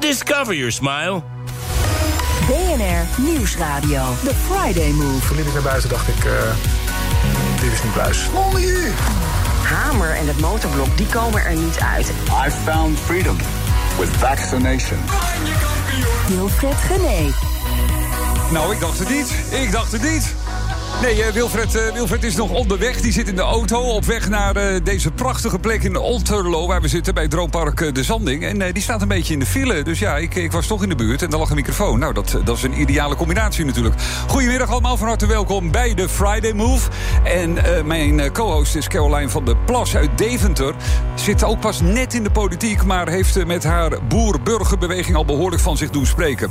Discover your smile. BNR Nieuwsradio. The Friday Move. Toen liep ik naar buiten dacht ik, uh, dit is niet buis. Molly! Hamer en het motorblok, die komen er niet uit. I found freedom with vaccination. Wilfred Gené. Nou, ik dacht het niet. Ik dacht het niet. Nee, uh, Wilfred, uh, Wilfred is nog onderweg. Die zit in de auto op weg naar uh, deze prachtige plek in Olterlo... waar we zitten bij Droompark De Zanding. En die staat een beetje in de file. Dus ja, ik, ik, was toch in de buurt en daar lag een microfoon. Nou, dat, dat is een ideale combinatie natuurlijk. Goedemiddag allemaal, van harte welkom bij de Friday Move. En mijn co-host is Caroline van der Plas uit Deventer. Zit ook pas net in de politiek... maar heeft met haar boer-burgerbeweging al behoorlijk van zich doen spreken.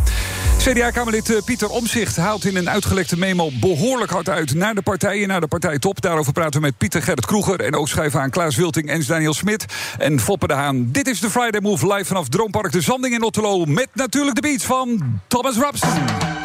CDA-Kamerlid Pieter Omzicht haalt in een uitgelekte memo... behoorlijk hard uit naar de partijen, naar de partijtop. Daarover praten we met Pieter Gerrit Kroeger. En ook schrijven aan Klaas Wilting en Daniel Smit. En Foppe de Haan. Dit is de Friday Move live vanaf Droompark de Zanding in Otterlo. Met natuurlijk de beats van Thomas Rapson.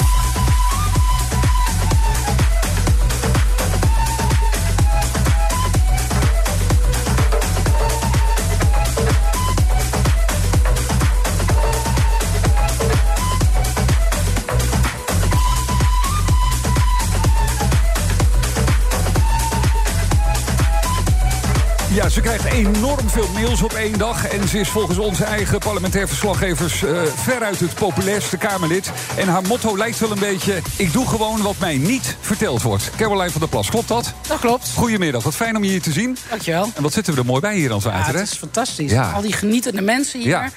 Ze krijgt enorm veel mails op één dag. En ze is volgens onze eigen parlementair verslaggevers uh, veruit het populairste Kamerlid. En haar motto lijkt wel een beetje: ik doe gewoon wat mij niet verteld wordt. Caroline van der Plas, klopt dat? Dat klopt. Goedemiddag, wat fijn om je hier te zien. Dankjewel. En wat zitten we er mooi bij hier aan het water, ja, het is fantastisch. Ja. Al die genietende mensen hier. Ja.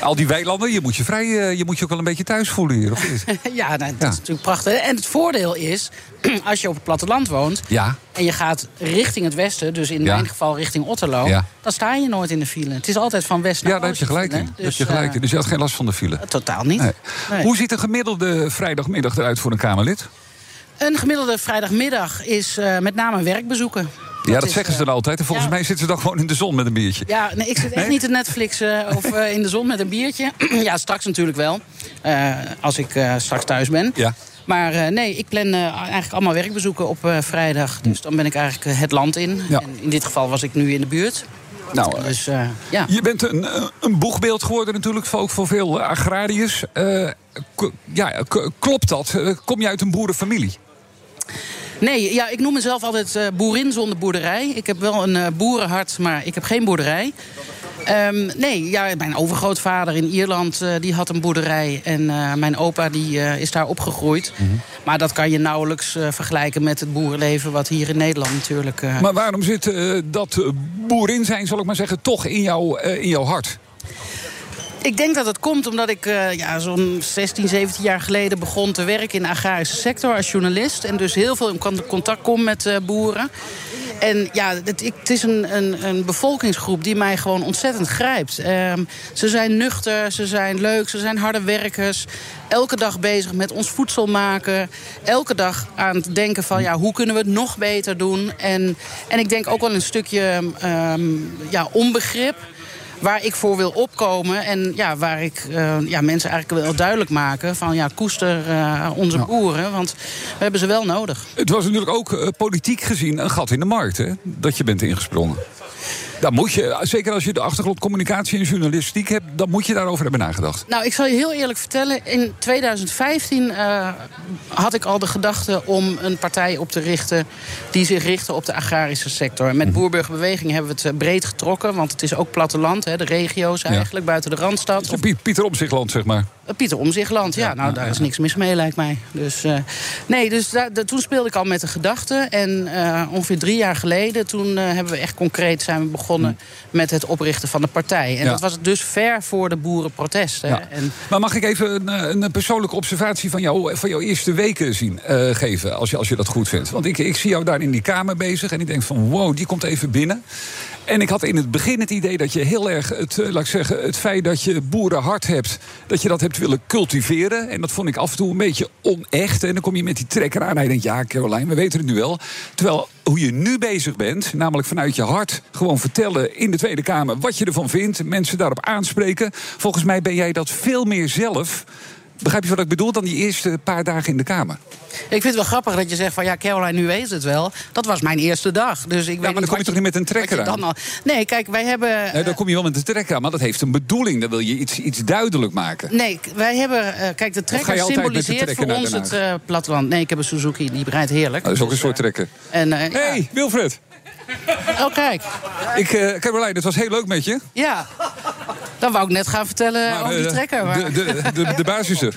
Al die weilanden, je moet je, vrij, uh, je moet je ook wel een beetje thuis voelen hier, of niet? ja, nou, dat ja. is natuurlijk prachtig. En het voordeel is, als je op het platteland woont... Ja. en je gaat richting het westen, dus in ja. mijn geval richting Otterlo... dan sta je nooit in de file. Het is altijd van west naar Ja, daar heb je gelijk in. Dus, heb je gelijk in. Dus je had geen last van de file? Uh, totaal niet. Nee. Nee. Hoe ziet een gemiddelde vrijdagmiddag eruit voor een Kamerlid? Een gemiddelde vrijdagmiddag is uh, met name werkbezoeken. Ja, dat, dat zeggen ze dan altijd. En volgens ja. mij zitten ze dan gewoon in de zon met een biertje. Ja, nee, ik zit echt nee? niet te Netflixen of uh, in de zon met een biertje. ja, straks natuurlijk wel. Uh, als ik straks thuis ben. Ja. Maar nee, ik plan eigenlijk allemaal werkbezoeken op vrijdag. Dus dan ben ik eigenlijk het land in. Ja. En in dit geval was ik nu in de buurt. Nou, dus, ja. Je bent een, een boegbeeld geworden natuurlijk, ook voor veel agrariërs. ja, klopt dat? Kom je uit een boerenfamilie? Nee, ja, ik noem mezelf altijd uh, boerin zonder boerderij. Ik heb wel een uh, boerenhart, maar ik heb geen boerderij. Um, nee, ja, mijn overgrootvader in Ierland uh, die had een boerderij. En mijn opa die, is daar opgegroeid. Mhm. Mm -hmm. Maar dat kan je nauwelijks vergelijken met het boerenleven... wat hier in Nederland natuurlijk... Maar waarom zit dat boerin zijn, zal ik maar zeggen, toch in, jou, in jouw hart? Ik denk dat het komt omdat ik uh, ja, zo'n 16, 17 jaar geleden begon te werken in de agrarische sector als journalist. En dus heel veel in contact kom met uh, boeren. En ja, het, het is een, een, een, bevolkingsgroep die mij gewoon ontzettend grijpt. Uh, ze zijn nuchter, ze zijn leuk, ze zijn harde werkers. Elke dag bezig met ons voedsel maken. Elke dag aan het denken van ja, hoe kunnen we het nog beter doen. En, en ik denk ook wel een stukje um, ja, onbegrip waar ik voor wil opkomen. En ja, waar ik uh, ja, mensen eigenlijk wil duidelijk maken... van ja, koester uh, onze boeren, want we hebben ze wel nodig. Het was natuurlijk ook uh, politiek gezien een gat in de markt, hè? Dat je bent ingesprongen. Daar moet je, zeker als je de achtergrond communicatie en journalistiek hebt... dan moet je daarover hebben nagedacht. Nou, ik zal je heel eerlijk vertellen. In 2015 uh, had ik al de gedachte om een partij op te richten... die zich richtte op de agrarische sector. Met Boerburgerbeweging hebben we het breed getrokken... want het is ook platteland, hè, de regio's eigenlijk, ja. buiten de Randstad. Of... Pieter Omzichtland, zeg maar. Pieter Omzichtland, ja. ja nou, daar is niks mis mee, lijkt mij. Dus, uh, nee, dus toen speelde ik al met de gedachte. En uh, ongeveer drie jaar geleden, toen uh, hebben we echt concreet zijn we begonnen... Hm. met het oprichten van de partij. En ja. dat was dus ver voor de boerenprotesten. Ja. En... Maar mag ik even een, een, persoonlijke observatie van, jou, van jouw eerste weken zien, geven... Als je, als je dat goed vindt? Want ik, ik zie jou daar in die kamer bezig en ik denk van... wow, die komt even binnen. En ik had in het begin het idee dat je heel erg, het, laat ik zeggen, het feit dat je boerenhart hebt, dat je dat hebt willen cultiveren. En dat vond ik af en toe een beetje onecht. En dan kom je met die trekker aan en denkt... ja, Caroline, we weten het nu wel. Terwijl hoe je nu bezig bent, namelijk vanuit je hart... gewoon vertellen in de Tweede Kamer wat je ervan vindt... mensen daarop aanspreken. Volgens mij ben jij dat veel meer zelf... Begrijp je wat ik bedoel dan die eerste paar dagen in de Kamer? Ik vind het wel grappig dat je zegt van ja, Caroline, nu weet het wel. Dat was mijn eerste dag. Dus ik Ja, maar dan kom je toch niet met een trekker aan? al... Nee, kijk, wij hebben. Nee, dan kom je wel met de trekker aan, maar dat heeft een bedoeling. Dan wil je iets, iets duidelijk maken. Nee, wij hebben. eh, kijk, de trekker de symboliseert trekker voor ons het eh, platteland. Nee, ik heb een Suzuki, die rijdt heerlijk. Dat is ook een Dus, soort trekker. eh, En, eh, Hé, hey, Wilfred. Ja. Oh, kijk. Ik, eh Caroline, het was heel leuk met je. Ja. Dan wou ik net gaan vertellen Maar, over die eh, trekker. Maar... De, de, de, de baas is er.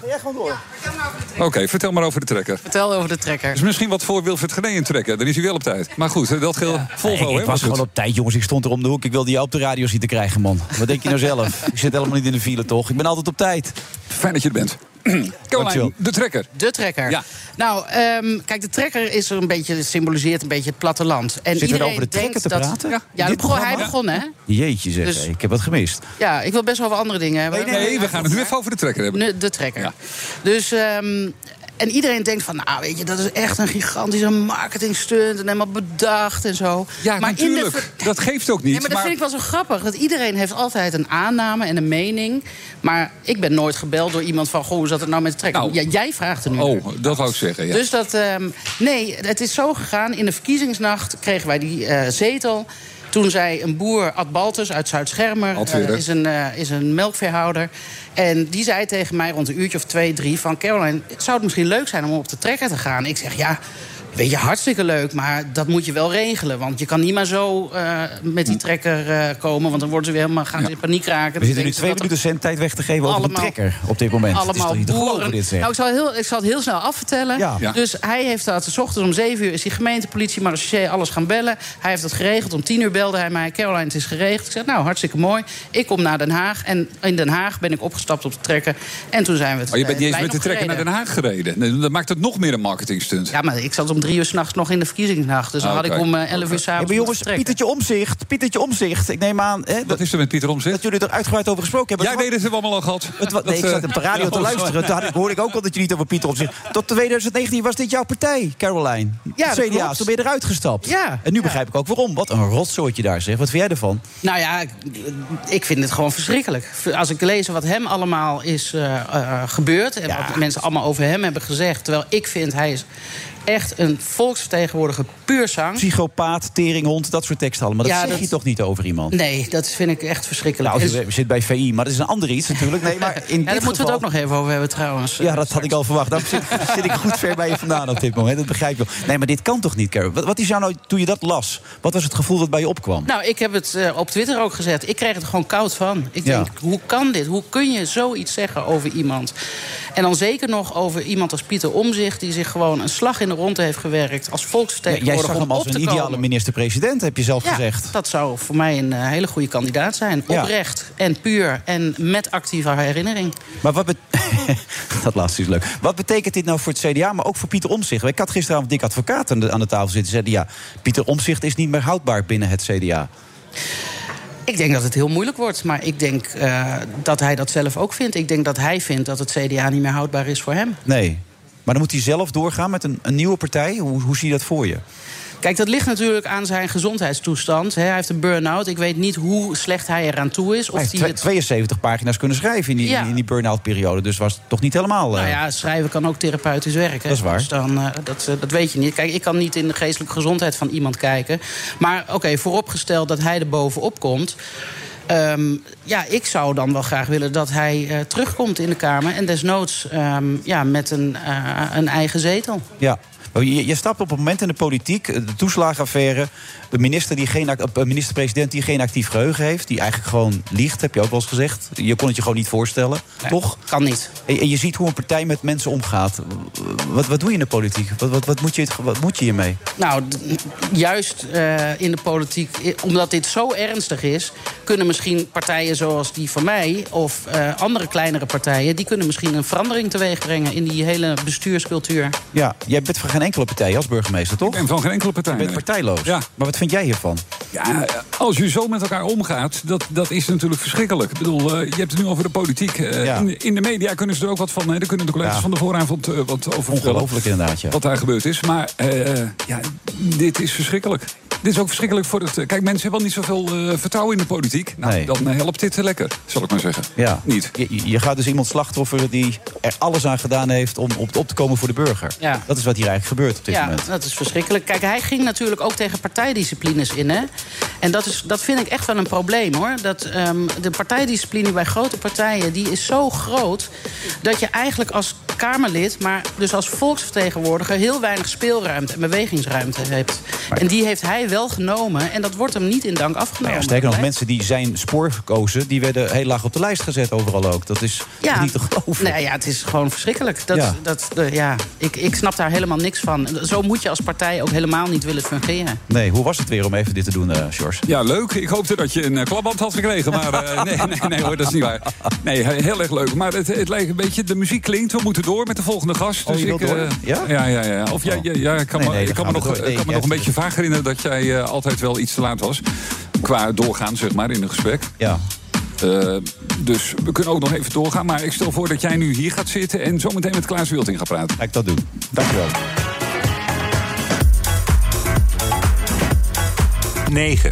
Oké, vertel maar over de trekker. Vertel over de trekker. is misschien wat voor Wilfred Genee een trekker. Dan is hij wel op tijd. Maar goed, eh, dat geel Volvo, ik, hè? ik was was gewoon op tijd, jongens. Ik stond er om de hoek. Ik wilde jou op de radio zien te krijgen, man. Wat denk je nou zelf? Ik zit helemaal niet in de file, toch? Ik ben altijd op tijd. Fijn dat je er bent. Caroline, de trekker. De trekker. Ja. Nou, ehm, kijk, de trekker is er een beetje, symboliseert een beetje het platteland. En we iedereen over de trekker denkt te dat, praten? Ja, In ja dit begon, hij begon, hè? Jeetje zeg, Dus- ik heb wat gemist. Ja, ik wil best wel wat andere dingen hebben. Nee, we gaan het nu even over de trekker hebben. De trekker. Ja. Dus, ehm, en iedereen denkt van, nou weet je, dat is echt een gigantische marketingstunt. En helemaal bedacht en zo. Ja, maar natuurlijk. In de ver- Dat geeft ook niet. Maar dat vind ik wel zo grappig. Dat iedereen heeft altijd een aanname en een mening. Maar ik ben nooit gebeld door iemand van... Goh, hoe zat het nou met de trekker? Nou. ja, jij vraagt er nu Oh, naar. dat wou ik zeggen, ja. Dus dat... ehm, nee, het is zo gegaan. In de verkiezingsnacht kregen wij die eh, zetel. Toen zei een boer, Ad Baltus uit Zuid-Schermer... Eh, is, een, eh, is een melkveehouder. En die zei tegen mij rond een uurtje of twee, drie... van Caroline, zou het misschien leuk zijn om op de trekker te gaan? Ik zeg, ja... Weet je, hartstikke leuk, maar dat moet je wel regelen. Want je kan niet maar zo eh, met die trekker eh, komen... want dan worden ze weer helemaal, gaan ze in paniek raken. We zitten nu twee minuten cent weg te geven over de trekker op dit moment. het is allemaal geloven, boeren. dit zeg. Nou, ik zal, heel, ik zal het heel snel afvertellen. Ja. Ja. Dus hij heeft dat, s ochtends om 7 uur is die gemeente, politie, marechaussee, alles gaan bellen. Hij heeft dat geregeld. Om 10 uur belde hij mij. Caroline, het is geregeld. Ik zei, nou, hartstikke mooi. Ik kom naar Den Haag. En in Den Haag ben ik opgestapt op de trekker. En toen zijn we het Oh, je bent eh, niet eens met de trekker naar Den. Haag gereden. Nee, Dat maakt het nog meer een marketingstunt. Ja, maar ik zat om drie uur s'nachts nog in de verkiezingsnacht. Dus dan Ah, had ik om eh, 11 uur s'avonds maar jongens. Pietertje Omzicht. Pietertje Omzicht. Ik neem aan hè, dat, Wat is er met Pieter Omzicht? dat jullie er uitgebreid over gesproken hebben. Jij Het weet het, hebben we allemaal al gehad. Het nee, ik Dat, zat eh, op de radio te oh, luisteren. Toen ik- hoorde ik ook al dat je niet over Pieter Omzicht... Tot 2019 was dit jouw partij, Caroline. Ja, dat CDA, klopt. toen ben je eruit gestapt. Ja, En nu ja. begrijp ik ook waarom. Wat een rotzootje daar, zeg. Wat vind jij ervan? Nou ja, ik- ik vind het gewoon verschrikkelijk. Als ik lees wat hem allemaal is eh, gebeurd... en Ja. wat mensen allemaal over hem hebben gezegd... terwijl ik vind hij is echt een volksvertegenwoordiger puur zang. Psychopaat, teringhond, dat soort teksten allemaal. Dat Ja, zeg dat- je toch niet over iemand? Nee, dat vind ik echt verschrikkelijk. Nou, je zit bij VI, maar dat is een ander iets natuurlijk. Nee, maar in ja, daar moeten we het ook nog even over hebben trouwens. Ja, dat had ik al verwacht. Daarom zit, zit ik goed ver bij je vandaan op dit moment. Dat begrijp ik wel. Nee, maar dit kan toch niet, Carol? Wat, wat is jou nou, toen je dat las, wat was het gevoel dat bij je opkwam? Nou, ik heb het eh, op Twitter ook gezet. Ik kreeg het gewoon koud van. Ik Ja. denk, hoe kan dit? Hoe kun je zoiets zeggen over iemand? En dan zeker nog over iemand als Pieter Omzicht... die zich gewoon een slag in de ronde heeft gewerkt... als Ja, volksvertegenwoordiger jij zag hem als een ideale minister-president, heb je zelf Ja, gezegd. dat zou voor mij een eh, hele goede kandidaat zijn. Ja. Oprecht en puur en met actieve herinnering. Maar wat dat laatste is leuk. Wat betekent dit nou voor het CDA, maar ook voor Pieter Omzicht? Ik had gisteravond Dick Advocaat aan de, aan de tafel zitten. Zeiden ja, Pieter Omzicht is niet meer houdbaar binnen het CDA. Ik denk dat het heel moeilijk wordt, maar ik denk eh, dat hij dat zelf ook vindt. Ik denk dat hij vindt dat het CDA niet meer houdbaar is voor hem. Nee. Maar dan moet hij zelf doorgaan met een, een nieuwe partij. Hoe, hoe zie je dat voor je? Kijk, dat ligt natuurlijk aan zijn gezondheidstoestand. Hij heeft een burn-out. Ik weet niet hoe slecht hij eraan toe is. Hij Of heeft hij twe- het 72 pagina's kunnen schrijven in die, Ja. in die burn-out periode. Dus was het toch niet helemaal... eh, Nou ja, schrijven kan ook therapeutisch werken. Dat is waar. Dus dan, eh, dat, eh, dat weet je niet. Kijk, ik kan niet in de geestelijke gezondheid van iemand kijken. Maar oké, vooropgesteld dat hij er bovenop komt. Ehm, ja, ik zou dan wel graag willen dat hij eh, terugkomt in de Kamer. En desnoods ehm, ja, met een, eh, een eigen zetel. Ja. Maar Je, je stapt op het moment in de politiek, eh, de toeslagenaffaire... de minister die geen, eh, minister-president die geen actief geheugen heeft... die eigenlijk gewoon liegt, heb je ook wel eens gezegd. Je kon het je gewoon niet voorstellen, Nee, toch? Kan niet. En, en je ziet hoe een partij met mensen omgaat. Wat, wat doe je in de politiek? Wat, wat, wat, moet, je, wat moet je hiermee? Nou, juist eh, in de politiek, omdat dit zo ernstig is... kunnen misschien partijen zoals die van mij... of andere kleinere partijen... die kunnen misschien een verandering teweeg brengen... in die hele bestuurscultuur. Ja, jij bent geen enkele partij als burgemeester, toch? Ik ben van geen enkele partij. Je bent nee. partijloos. Ja. Maar wat vind jij hiervan? Ja, als je zo met elkaar omgaat, dat, dat is natuurlijk verschrikkelijk. Ik bedoel, eh, je hebt het nu over de politiek. Eh, Ja. in, in de media kunnen ze er ook wat van. Hè? Daar kunnen de collega's Ja. van de vooravond eh, wat over vertellen. Ongelooflijk inderdaad, ja. Wat daar gebeurd is. Maar eh, ja, dit is verschrikkelijk. Dit is ook verschrikkelijk voor het... Kijk, mensen hebben al niet zoveel eh, vertrouwen in de politiek. Nou, Nee. dan helpt dit lekker, zal ik maar zeggen. Ja. Niet. Je, je gaat dus iemand slachtofferen die er alles aan gedaan heeft om op, op te komen voor de burger. Ja. Dat is wat hier eigenlijk gebeurt op dit Ja, moment. dat is verschrikkelijk. Kijk, hij ging natuurlijk ook tegen partijdisciplines in. Hè? En dat, is, dat vind ik echt wel een probleem, hoor. Dat, ehm, de partijdiscipline bij grote partijen die is zo groot... dat je eigenlijk als Kamerlid, maar dus als volksvertegenwoordiger... heel weinig speelruimte en bewegingsruimte hebt. En die heeft hij wel genomen. En dat wordt hem niet in dank Nou afgenomen. ja, sterker nog, mensen die zijn spoor gekozen... die werden heel laag op de lijst gezet overal ook. Dat is Ja, niet te geloven. Nee, ja, het is gewoon verschrikkelijk. Dat, Ja. dat, eh, ja, ik, ik snap daar helemaal niks van. Zo moet je als partij ook helemaal niet willen fungeren. Nee, hoe was het weer om even dit te doen, eh George? Ja, leuk. Ik hoopte dat je een eh, klapband had gekregen. Maar eh, nee, nee, nee hoor, dat is niet waar. Nee, he- heel erg leuk. Maar het, het lijkt een beetje... De muziek klinkt. We moeten door met de volgende gast. Oh, je wilt ik, door? eh, Ja? Ja, ja, ja. Of jij, ja, ja, ik kan Nee, me, nee, ik kan me nog, door. kan me nog een beetje vaag herinneren... dat jij eh, altijd wel iets te laat was. Qua doorgaan, zeg maar, in een gesprek. Ja. Eh, dus we kunnen ook nog even doorgaan. Maar ik stel voor dat jij nu hier gaat zitten... en zometeen met Klaas Wilting gaat praten. Ga ik dat doen. Dankjewel. 9.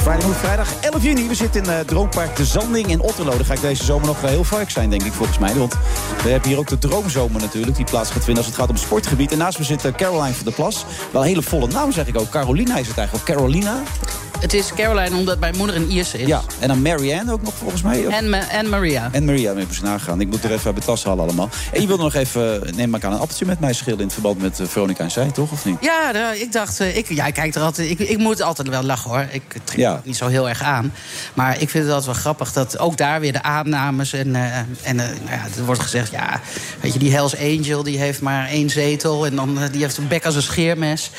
Friday Move, vrijdag 11 juni. We zitten in eh, Droompark De Zanding in Otterlo. Daar ga ik deze zomer nog wel heel vaak zijn, denk ik, volgens mij. Want we hebben hier ook de Droomzomer natuurlijk, die plaats gaat vinden als het gaat om sportgebied. En naast me zit eh, Caroline van der Plas. Wel een hele volle naam, zeg ik ook. Carolina is het eigenlijk. Of Carolina? Het is Caroline, omdat mijn moeder een Ierse is. Ja. En dan Marianne ook nog, volgens mij. of? En, Ma- en Maria. En Maria, we even nagaan. Ik moet er even uit mijn tas halen allemaal. En je wilde nog even, eh, neem maar aan, een appeltje met mij schillen... in het verband met eh, Veronica en zij, toch? Of niet? Ja, de- ik dacht, eh, ik, jij kijkt er altijd. Ik, ik moet altijd wel lachen hoor. Ik trek Ja. het niet zo heel erg aan. Maar ik vind het altijd wel grappig dat ook daar weer de aannames. En, en nou ja, er wordt gezegd, ja, weet je, die Hells Angel die heeft maar één zetel. En dan, die heeft een bek als een scheermes.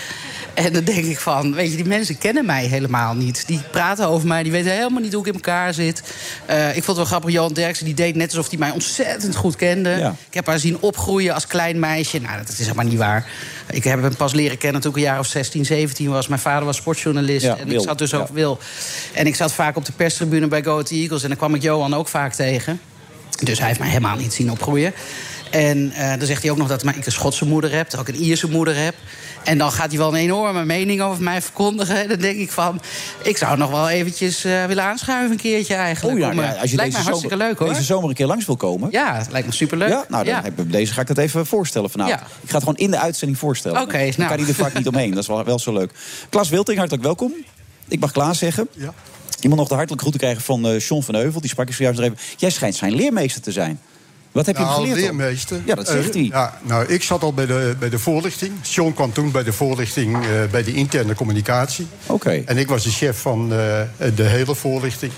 En dan denk ik van, weet je, die mensen kennen mij helemaal niet. Die praten over mij, die weten helemaal niet hoe ik in elkaar zit. Eh, ik vond het wel grappig, Johan Derksen, die deed net alsof hij mij ontzettend goed kende. Ja. Ik heb haar zien opgroeien als klein meisje. Nou, dat is helemaal niet waar. Ik heb hem pas leren kennen toen ik een jaar of 16, 17 was. Mijn vader was sportjournalist. Ja, en Wil, ik zat dus ook ja. Wil. En ik zat vaak op de perstribune bij Go Ahead Eagles. En dan kwam ik Johan ook vaak tegen. Dus hij heeft mij helemaal niet zien opgroeien. En eh, dan zegt hij ook nog dat ik een Schotse moeder heb, dat ik een Ierse moeder heb. En dan gaat hij wel een enorme mening over mij verkondigen. En dan denk ik van, ik zou nog wel eventjes eh, willen aanschuiven een keertje eigenlijk. Oh ja, eh, ja, als je lijkt deze zomer, leuk hoor. deze zomer een keer langs wil komen... Ja, het lijkt me superleuk. Ja, nou, dan Ja. heb ik- deze ga ik dat even voorstellen vanavond. Ja. Ik ga het gewoon in de uitzending voorstellen. Oké, Dan nou. kan hij er vaak niet omheen. Dat is wel, wel zo leuk. Klaas Wilting, hartelijk welkom. Ik mag Klaas zeggen. Ja. Je moet nog de hartelijke groeten krijgen van eh John van Heuvel. Die sprak ik zojuist nog even. Jij schijnt zijn leermeester te zijn. Wat heb je hem nou, geleerd? leermeester. Ja, dat zegt Eh, hij. ja, nou, ik zat al bij de, bij de voorlichting. John kwam toen bij de voorlichting eh, bij de interne communicatie. Oké. En ik was de chef van eh, de hele voorlichting.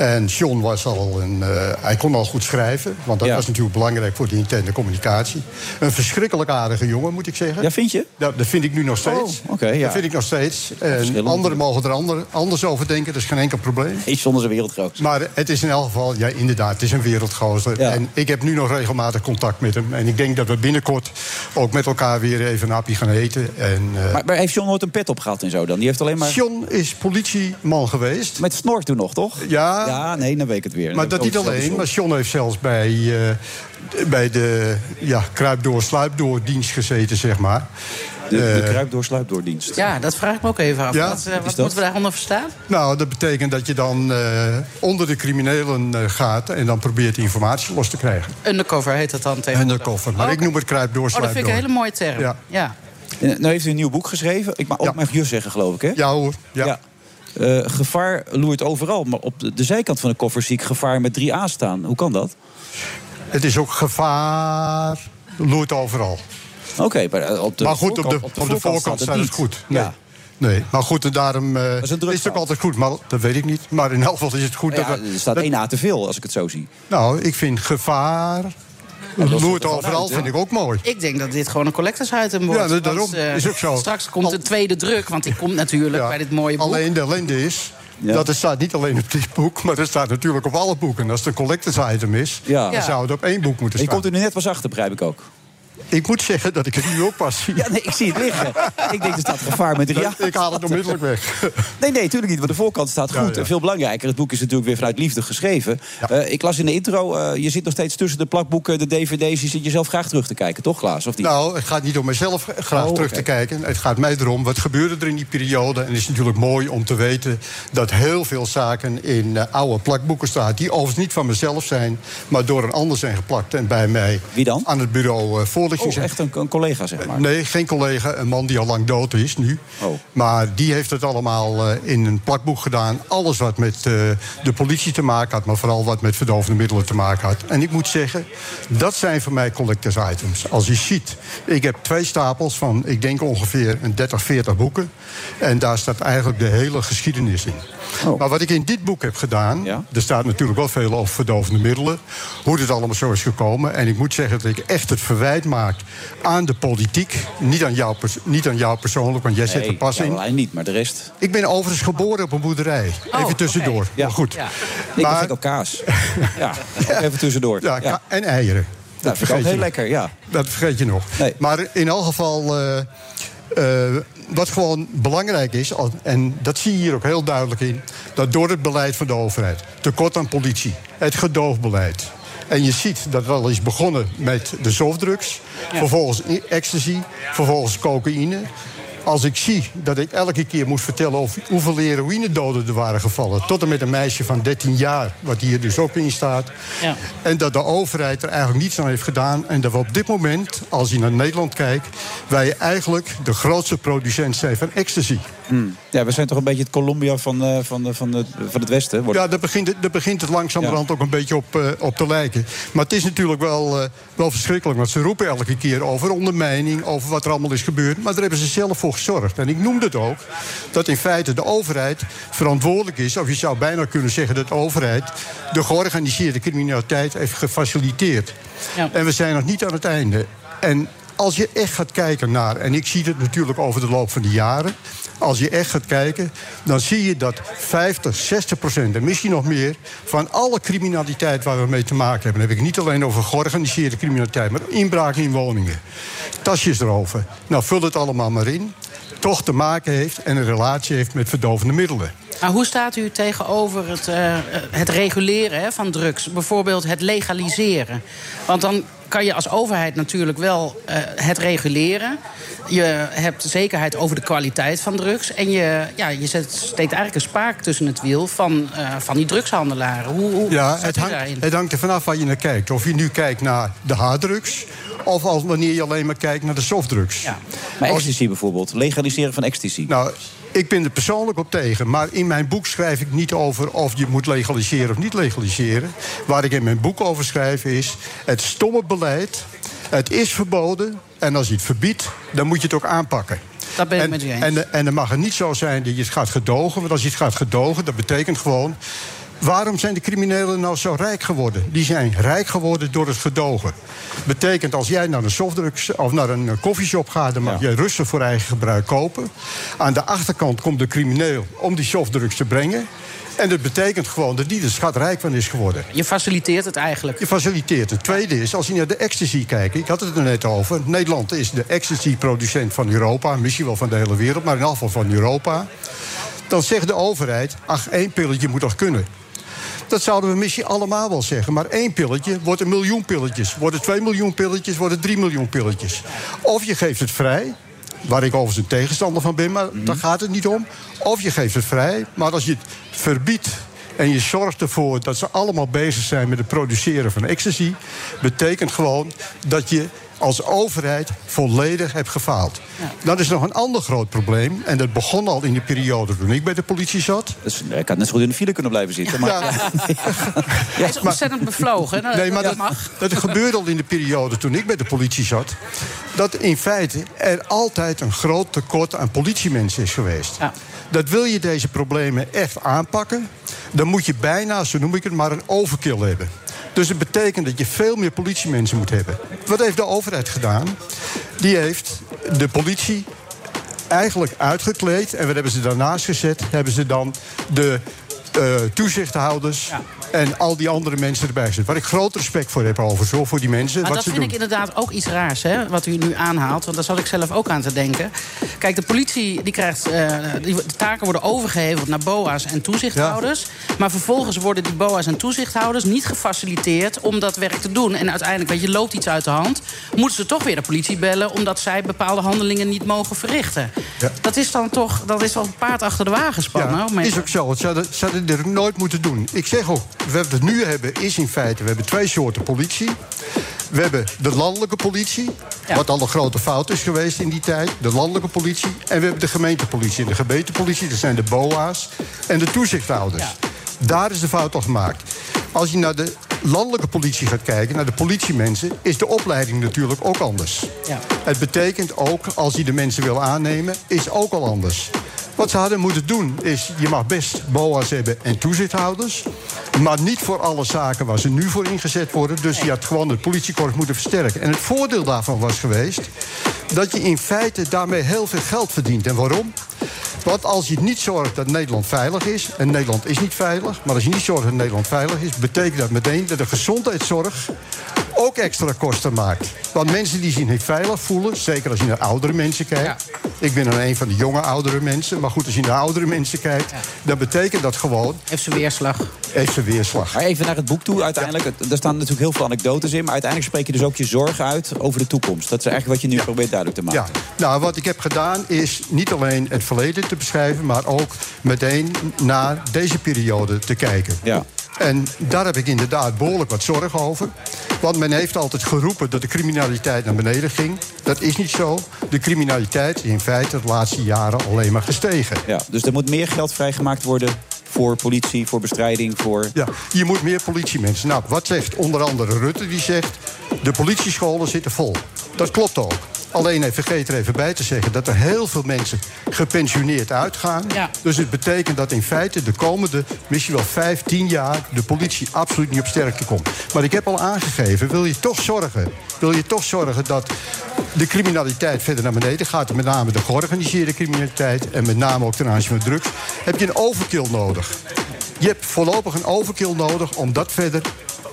En John was al een. eh, hij kon al goed schrijven, want dat Ja. was natuurlijk belangrijk voor de interne communicatie. Een verschrikkelijk aardige jongen, moet ik zeggen. Ja, vind je? Dat, dat vind ik nu nog steeds. Oh, oké, ja. Dat vind ik nog steeds. En anderen mogen er ander, anders over denken, dat is geen enkel probleem. Is zonder zijn wereldgroot. Maar het is in elk geval, ja, inderdaad, het is een wereldgozer. Ja. En ik heb nu nog regelmatig contact met hem. En ik denk dat we binnenkort ook met elkaar weer even een hapje gaan eten. En, eh, Maar, maar heeft John nooit een pet opgehad en zo dan? Die heeft alleen maar... John is politieman geweest. Met snor toen nog, toch? Ja, Ja, nee, dan weet ik het weer. maar dat niet alleen. Maar John heeft zelfs bij, eh, bij de ja, kruipdoor, sluipdoor dienst gezeten, zeg maar. De, de Eh, kruipdoor sluipdoordienst. Ja, dat vraag ik me ook even af. Ja? Wat, eh, wat dat? moeten we daaronder verstaan? Nou, dat betekent dat je dan eh, onder de criminelen eh, gaat... en dan probeert informatie los te krijgen. Undercover heet dat dan tegenwoordig. Undercover. Maar Oh, ik noem het kruipdoor, Oh, dat vind ik een hele mooie term. Ja. Ja. Nou heeft u een nieuw boek geschreven. Ik mag ook Ja. je zeggen, geloof ik, hè? Ja hoor, ja. Eh, gevaar loert overal, maar op de, de zijkant van de koffer zie ik gevaar met drie A staan. Hoe kan dat? Het is ook gevaar, loert overal. Oké, maar eh, op de maar goed, op de, voorkant- op de voorkant staat het niet. goed. Nee. Ja. Nee, maar goed, en daarom eh, is het ook altijd goed. Maar dat weet ik niet. Maar in elk geval is het goed Ja, dat er staat dat- één A te veel, als ik het zo zie. Nou, ik vind gevaar, loert er overal, vind ik ook mooi. Ik denk dat dit gewoon een collectors item wordt. Ja, dat- want, daarom. eh, Is ook zo. Straks komt de tweede druk, want die komt natuurlijk Ja. bij dit mooie boek. Alleen de ellende is Ja. Dat het staat niet alleen op dit boek, maar het staat natuurlijk op alle boeken. En als het een collectors item is, Ja. dan zou het op één boek moeten Je staan. komt er nu net pas achter, begrijp ik ook. Ik moet zeggen dat ik het nu ook pas zie. Ja, nee, ik zie het liggen. ik denk, er staat gevaar met Ria. Ik haal het onmiddellijk weg. Nee, nee, natuurlijk niet. Want de voorkant staat goed. ja. En veel belangrijker, het boek is natuurlijk weer vanuit liefde geschreven. Eh, ik las in de intro, eh, je zit nog steeds tussen de plakboeken, de dvd's. Je zit jezelf graag terug te kijken, toch Klaas? Of niet? Nou, het gaat niet om mezelf graag Oh, terug te kijken. Het gaat mij erom, wat gebeurde er in die periode? En het is natuurlijk mooi om te weten dat heel veel zaken in eh, oude plakboeken staan... die overigens niet van mezelf zijn, maar door een ander zijn geplakt. En bij mij Wie dan? aan het bureau eh, voorlichting oh, echt een, een collega, zeg maar. Nee, geen collega. Een man die al lang dood is nu. Oh. Maar die heeft het allemaal eh, in een plakboek gedaan. Alles wat met eh, de politie te maken had, maar vooral wat met verdovende middelen te maken had. En ik moet zeggen, dat zijn voor mij collectors items. Als je ziet, ik heb twee stapels van, ik denk ongeveer een 30, 40 boeken. En daar staat eigenlijk de hele geschiedenis in. Oh. Maar wat ik in dit boek heb gedaan, Ja. er staat natuurlijk wel veel over verdovende middelen. Hoe dit allemaal zo is gekomen. En ik moet zeggen dat ik echt het verwijt maak aan de politiek. Niet aan jou, pers- niet aan jou persoonlijk, want jij zet er pas in. alleen niet, maar de rest. Ik ben overigens geboren op een boerderij. even tussendoor. Ja. Maar goed. Ja. Ik Maar- ben op kaas. ja, ook even tussendoor. Ja, en eieren. Dat vind ik ook je heel nog. lekker, ja. Dat vergeet je nog. Nee. Maar in elk geval, eh, eh, wat gewoon belangrijk is... en dat zie je hier ook heel duidelijk in... dat door het beleid van de overheid, tekort aan politie... het gedoogbeleid... En je ziet dat het al is begonnen met de softdrugs. Vervolgens ecstasy, vervolgens cocaïne. Als ik zie dat ik elke keer moet vertellen over hoeveel heroïnedoden er waren gevallen... tot en met een meisje van 13 jaar, wat hier dus ook in staat... Ja. En dat de overheid er eigenlijk niets aan heeft gedaan. En dat we op dit moment, als je naar Nederland kijkt... wij eigenlijk de grootste producent zijn van ecstasy. Ja, we zijn toch een beetje het Colombia van, eh, van, eh, van, het, van het Westen. Wordt... Ja, daar begint, het- daar begint het langzamerhand ook een beetje op, eh, op te lijken. Maar het is natuurlijk wel, eh, wel verschrikkelijk. Want ze roepen elke keer over ondermijning, over wat er allemaal is gebeurd. Maar daar hebben ze zelf voor gezorgd. En ik noemde het ook dat in feite de overheid verantwoordelijk is... of je zou bijna kunnen zeggen dat de overheid... de georganiseerde criminaliteit heeft gefaciliteerd. Ja. En we zijn nog niet aan het einde. En als je echt gaat kijken naar, en ik zie het natuurlijk over de loop van de jaren. Als je echt gaat kijken, dan zie je dat 50, 60 procent en misschien nog meer van alle criminaliteit waar we mee te maken hebben. Dan heb ik niet alleen over georganiseerde criminaliteit, maar inbraken in woningen. Tasjes erover. Nou, vul het allemaal maar in. Toch te maken heeft en een relatie heeft met verdovende middelen. Maar hoe staat u tegenover het, eh, het reguleren hè, van drugs? Bijvoorbeeld het legaliseren. Want dan kan je als overheid natuurlijk wel eh, het reguleren. Je hebt zekerheid over de kwaliteit van drugs. En je, ja, je zet, steekt eigenlijk een spaak tussen het wiel van, eh, van die drugshandelaren. Hoe, hoe Ja, het hangt, daarin? het hangt er vanaf waar je naar kijkt. Of je nu kijkt naar de harddrugs... of als wanneer je alleen maar kijkt naar de softdrugs. Ja. Maar ecstasy bijvoorbeeld, legaliseren van ecstasy. Nou, ik ben er persoonlijk op tegen. Maar in mijn boek schrijf ik niet over of je moet legaliseren of niet legaliseren. Waar ik in mijn boek over schrijf is... het stomme beleid, het is verboden... en als je het verbiedt, dan moet je het ook aanpakken. Dat ben ik en, met u eens. En, en dan mag het niet zo zijn dat je het gaat gedogen. Want als je het gaat gedogen, dat betekent gewoon... Waarom zijn de criminelen nou zo rijk geworden? Die zijn rijk geworden door het gedogen. Betekent als jij naar een softdrugs of naar een eh, koffieshop gaat, dan mag Ja. je rustig voor eigen gebruik kopen. Aan de achterkant komt de crimineel om die softdrugs te brengen. En dat betekent gewoon dat die er schatrijk van is geworden. Je faciliteert het eigenlijk. Je faciliteert. Het tweede is, als je naar de ecstasy kijkt... ik had het er net over... Nederland is de ecstasy-producent van Europa... misschien wel van de hele wereld, maar in afval van Europa... dan zegt de overheid... ach, één pilletje moet toch kunnen. Dat zouden we misschien allemaal wel zeggen. Maar één pilletje wordt een miljoen pilletjes. Worden twee miljoen pilletjes, worden drie miljoen pilletjes. Of je geeft het vrij... Waar ik overigens een tegenstander van ben, maar daar gaat het niet om. Of je geeft het vrij, maar als je het verbiedt en je zorgt ervoor dat ze allemaal bezig zijn met het produceren van ecstasy, betekent gewoon dat je als overheid volledig hebt gefaald. Dat is nog een ander groot probleem. En dat begon al in de periode toen ik bij de politie zat. Dus, ik had net zo goed in de file kunnen blijven zitten. Maar, Ja. Hij is ontzettend bevlogen. hè? Nee, maar dat dat, mag. dat gebeurde al in de periode toen ik bij de politie zat. Dat in feite er altijd een groot tekort aan politiemensen is geweest. Ja. Dat wil je deze problemen echt aanpakken, dan moet je bijna, zo noem ik het, maar een overkill hebben. Dus het betekent dat je veel meer politiemensen moet hebben. Wat heeft de overheid gedaan? Die heeft de politie eigenlijk uitgekleed. En wat hebben ze daarnaast gezet? Hebben ze dan de eh, toezichthouders en al die andere mensen erbij gezet. Waar ik groot respect voor heb over zo voor die mensen. Maar wat dat ze vind doen. ik inderdaad ook iets raars, hè, wat u nu aanhaalt. Want daar zat ik zelf ook aan te denken. Kijk, de politie die krijgt, eh, die, de taken worden overgeheveld naar BOA's en toezichthouders. Maar vervolgens worden die BOA's en toezichthouders niet gefaciliteerd om dat werk te doen. En uiteindelijk, weet je, loopt iets uit de hand. Moeten ze toch weer de politie bellen omdat zij bepaalde handelingen niet mogen verrichten. Dat is dan toch, dat is wel een paard achter de wagen spannen. Is ook zo. Ze hadden, ze hadden dit nooit moeten doen. Ik zeg ook, wat we nu hebben is in feite... we hebben twee soorten politie. We hebben de landelijke politie, wat al een grote fout is geweest in die tijd. De landelijke politie. En we hebben de gemeentepolitie. En de gemeentepolitie, dat zijn de BOA's en de toezichthouders. Daar is de fout al gemaakt. Als je naar de landelijke politie gaat kijken, naar de politiemensen... is de opleiding natuurlijk ook anders. Ja. Het betekent ook, als je de mensen wil aannemen, is ook al anders. Wat ze hadden moeten doen is, je mag best BOA's hebben en toezichthouders... maar niet voor alle zaken waar ze nu voor ingezet worden. Dus je had gewoon het politiekorps moeten versterken. En het voordeel daarvan was geweest... dat je in feite daarmee heel veel geld verdient. En waarom? Want als je niet zorgt dat Nederland veilig is... en Nederland is niet veilig, maar als je niet zorgt dat Nederland veilig is... betekent dat meteen dat de gezondheidszorg ook extra kosten maakt. Want mensen die zich niet veilig voelen, zeker als je naar oudere mensen kijkt... ik ben dan een van de jonge oudere mensen... maar goed, als je naar oudere mensen kijkt... dan betekent dat gewoon... Heeft ze weerslag. Heeft ze weerslag. Maar even naar het boek toe. Uiteindelijk, er staan natuurlijk heel veel anekdotes in. Maar uiteindelijk spreek je dus ook je zorgen uit over de toekomst. Dat is eigenlijk wat je nu probeert duidelijk te maken. Ja, nou, wat ik heb gedaan is niet alleen het verleden te beschrijven... maar ook meteen naar deze periode te kijken. Ja. En daar heb ik inderdaad behoorlijk wat zorg over. Want men heeft altijd geroepen dat de criminaliteit naar beneden ging. Dat is niet zo. De criminaliteit is in feite de laatste jaren alleen maar gestegen. Ja, dus er moet meer geld vrijgemaakt worden voor politie, voor bestrijding, voor... Ja, je moet meer politiemensen. Nou, wat zegt onder andere Rutte? Die zegt, de politiescholen zitten vol. Dat klopt ook. Alleen hij vergeet er even bij te zeggen dat er heel veel mensen gepensioneerd uitgaan. Dus het betekent dat in feite de komende misschien wel vijf, tien jaar de politie absoluut niet op sterkte komt. Maar ik heb al aangegeven, wil je toch zorgen, wil je toch zorgen dat de criminaliteit verder naar beneden gaat, met name de georganiseerde criminaliteit en met name ook ten aanzien van drugs, heb je een overkill nodig. Je hebt voorlopig een overkill nodig om dat verder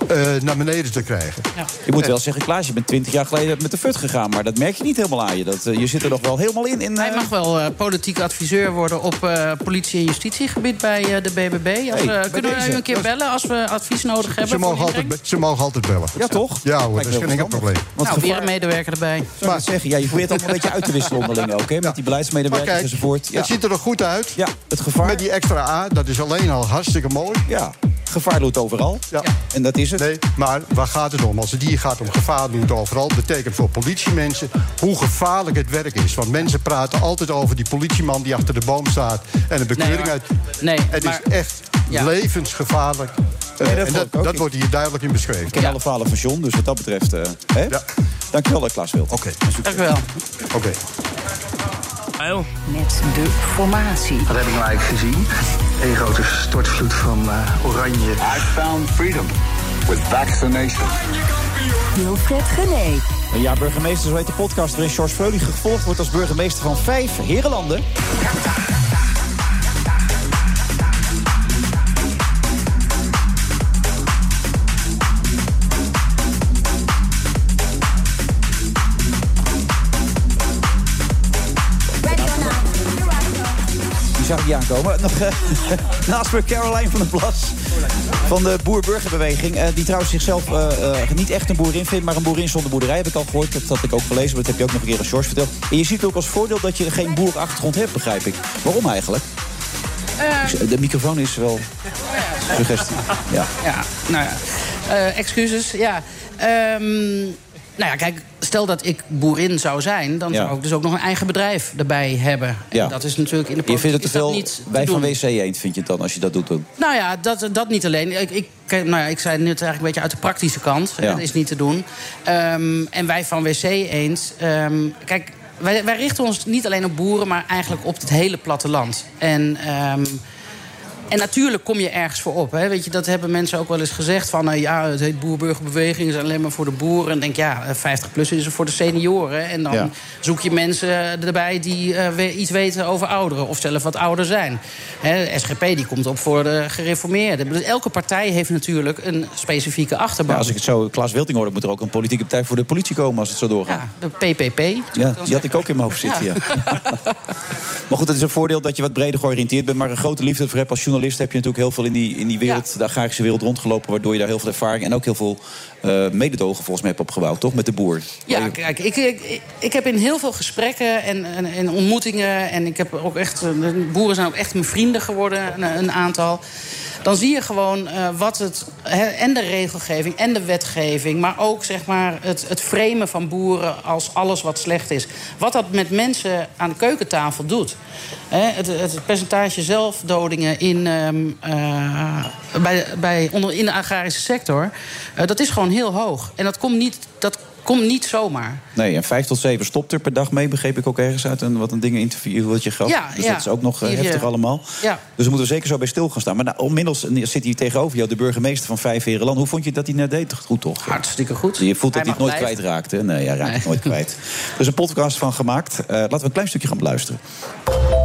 eh, naar beneden te krijgen. Je moet wel zeggen, Klaas, je bent twintig jaar geleden met de fut gegaan. Maar dat merk je niet helemaal aan je. Dat, eh, je zit er nog wel helemaal in. in Hij mag wel eh, politiek adviseur worden op eh, politie- en justitiegebied bij eh, de BBB. Als, Hey, eh, kunnen we u een keer bellen als we advies nodig hebben? Ze voor mogen, altijd, ze mogen altijd bellen. Ja, toch? Ja hoor, Lijkt dat is geen enkel probleem. Want nou, weer een medewerker erbij. Zou zeggen, ja, je probeert allemaal een beetje uit te wisselen onderling ook. Hè, met die Maar beleidsmedewerkers kijk, enzovoort. Ja. het ziet er nog goed uit. ja, het gevaar, Met die extra A, dat is alleen al hartstikke mooi. ja, gevaar doet overal. Ja. En dat is het. Nee, maar waar gaat het om? Als het hier gaat om gevaar doet overal... betekent voor politiemensen hoe gevaarlijk het werk is. Want mensen praten altijd over die politieman die achter de boom staat... en een bekeuring uit... Nee, het maar- is echt Ja. levensgevaarlijk. Eh, Nee, dat en vond dat, dat wordt hier duidelijk in beschreven. Ik ken alle verhalen van John, dus wat dat betreft... eh hè? Ja. Dankjewel, eh, Klaas Wild. Oké, Dank u wel. oké. Uil. Met de formatie. Wat heb ik nou eigenlijk gezien? Een grote stortvloed van eh, oranje. I found freedom with vaccination. Wilfred Genee. Ja, burgemeester, zo heet de podcast waarin George Freulich gevolgd wordt als burgemeester van vijf herenlanden. Zag ik niet aankomen. Nog, eh, naast me Caroline van der Plas. Van de boer-burgerbeweging. eh, die trouwens zichzelf eh, niet echt een boerin vindt, maar een boerin zonder boerderij. Heb ik al gehoord. Dat had ik ook gelezen. Maar dat heb je ook nog een keer aan George verteld. En je ziet ook als voordeel dat je geen boerachtergrond hebt, begrijp ik. Waarom eigenlijk? De microfoon is wel suggestie. Ja. Ja, nou ja. Excuses, ja. Ehm, nou ja, kijk, stel dat ik boerin zou zijn... dan zou ik dus ook nog een eigen bedrijf erbij hebben. Ja. En dat is natuurlijk in de Je politiek vindt het te is dat veel niet te bij van. WC eend, vind je het dan, als je dat doet doen? Nou ja, dat, dat niet alleen. Ik, ik, nou ja, ik zei net eigenlijk een beetje uit de praktische kant. Ja. Dat is niet te doen. Ehm, en wij van WC eens. ehm, kijk, wij, wij richten ons niet alleen op boeren, maar eigenlijk op het hele platteland. En. ehm, En natuurlijk kom je ergens voor op. Hè. Weet je, dat hebben mensen ook wel eens gezegd. Van eh, ja, het heet boerburgerbeweging, is alleen maar voor de boeren. En denk ja, eh, 50 plus is er voor de senioren. En dan Ja. zoek je mensen erbij die eh, iets weten over ouderen. Of zelf wat ouder zijn. Hè, SGP die komt op voor de gereformeerden. Bedoel, Elke partij heeft natuurlijk een specifieke achterban. Ja, als ik het zo Klaas Wilting hoor, moet er ook een politieke partij voor de politie komen als het zo doorgaat. De PPP. Ja, die had ik ook in mijn hoofd zitten, ja. maar goed, het is een voordeel dat je wat breder georiënteerd bent. Maar een grote liefde voor hebt als journalist... heb je natuurlijk heel veel in die, in die wereld, de agrarische wereld rondgelopen... waardoor je daar heel veel ervaring en ook heel veel eh mededogen volgens mij hebt opgebouwd, toch? Met de boer. Ja, kijk, ik, ik, ik heb in heel veel gesprekken en, en, en ontmoetingen... en ik heb ook echt, eh, de boeren zijn ook echt mijn vrienden geworden, een, een aantal... dan zie je gewoon eh, wat het... en de regelgeving en de wetgeving... maar ook zeg maar, het, het framen van boeren als alles wat slecht is. Wat dat met mensen aan de keukentafel doet. Het, het percentage zelfdodingen in, ehm, eh, bij, bij, onder, in de agrarische sector... eh, dat is gewoon heel hoog. En dat komt niet, dat komt niet zomaar. Nee, en vijf tot zeven stopt er per dag mee, begreep ik ook ergens uit een, wat een dingen interview wat je gaf. Ja, dus ja. dat is ook nog eh, heftig allemaal. Ja. Dus daar moeten we zeker zo bij stil gaan staan. Maar nou, inmiddels zit hier tegenover jou de burgemeester van Vijf Herenland. Hoe vond je dat hij net deed? Goed toch? Hartstikke goed. Je voelt dat Hij hij het nooit kwijtraakt, hè? Nee, hij raakt het nooit kwijt. Er is een podcast van gemaakt. Eh, laten we een klein stukje gaan beluisteren.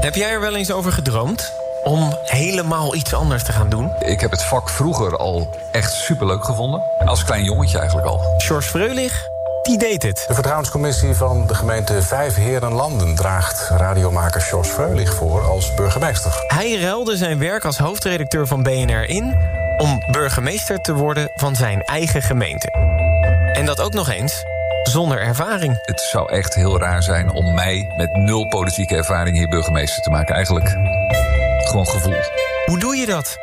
Heb jij er wel eens over gedroomd? Om helemaal iets anders te gaan doen? Ik heb het vak vroeger al echt superleuk gevonden. Als klein jongetje eigenlijk al. George Freulich, die deed het. De vertrouwenscommissie van de gemeente Vijf Herenlanden draagt radiomaker Jos Freulich voor als burgemeester. Hij ruilde zijn werk als hoofdredacteur van BNR in... om burgemeester te worden van zijn eigen gemeente. En dat ook nog eens zonder ervaring. Het zou echt heel raar zijn om mij met nul politieke ervaring hier burgemeester te maken. Eigenlijk gewoon gevoel. Hoe doe je dat?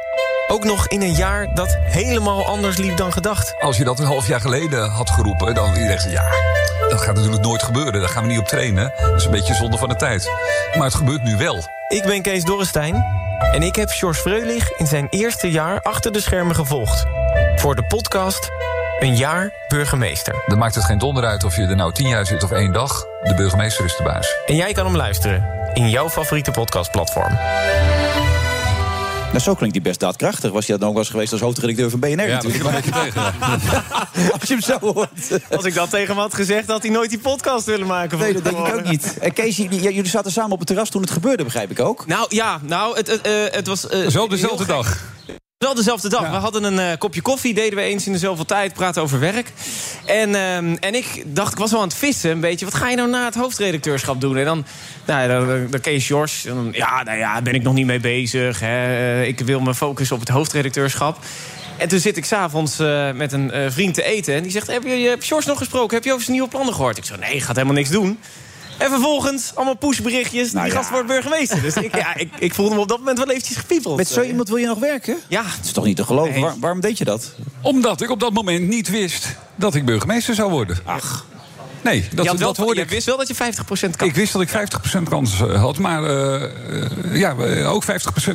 Ook nog in een jaar dat helemaal anders liep dan gedacht. Als je dat een half jaar geleden had geroepen, dan iedereen zegt ja, dat gaat natuurlijk nooit gebeuren. Daar gaan we niet op trainen. Dat is een beetje zonde van de tijd. Maar het gebeurt nu wel. Ik ben Kees Dorrestein en ik heb George Freulich in zijn eerste jaar achter de schermen gevolgd. Voor de podcast Een jaar burgemeester. Dan maakt het geen donder uit of je er nou tien jaar zit of één dag. De burgemeester is de baas. En jij kan hem luisteren in jouw favoriete podcastplatform. Nou, zo klinkt hij best daadkrachtig. Was hij dat nog wel eens geweest als hoofdredacteur van BNR Ja, natuurlijk. dat zit een beetje Als je hem zo hoort. Als ik dat tegen hem had gezegd, had hij nooit die podcast willen maken. Nee, dat denk ik ook niet. En Kees, j- j- jullie zaten samen op het terras toen het gebeurde, begrijp ik ook. Nou ja, nou, het, het, eh, het was... eh, Zo dezelfde heel gek. dag. Wel dezelfde dag. We hadden een eh, kopje koffie, deden we eens in de zoveel tijd, praten over werk. En, ehm, en ik dacht, ik was wel aan het vissen een beetje. Wat ga je nou na het hoofdredacteurschap doen? En dan, nou, dan, dan, Kees Jors. Dan, ja, nou ja, daar ben ik nog niet mee bezig. Hè. Eh, Ik wil me focussen op het hoofdredacteurschap. En toen zit ik s'avonds eh met een vriend te eten. En die zegt, heb je, Jors nog gesproken? Heb je over zijn nieuwe plannen gehoord? Ik zei, nee, gaat helemaal niks doen. En vervolgens allemaal pushberichtjes. Nou die ja. gast wordt burgemeester. Dus ik, ja, ik, ik voelde me op dat moment wel eventjes gepiepeld. Met zo iemand wil je nog werken? Ja. Het is toch niet te geloven? Nee. Waar- waarom deed je dat? Omdat ik op dat moment niet wist dat ik burgemeester zou worden. Ach. Nee, dat, je, wel, dat hoorde je ik. wist wel dat je 50% kan. Ik wist dat ik 50% kans eh, had, maar eh, eh, ja, ook 50%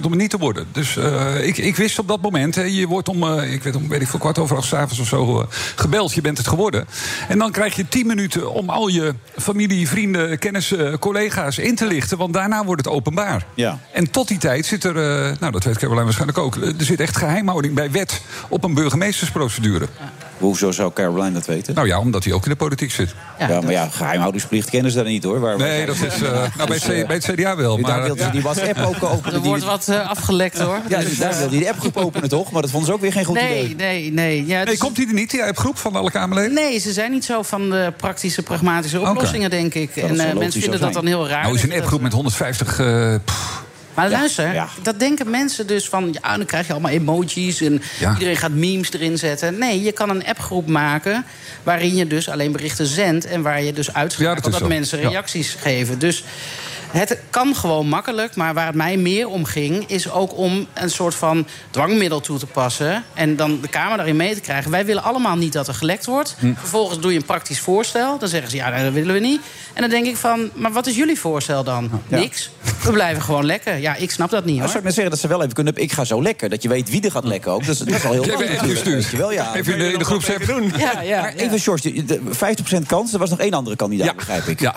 om het niet te worden. Dus eh, ik, ik wist op dat moment, hè, je wordt om, ik weet om, weet ik veel, kwart over acht 's avonds of zo gebeld, je bent het geworden. En dan krijg je 10 minuten om al je familie, vrienden, kennissen, collega's in te lichten, want daarna wordt het openbaar. Ja. En tot die tijd zit er, eh, nou dat weet Caroline waarschijnlijk ook, er zit echt geheimhouding bij wet op een burgemeestersprocedure. Hoezo zou Caroline dat weten? Nou ja, omdat hij ook in de politiek zit. Ja, maar ja, geheimhoudingsplicht kennen ze daar niet hoor. Waar Nee, dat is eh, nou, bij, het C- bij het CDA wel. daar Maar, wilde ze die WhatsApp ook openen. Er die- wordt wat eh, afgelekt hoor. Ja, Dus, dus daar eh, wilde hij de appgroep openen toch? Maar dat vonden ze ook weer geen goed nee, idee. nee, nee. Ja, Nee, dus- komt hij er niet, die groep van alle Kamerleden? Nee, ze zijn niet zo van de praktische, pragmatische oplossingen, denk ik. dat en eh, mensen vinden dat dan heel raar. Nou is een appgroep met 150... eh, pff, Maar luister, ja. dat denken mensen dus van... ja, dan krijg je allemaal emojis en Ja. iedereen gaat memes erin zetten. Nee, je kan een appgroep maken waarin je dus alleen berichten zendt... en waar je dus uitschakelt dat mensen reacties geven. Dus het kan gewoon makkelijk, maar waar het mij meer om ging... is ook om een soort van dwangmiddel toe te passen... en dan de Kamer daarin mee te krijgen. Wij willen allemaal niet dat er gelekt wordt. Hm. Vervolgens doe je een praktisch voorstel. Dan zeggen ze, ja, dat willen we niet. En dan denk ik van, maar wat is jullie voorstel dan? Ja. Niks. We blijven gewoon lekker. Ja, ik snap dat niet Nou, hoor. zou ik net zeggen dat ze wel even kunnen... Ik ga zo lekker. Dat je weet wie er gaat lekken ook. Dat is, dat is al heel je wel, ja. Even in de, groepsapp. Ja, ja, Maar even, George, de- de 50% kans. Er was nog één andere kandidaat, begrijp ik. Ja.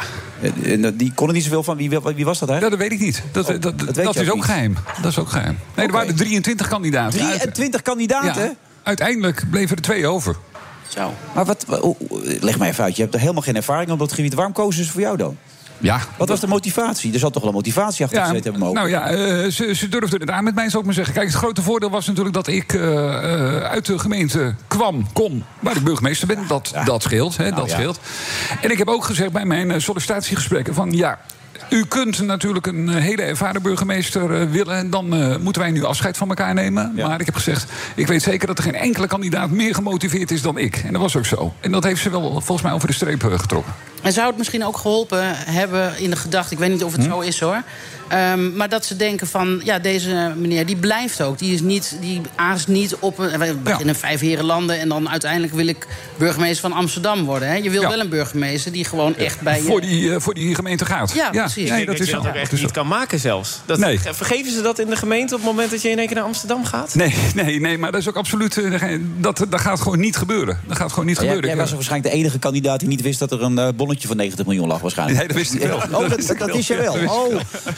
En, die kon er niet zoveel van. Wie, wie was dat, hè? Ja, dat weet ik niet. Dat, dat, dat, Oh, weet je is ook niet. geheim. Dat is ook geheim. Nee, er waren 23 kandidaten. 23 kandidaten? Ja, uiteindelijk bleven er twee over. Zo. Maar wat, leg mij even uit. Je hebt er helemaal geen ervaring op dat gebied. Waarom kozen ze voor jou dan? Ja. Wat was de motivatie? Er zat toch wel een motivatie achter gezeten hebben mogen. nou ja, eh, ze, ze durfden het aan met mij, zou ik maar zeggen. Kijk, het grote voordeel was natuurlijk dat ik eh, eh, uit de gemeente kwam, kom, waar ik burgemeester ben. Dat, dat scheelt, hè, dat Nou ja. scheelt. En ik heb ook gezegd bij mijn sollicitatiegesprekken van ja. U kunt natuurlijk een eh, hele ervaren burgemeester eh, willen. En dan eh, moeten wij nu afscheid van elkaar nemen. Maar ik heb gezegd, ik weet zeker dat er geen enkele kandidaat meer gemotiveerd is dan ik. En dat was ook zo. En dat heeft ze wel volgens mij over de streep getrokken. En zou het misschien ook geholpen hebben in de gedachte... ik weet niet of het Hm? zo is hoor... ehm, maar dat ze denken van, ja, deze meneer die blijft ook. Die, is niet, die aast niet op een... We beginnen vijf heren landen... en dan uiteindelijk wil ik burgemeester van Amsterdam worden. Hè? Je wil Ja. wel een burgemeester die gewoon echt bij je... Voor die, eh, voor die gemeente gaat. Ja, precies. Ik Nee, dat dat is je dat ook echt niet zo. kan maken zelfs. Dat, Nee. Vergeven ze dat in de gemeente op het moment dat je in één keer naar Amsterdam gaat? Nee, nee, nee, maar dat is ook absoluut. eh, Dat, dat gaat gewoon niet gebeuren. Dat gaat gewoon niet gebeuren. jij was waarschijnlijk de enige kandidaat die niet wist dat er een eh, bonnetje van 90 miljoen lag waarschijnlijk. Nee, dat wist ik wel. Oh, dat, dat, is je wel. Dat ik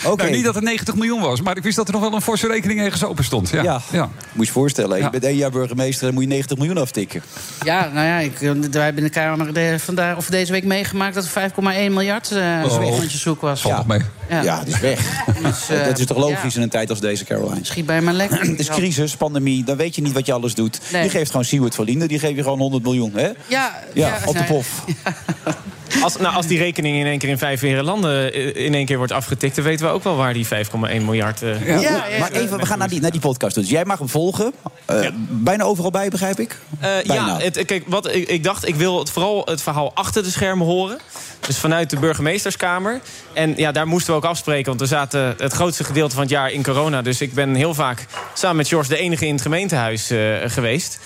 Oh. Nou, niet dat het 90 miljoen was, maar ik wist dat er nog wel een forse rekening ergens open stond. Ja. Ja. ja. Moet je je voorstellen, je Ja. bent één jaar burgemeester en moet je 90 miljoen aftikken. Ja, nou ja, ik, eh, wij hebben in de Kamer de, vandaag, of deze week meegemaakt... dat er 5,1 miljard eh Oh. zoek was. Valt nog mee. Ja. Ja, die is weg. Dus, eh, dat is toch logisch ja. in een tijd als deze, Caroline? Schiet bij me lekker. Het is crisis, pandemie, dan weet je niet wat je alles doet. Nee. Je geeft gewoon Siewert van Linden, die geef je gewoon 100 miljoen. Hè? Ja, Ja, op de nou, pof. Als, nou, als die rekening in één keer in vijf landen eh, in één keer wordt afgetikt... dan weten we ook wel waar die 5,1 miljard... eh, Ja, ja, maar even, we gaan naar die, naar die podcast. Dus jij mag hem volgen. Eh, Bijna overal bij, begrijp ik? Eh, ja, het, kijk, wat ik, ik dacht, ik wil het, vooral het verhaal achter de schermen horen. Dus vanuit de burgemeesterskamer. En ja, daar moesten we ook afspreken, want we zaten het grootste gedeelte van het jaar in corona. Dus ik ben heel vaak samen met George de enige in het gemeentehuis eh, geweest.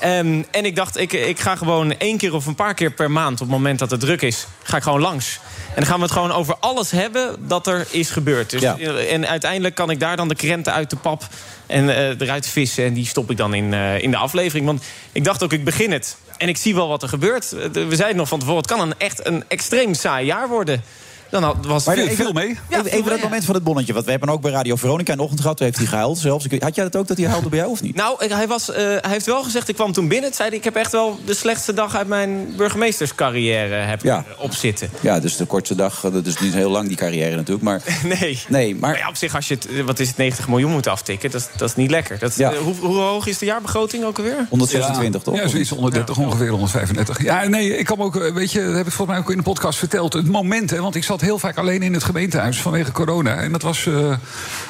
Ehm, en ik dacht, ik, ik ga gewoon één keer of een paar keer per maand... op het moment dat het druk is, ga ik gewoon langs. En dan gaan we het gewoon over alles hebben dat er is gebeurd. Dus, Ja. En uiteindelijk kan ik daar dan de krenten uit de pap en eh, eruit vissen. En die stop ik dan in, eh, in de aflevering. Want ik dacht ook, ik begin het. En ik zie wel wat er gebeurt. Eh, We zeiden nog van tevoren, het kan een, echt een extreem saai jaar worden. Dan had- was Maar veel, mee. even, even dat moment van het bonnetje. Want we hebben ook bij Radio Veronica in de ochtend gehad. Toen heeft hij gehuild zelfs. Had jij dat ook, dat hij huilde bij jou of niet? Nou, hij, was, eh, hij heeft wel gezegd, ik kwam toen binnen. Het zei hij, ik heb echt wel de slechtste dag uit mijn burgemeesterscarrière heb Ja. ik op zitten. Ja, dus de kortste dag. eh, Dat is niet heel lang, die carrière natuurlijk. Maar Nee. nee, maar... Maar ja, op zich, als je het, eh, wat is het, 90 miljoen moet aftikken, dat, is- dat is niet lekker. Dat, Ja. eh, hoe, hoe hoog is de jaarbegroting ook alweer? 126 toch? Ja, zoiets 130, ongeveer 135. Ja, nee, ik kwam ook, eh, weet je, dat heb ik volgens mij ook in de podcast verteld. Het moment, hè, want ik zat heel vaak alleen in het gemeentehuis vanwege corona. En dat was eh,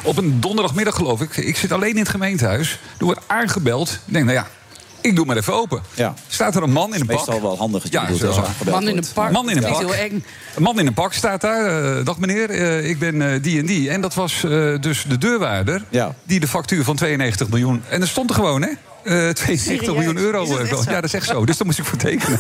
op een donderdagmiddag, geloof ik. Ik zit alleen in het gemeentehuis. Er wordt aangebeld. Ik denk, nou ja, ik doe maar even open. Ja. Staat er een man in een pak. Meestal wel handig. je Ja, zo. Man in een pak. Man in een Dat is pak. heel eng. Een man in een pak staat daar. eh, dag meneer, eh, ik ben eh, die en die. En dat was eh, dus de deurwaarder. Ja. Die de factuur van 92 miljoen. En er stond er gewoon, hè? Eh 92 Serieus? miljoen euro. Is dat eh, echt zo? ja, dat is echt zo. Dus daar moest ik voor tekenen.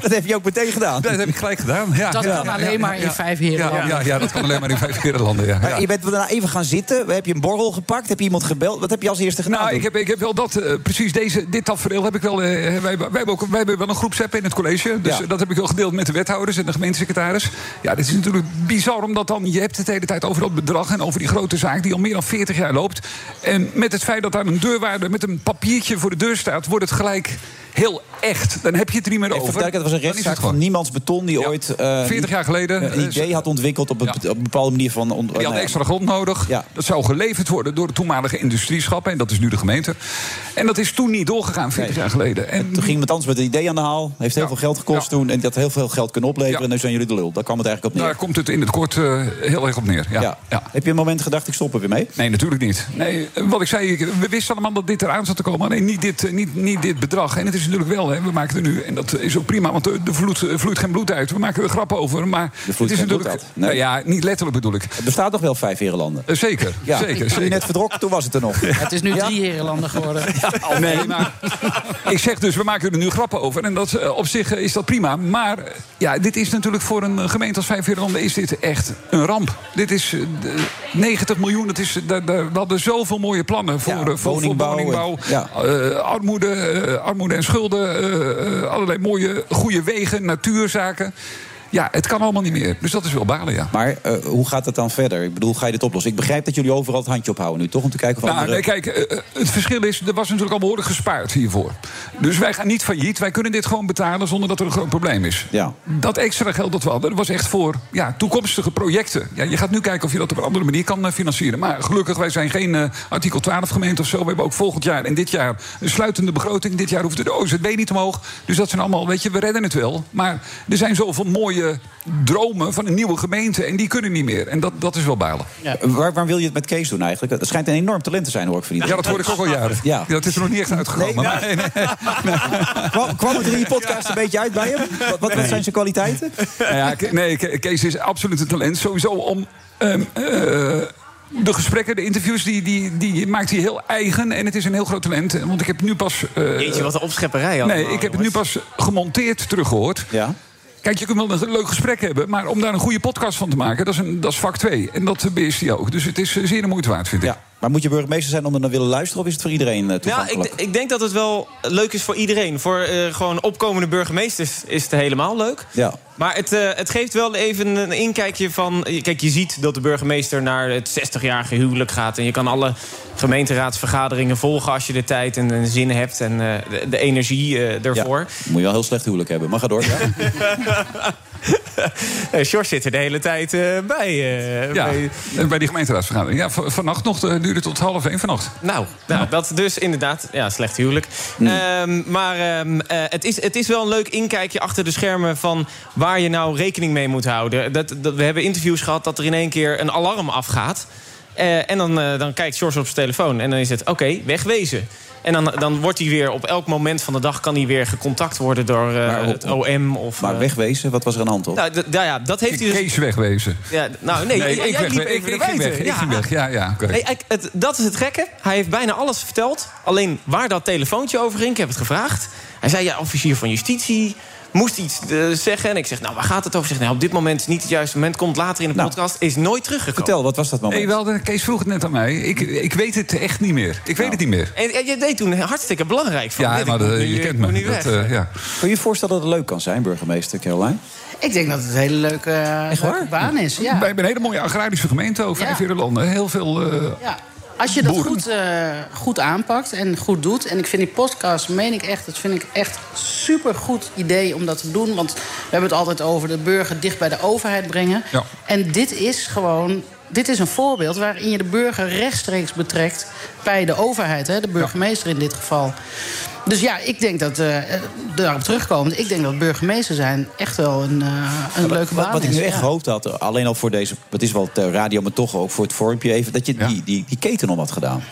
Dat heb je ook meteen gedaan. Dat heb ik gelijk gedaan. Ja, Dat ja, kan ja, alleen ja, maar in ja. vijf heren Ja, landen. ja, ja, dat kan alleen maar in vijf heren landen. Ja, Maar ja. je bent daarna even gaan zitten. Heb je een borrel gepakt? Heb je iemand gebeld? Wat heb je als eerste gedaan? Nou, ik heb, ik heb wel dat, eh, precies deze, dit tafereel heb ik wel. eh, wij, wij, hebben ook, wij hebben wel een groepsapp in het college. Dus Ja. dat heb ik wel gedeeld met de wethouders en de gemeentesecretaris. Ja, dit is natuurlijk bizar, omdat dan je hebt het de hele tijd over dat bedrag en over die grote zaak die al meer dan 40 jaar loopt. En met het feit dat daar een deurwaarder met een papiertje voor de deur staat, wordt het gelijk heel echt. Dan heb je het er niet meer Even over. verduidelijken, het was een rechtszaak van. Niemands Beton... die Ja. ooit eh, 40 jaar geleden. een eh, idee had ontwikkeld op een, Ja. op een bepaalde manier van... on- Die nou had ja, extra grond nodig. Ja. Dat zou geleverd worden door de toenmalige industrieschappen. En dat is nu de gemeente. En dat is toen niet doorgegaan, 40 Nee. jaar geleden. En Toen ging iemand anders met een idee aan de haal. Heeft heel veel geld gekost toen. En dat heel veel geld kunnen opleveren. En nu zijn jullie de lul. Daar kwam het eigenlijk op neer. daar komt het in het kort eh, heel erg op neer. Ja. Heb je een moment gedacht, ik stop er weer mee? Nee, natuurlijk niet. Nee, wat ik zei, ik- we wisten allemaal dat dit eraan zat te komen. Alleen niet dit, niet, niet dit bedrag. En het is is natuurlijk wel, hè, we maken er nu, en dat is ook prima, want er, er vloeit, er geen bloed uit. We maken er grappen over, maar het is natuurlijk... Nee. Nou ja, niet letterlijk bedoel ik. Het bestaat nog wel vijf herenlanden. Eh, zeker, Ja, zeker. toen je zeker. net verdrok, toen was het er nog. Het is nu drie herenlanden geworden. Nee, maar ik zeg dus, we maken er nu grappen over. En dat, eh, op zich eh, is dat prima. Maar eh, ja, dit is natuurlijk voor een eh, gemeente als Vijfveerlanden... is dit echt een ramp. Dit is eh, de- 90 miljoen. Het is, we hadden zoveel mooie plannen voor, eh, voor, voor woningbouw en- ja. eh, armoede, eh, armoede en schulden. eh, eh, allerlei mooie, goede wegen, natuurzaken. Ja, het kan allemaal niet meer. Dus dat is wel balen, ja. Maar eh, hoe gaat het dan verder? Ik bedoel, ga je dit oplossen? Ik begrijp dat jullie overal het handje ophouden nu, toch? Om te kijken of Nou, andere... nee, kijk, eh, het verschil is, er was natuurlijk al behoorlijk gespaard hiervoor. Dus wij gaan niet failliet. Wij kunnen dit gewoon betalen zonder dat er een groot probleem is. Ja. Dat extra geld dat we hadden, dat was echt voor ja, toekomstige projecten. Ja, je gaat nu kijken of je dat op een andere manier kan eh, financieren. Maar gelukkig, wij zijn geen eh, artikel 12 gemeente of zo. We hebben ook volgend jaar en dit jaar een sluitende begroting. Dit jaar hoeft de OZB niet omhoog. Dus dat zijn allemaal, weet je, we redden het wel. Maar er zijn zoveel mooie dromen van een nieuwe gemeente en die kunnen niet meer. En dat, dat is wel balen. Waar, waar wil je het met Kees doen eigenlijk? Het schijnt een enorm talent te zijn, hoor ik van Ja, dat hoor ik ook al jaren. Ja. Dat is er nog niet echt uitgekomen. Nee, maar- nee, Kwam, kwam het er in je podcast een beetje uit bij hem? Wat, wat, wat zijn zijn kwaliteiten? Nou nee, Ke- Kees is absoluut een talent. Sowieso om. ehm, eh, de gesprekken, de interviews, die, die, die maakt hij heel eigen. En het is een heel groot talent. Want ik heb nu pas... eh, Jeetje, wat een opschepperij allemaal, Nee, ik heb het nu pas gemonteerd teruggehoord. Ja. Kijk, je kunt wel een leuk gesprek hebben... maar om daar een goede podcast van te maken, dat is, een, dat is vak 2. En dat beheerst hij ook. Dus het is eh, zeer de moeite waard, vind ik. Maar moet je burgemeester zijn om er naar willen luisteren... of is het voor iedereen eh, Ja, toegankelijk? ik, ik denk dat het wel leuk is voor iedereen. Voor eh, gewoon opkomende burgemeesters is het helemaal leuk. Ja. Maar het, eh, het geeft wel even een inkijkje van... Kijk, je ziet dat de burgemeester naar het 60-jarige huwelijk gaat... en je kan alle gemeenteraadsvergaderingen volgen... als je de tijd en de zin hebt en de, de energie ervoor. Moet je wel heel slecht huwelijk hebben. Maar ga door. Ja. Eh, George zit er de hele tijd eh, bij. eh, Ja, bij- die gemeenteraadsvergadering. Ja, vannacht nog, eh, duurde tot half één vannacht. Nou, nou dat dus inderdaad. Ja, slecht huwelijk. Ehm, maar ehm, eh, het, is, het is wel een leuk inkijkje achter de schermen... van waar je nou rekening mee moet houden. Dat, dat, we hebben interviews gehad dat er in één keer een alarm afgaat. En dan, dan kijkt George op zijn telefoon en dan is het... oké, wegwezen. En dan, dan wordt hij weer op elk moment van de dag... kan hij weer gecontact worden door eh, het OM. Of, Maar eh, wegwezen, wat was er aan de hand op? nou, d- nou ja, dat heeft hij dus... Kees wegwezen. Ja, nou, nee, jij- ik, jij weg, liep ik, even ik naar ging weg. Ik ging weg. Ja, ja, oké. Nee, het, dat is het gekke. Hij heeft bijna alles verteld. Alleen waar dat telefoontje over ging, ik heb het gevraagd. Hij zei, ja, officier van justitie moest iets eh, zeggen. En ik zeg, nou, waar gaat het over? Zeg, nou, op dit moment is niet het juiste moment. Komt later in de podcast. Is nooit teruggekomen. Vertel, wat was dat moment? Wel, Kees vroeg het net aan mij. Ik, ik weet het echt niet meer. Ik weet het niet meer. En, en je deed toen hartstikke belangrijk van. Ja, maar nu- je kent me. nu Dat, eh, ja. Kun je je voorstellen dat het leuk kan zijn, burgemeester Caroline? Ik denk dat het een hele leuke, leuke baan is. Ja. Wij hebben een hele mooie agrarische gemeente over Ja. Heel veel. eh, Ja. Als je dat Boeren. goed, eh, goed aanpakt en goed doet. En ik vind die podcast, meen ik echt, dat vind ik echt super goed idee om dat te doen. Want we hebben het altijd over de burger dicht bij de overheid brengen. Ja. En dit is gewoon. Dit is een voorbeeld waarin je de burger rechtstreeks betrekt bij de overheid, hè, de burgemeester in dit geval. Dus ja, ik denk dat, eh daarop terugkomend, ik denk dat burgemeester zijn echt wel een, eh, een leuke baan wat ik is. nu echt Ja. gehoopt had, alleen al voor deze... Het is wel ter radio, maar toch ook voor het vormpje even... dat je die, die, die keten om had gedaan.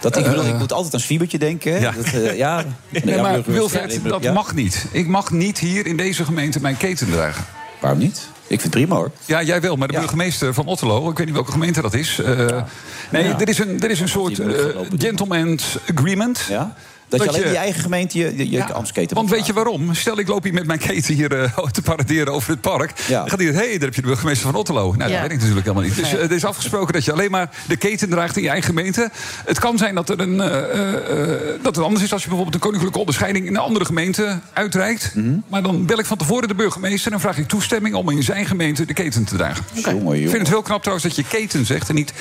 Dat, ik, bedoel, ik moet altijd aan Zwiebertje denken. hè. Ja. Dat, eh, ja. Nee, maar burger- Wilfred, ja, dat ja. mag niet. Ik mag niet hier in deze gemeente mijn keten dragen. Waarom niet? Ik vind het prima hoor. Ja, jij wel, maar de Ja. burgemeester van Otterlo, ik weet niet welke gemeente dat is. eh, nee, Ja. er is een, er is een soort doen. gentleman's agreement. Ja? Dat, je alleen in je eigen gemeente je, je, je Want weet je waarom? Stel, ik loop hier met mijn keten hier eh, te paraderen over het park. Ja. Dan gaat hij hé, hey, daar heb je de burgemeester van Otterlo. Nou, Ja. dat weet ik natuurlijk helemaal niet. Dus Nee. eh, het is afgesproken dat je alleen maar de keten draagt in je eigen gemeente. Het kan zijn dat, er een, eh, dat het anders is als je bijvoorbeeld een koninklijke onderscheiding in een andere gemeente uitreikt. Mhm. Maar dan bel ik van tevoren de burgemeester en vraag ik toestemming om in zijn gemeente de keten te dragen. Jongen, Ik vind het heel knap trouwens dat je keten zegt en niet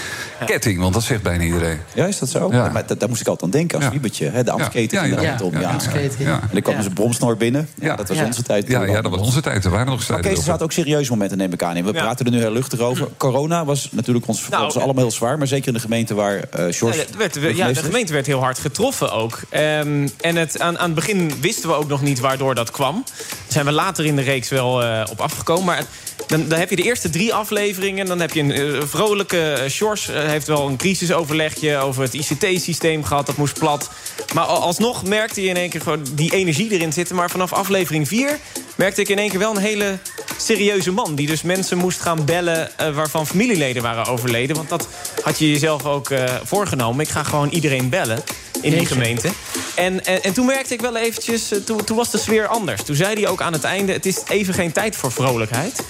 ketting, want dat zegt bijna iedereen. Ja, is dat zo? Ja. Maar daar moest ik altijd aan denken als Ja. Hè, de Ja, ging ja, er ja. altijd om. Ja. Amsketen. Ja. En dan kwam Ja. dus een bromsnor binnen. Dat was Ja. onze tijd. Ja, ja, dat was onze tijd. Er waren nog strijden. Kees, er zaten ook serieuze momenten, neem ik aan. in. We Ja. praten er nu heel luchtig over. Corona was natuurlijk ons, voor Nou, ons allemaal heel zwaar. Maar zeker in de gemeente waar eh George... Ja, het werd, ja, de gemeente werd heel hard getroffen ook. Ehm, en het, aan, aan het begin wisten we ook nog niet waardoor dat kwam. Daar zijn we later in de reeks wel eh, op afgekomen. Maar dan, dan heb je de eerste drie afleveringen. Dan heb je een eh, vrolijke... Uh, George heeft wel een crisisoverlegje over het ICT-systeem gehad. Dat moest plat. Maar al- alsnog merkte je in één keer gewoon die energie erin zitten. Maar vanaf aflevering 4 merkte ik in één keer wel een hele serieuze man. Die dus mensen moest gaan bellen eh, waarvan familieleden waren overleden. Want dat had je jezelf ook eh, voorgenomen. Ik ga gewoon iedereen bellen in die gemeente. En, en, en toen merkte ik wel eventjes, eh, toen, toen was de sfeer anders. Toen zei hij ook aan het einde, het is even geen tijd voor vrolijkheid.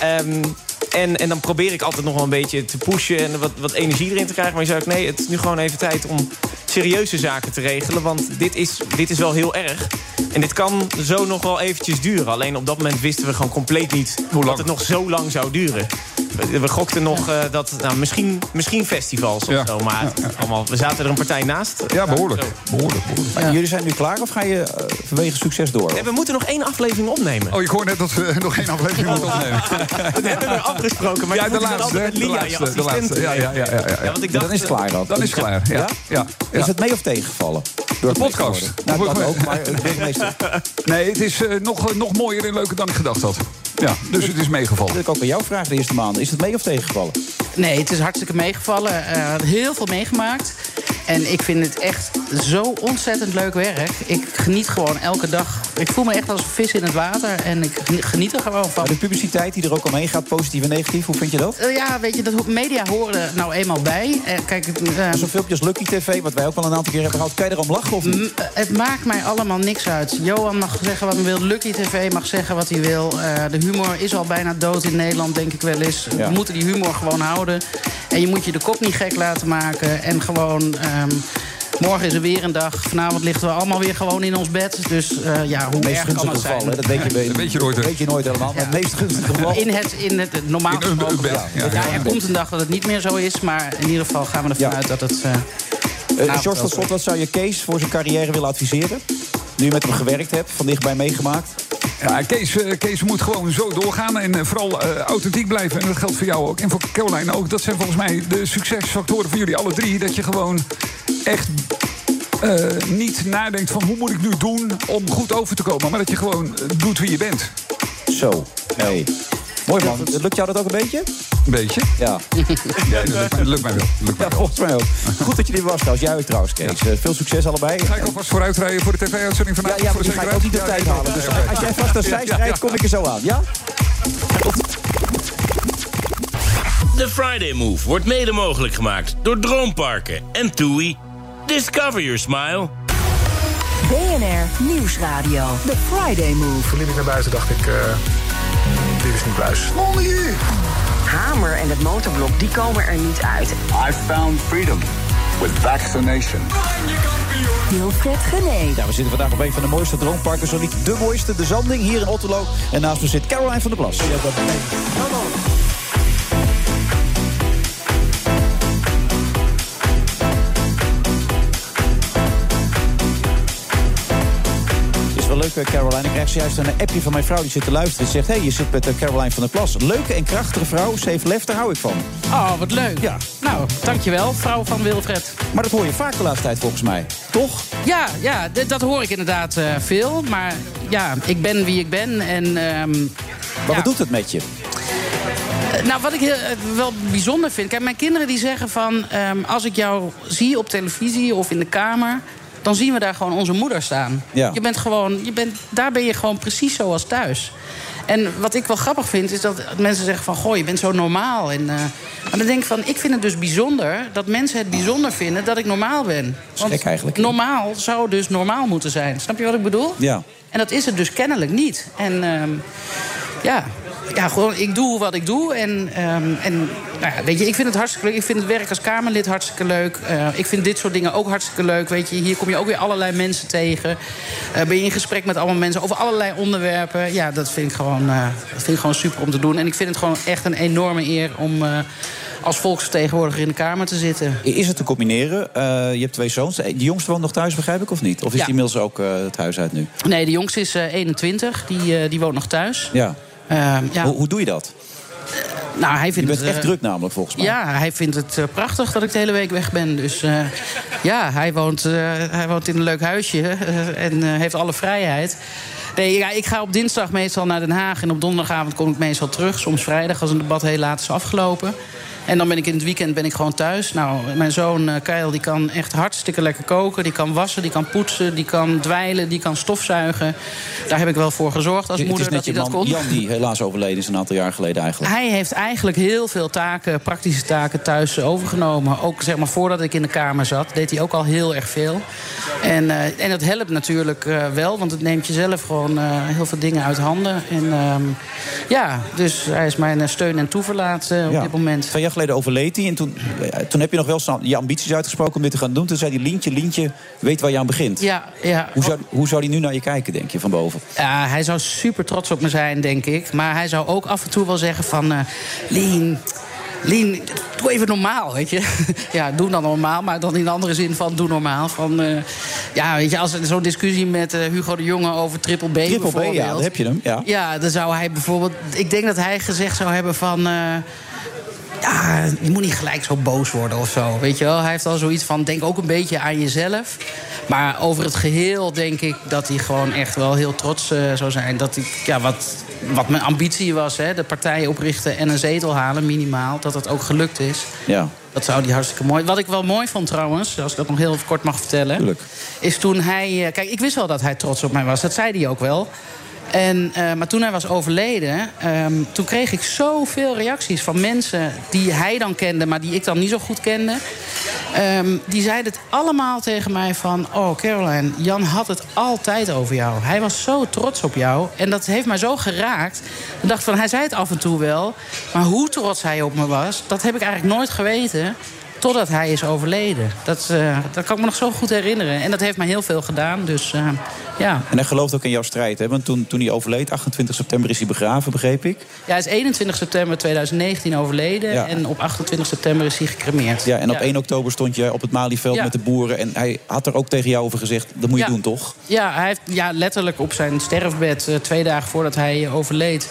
Ehm, en, en dan probeer ik altijd nog wel een beetje te pushen en wat, wat energie erin te krijgen. Maar je zei ook, nee, het is nu gewoon even tijd om serieuze zaken te regelen. Want dit is, dit is wel heel erg. En dit kan zo nog wel eventjes duren. Alleen op dat moment wisten we gewoon compleet niet dat het nog zo lang zou duren. We, gokten nog eh, dat, nou, misschien, misschien festivals of zo. Maar allemaal, we zaten er een partij naast. Ja, behoorlijk. Behoorlijk, behoorlijk. Maar jullie zijn nu klaar of ga je eh, vanwege succes door? Nee, we moeten nog één aflevering opnemen. Oh, ik hoor net dat we nog geen aflevering moeten opnemen. We hebben er afgesproken, maar Ja, de dan laatste, hè? De laatste, de laatste. Ja, ja, ja, ja, ja. want ik dacht, dan is het klaar dan. Dan is het klaar, ja. ja, ja. Is het mee of tegengevallen? Door De podcast. Nou, dat ook, maar burgemeester. Nee, het is eh, nog, eh, nog mooier en leuker dan ik gedacht had. Ja, dus het is meegevallen. Dat ik ook bij jou vraag de eerste maanden. Is het mee of tegengevallen? Nee, het is hartstikke meegevallen. Eh, heel veel meegemaakt. En ik vind het echt zo ontzettend leuk werk. Ik geniet gewoon elke dag. Ik voel me echt als een vis in het water. En ik geniet er gewoon van. Maar de publiciteit die er ook omheen gaat, positief en negatief, hoe vind je dat? Eh, ja, weet je, dat media horen er nou eenmaal bij. Eh, kijk, eh, Zo'n filmpje als Lucky TV, wat wij ook al een aantal keer hebben gehad, kan je erom lachen of niet? het maakt mij allemaal niks uit. Johan mag zeggen wat hij wil. Lucky TV mag zeggen wat hij wil. De humor is al bijna dood in Nederland, denk ik wel eens. Ja. We moeten die humor gewoon houden. En je moet je de kop niet gek laten maken. En gewoon... ehm, Morgen is er weer een dag. Vanavond liggen we allemaal weer gewoon in ons bed. Dus eh, ja, hoe Het meest erg kan gunstige het zijn? geval, hè? dat weet je, Dat weet je nooit, hè? weet je nooit helemaal. Maar het meest gunstige geval. In het, in het, normaal In een- bed, ja. Ja, er komt een dag dat het niet meer zo is. Maar in ieder geval gaan we ervan Ja. uit dat het... George, tot slot, wat zou je Kees voor zijn carrière willen adviseren? Nu je met hem gewerkt hebt, van dichtbij meegemaakt. Ja, Kees, Kees moet gewoon zo doorgaan en vooral eh, authentiek blijven. En dat geldt voor jou ook. En voor Caroline ook. Dat zijn volgens mij de succesfactoren voor jullie alle drie. Dat je gewoon echt eh, niet nadenkt van hoe moet ik nu doen om goed over te komen. Maar dat je gewoon eh, doet wie je bent. Zo, hey. Mooi man. Lukt jou dat ook een beetje? Een beetje. Ja. Ja, dat lukt mij, dat lukt mij wel. Dat lukt mij Ja, wel. volgens mij ook. Goed dat je er was trouwens. Jij ook trouwens, Kees. Eh, veel succes allebei. Ga ik alvast vooruitrijden voor de tv-uitzending Ja, vanavond? ja, maar de die ga ik ook niet de tijd Ja, halen. Dus ja, ja, ja. als jij vast naar zij Ja, rijdt, ja. kom ik er zo aan. Ja? De Friday Move wordt mede mogelijk gemaakt door Droomparken en TUI. Discover your smile. BNR Nieuwsradio. The Friday Move. Toen liep ik naar buiten dacht ik, eh, dit is niet pluis. Hamer en het motorblok, die komen er niet uit. I found freedom with vaccination. Wilfred Genee. Ja, we zitten vandaag op een van de mooiste droomparken, zo niet de mooiste, de Zanding, hier in Otterlo. En naast me zit Caroline van der Plas. Is wel leuk, Caroline. Ik krijg zojuist een appje van mijn vrouw die zit te luisteren. Die zegt, hé, hey, je zit met eh, Caroline van der Plas. Leuke en krachtige vrouw, ze heeft lef, daar hou ik van. Oh, wat leuk. Ja. Nou, dankjewel, vrouw van Wilfred. Maar dat hoor je vaak de laatste tijd volgens mij. Toch? Ja, ja dat hoor ik inderdaad eh, veel. Maar ja, ik ben wie ik ben. En, ehm, Maar ja. wat doet het met je? Eh, Nou, wat ik heel, wel bijzonder vind. Kijk, mijn kinderen die zeggen van... ehm, als ik jou zie op televisie of in de kamer... dan zien we daar gewoon onze moeder staan. Ja. Je bent gewoon, je bent, daar ben je gewoon precies zoals thuis. En wat ik wel grappig vind, is dat mensen zeggen van... goh, je bent zo normaal. En, eh, maar dan denk ik van, ik vind het dus bijzonder... dat mensen het bijzonder vinden dat ik normaal ben. Want eigenlijk. normaal zou dus normaal moeten zijn. Snap je wat ik bedoel? Ja. En dat is het dus kennelijk niet. En ehm, ja, ja, gewoon, ik doe wat ik doe. En, ehm, en nou ja, weet je, ik vind het hartstikke leuk. Ik vind het werk als Kamerlid hartstikke leuk. Eh, ik vind dit soort dingen ook hartstikke leuk. Weet je, hier kom je ook weer allerlei mensen tegen. Eh, ben je in gesprek met allemaal mensen over allerlei onderwerpen. Ja, dat vind ik gewoon, eh, dat vind ik gewoon super om te doen. En ik vind het gewoon echt een enorme eer om. als volksvertegenwoordiger in de Kamer te zitten. Is het te combineren? Je hebt twee zoons. De jongste woont nog thuis, begrijp ik, of niet? Of is Ja. die inmiddels ook het huis uit nu? Nee, de jongste is eh, 21. Die, die woont nog thuis. Ja. Ehm, ja. Hoe, hoe doe je dat? Nou, hij Je vindt bent het, echt eh, druk namelijk, volgens mij. Ja, hij vindt het eh, prachtig dat ik de hele week weg ben. Dus eh, ja, hij woont, hij woont in een leuk huisje en heeft alle vrijheid. Nee, ja, ik ga op dinsdag meestal naar Den Haag en op donderdagavond kom ik meestal terug. Soms vrijdag als een debat heel laat is afgelopen. En dan ben ik in het weekend ben ik gewoon thuis. Nou, mijn zoon uh, Kyle die kan echt hartstikke lekker koken. Die kan wassen, die kan poetsen, die kan dweilen, die kan stofzuigen. Daar heb ik wel voor gezorgd als moeder dat hij dat kon. Jan die helaas overleden is een aantal jaar geleden eigenlijk. Hij heeft eigenlijk heel veel taken, praktische taken thuis overgenomen. Ook zeg maar voordat ik in de kamer zat, deed hij ook al heel erg veel. En, uh, en dat helpt natuurlijk uh, wel, want het neemt jezelf gewoon uh, heel veel dingen uit handen. En um, ja, dus hij is mijn steun en toeverlaat op Ja. dit moment. Jaar geleden overleed hij. En toen, toen heb je nog wel je ambities uitgesproken om dit te gaan doen. Toen zei hij, Lientje, Lientje, weet waar je aan begint. Ja, ja. Hoe zou, hoe zou hij nu naar je kijken, denk je, van boven? Ja, hij zou super trots op me zijn, denk ik. Maar hij zou ook af en toe wel zeggen van... eh Lien, Lien, doe even normaal, weet je. ja, doe dan normaal, maar dan in de andere zin van doe normaal. Van, eh, ja, weet je, als er zo'n discussie met eh, Hugo de Jonge over Triple B Triple B, ja, daar heb je hem. Ja. Ja, dan zou hij bijvoorbeeld... Ik denk dat hij gezegd zou hebben van... eh, ja, je moet niet gelijk zo boos worden of zo, weet je wel. Hij heeft al zoiets van, denk ook een beetje aan jezelf. Maar over het geheel denk ik dat hij gewoon echt wel heel trots eh, zou zijn. Dat ik, ja, wat, wat mijn ambitie was, hè, de partij oprichten en een zetel halen, minimaal. Dat dat ook gelukt is. Ja. Dat zou hij hartstikke mooi. Wat ik wel mooi vond trouwens, als ik dat nog heel kort mag vertellen. Tuurlijk. Is toen hij. eh, Kijk, ik wist wel dat hij trots op mij was. Dat zei hij ook wel. En, eh, maar toen hij was overleden, ehm, toen kreeg ik zoveel reacties van mensen die hij dan kende, maar die ik dan niet zo goed kende. Ehm, die zeiden het allemaal tegen mij van... oh Caroline, Jan had het altijd over jou. Hij was zo trots op jou. En dat heeft mij zo geraakt. Ik dacht van, hij zei het af en toe wel. Maar hoe trots hij op me was, dat heb ik eigenlijk nooit geweten... totdat hij is overleden. Dat, eh, dat kan ik me nog zo goed herinneren. En dat heeft mij heel veel gedaan, dus eh, ja... En hij gelooft ook in jouw strijd, hè? Want toen, toen hij overleed, 28 september is hij begraven, begreep ik. Ja, hij is 21 september 2019 overleden. Ja. En op 28 september is hij gecremeerd. Ja, en op 1 oktober stond je op het Malieveld Ja. met de boeren. En hij had er ook tegen jou over gezegd, dat moet je doen, toch? Ja, hij heeft ja, letterlijk op zijn sterfbed, eh, twee dagen voordat hij overleed.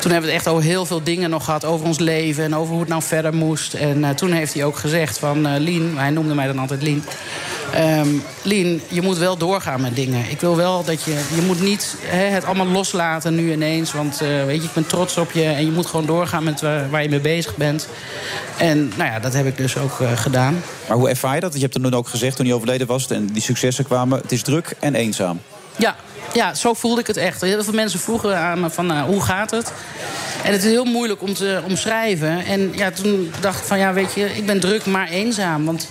Toen hebben we het echt over heel veel dingen nog gehad. Over ons leven en over hoe het nou verder moest. En toen heeft hij ook gezegd van eh, Lien, hij noemde mij dan altijd Lien. ehm, Lien, je moet wel doorgaan met dingen. Ik wil wel dat je, je moet niet het allemaal loslaten nu ineens. Want eh, weet je, ik ben trots op je. En je moet gewoon doorgaan met waar, waar je mee bezig bent. En nou ja, dat heb ik dus ook eh, gedaan. Maar hoe ervaar je dat? Je hebt er toen ook gezegd, toen hij overleden was... en die successen kwamen, het is druk en eenzaam. Ja, ja, zo voelde ik het echt. Heel veel mensen vroegen aan me van nou, hoe gaat het? En het is heel moeilijk om te omschrijven. En ja, toen dacht ik van ja, weet je, ik ben druk maar eenzaam. Want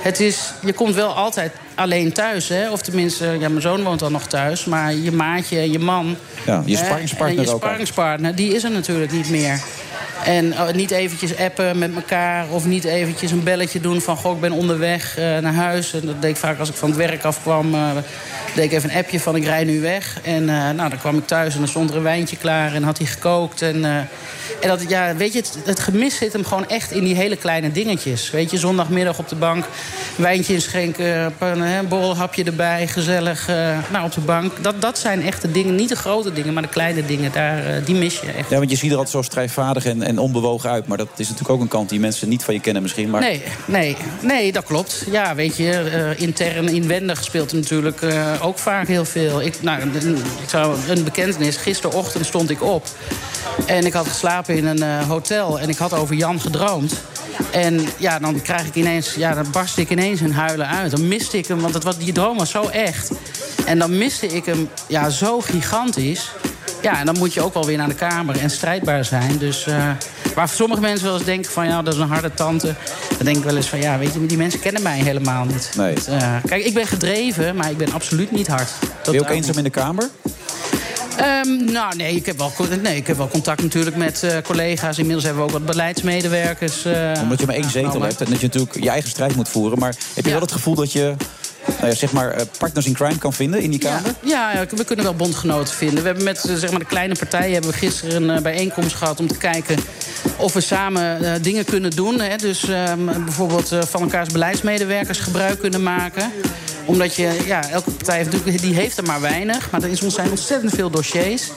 het is, je komt wel altijd alleen thuis. Hè? Of tenminste, ja, mijn zoon woont dan nog thuis. Maar je maatje, je man. Ja, je sparringspartner en je sparringspartner, die is er natuurlijk niet meer. En eh, niet eventjes appen met elkaar. Of niet eventjes een belletje doen van... goh, ik ben onderweg eh, naar huis. En dat deed ik vaak als ik van het werk afkwam. eh deed ik even een appje van ik rij nu weg. En eh, nou, dan kwam ik thuis en dan stond er een wijntje klaar. En had hij gekookt. En, en dat, ja, weet je, het, het gemis zit hem gewoon echt in die hele kleine dingetjes. Weet je, zondagmiddag op de bank. Wijntje inschenken, een borrelhapje erbij. Gezellig eh, nou, op de bank. Dat, dat zijn echt de dingen. Niet de grote dingen, maar de kleine dingen. Daar, eh, die mis je echt. Ja, want je ziet er altijd zo strijdvaardig en, en onbewogen uit. Maar dat is natuurlijk ook een kant die mensen niet van je kennen misschien. Maar Nee, nee, nee, dat klopt. Ja, weet je, eh, intern, inwendig speelt er natuurlijk ook vaak heel veel. Ik, nou, een- ik zou een bekentenis. Gisterochtend stond ik op. En ik had geslapen in een eh, hotel. En ik had over Jan gedroomd. En ja, dan krijg ik ineens, ja, dan barst ik ineens in huilen uit. Dan miste ik hem, want het was, die droom was zo echt. En dan miste ik hem ja, zo gigantisch. Ja, en dan moet je ook wel weer naar de kamer en strijdbaar zijn. Dus eh, waar sommige mensen wel eens denken van... ja, dat is een harde tante. Dan denk ik wel eens van, ja, weet je, die mensen kennen mij helemaal niet. Nee. Dus, eh, kijk, ik ben gedreven, maar ik ben absoluut niet hard. ben je ook eenzaam in de kamer? Ehm, nou, nee ik, heb wel, nee, ik heb wel contact natuurlijk met eh, collega's. Inmiddels hebben we ook wat beleidsmedewerkers. eh, Omdat je maar één zetel aangenomen. hebt en dat je natuurlijk je eigen strijd moet voeren. Maar heb je wel het gevoel dat je nou ja, zeg maar, eh, partners in crime kan vinden in die kamer? Ja, ja, we kunnen wel bondgenoten vinden. We hebben met zeg maar, de kleine partijen hebben we gisteren een bijeenkomst gehad om te kijken of we samen dingen kunnen doen. Hè. Dus ehm, bijvoorbeeld van elkaars beleidsmedewerkers gebruik kunnen maken omdat je, ja, elke partij heeft, die heeft er maar weinig. Maar er is- zijn ontzettend veel dossiers.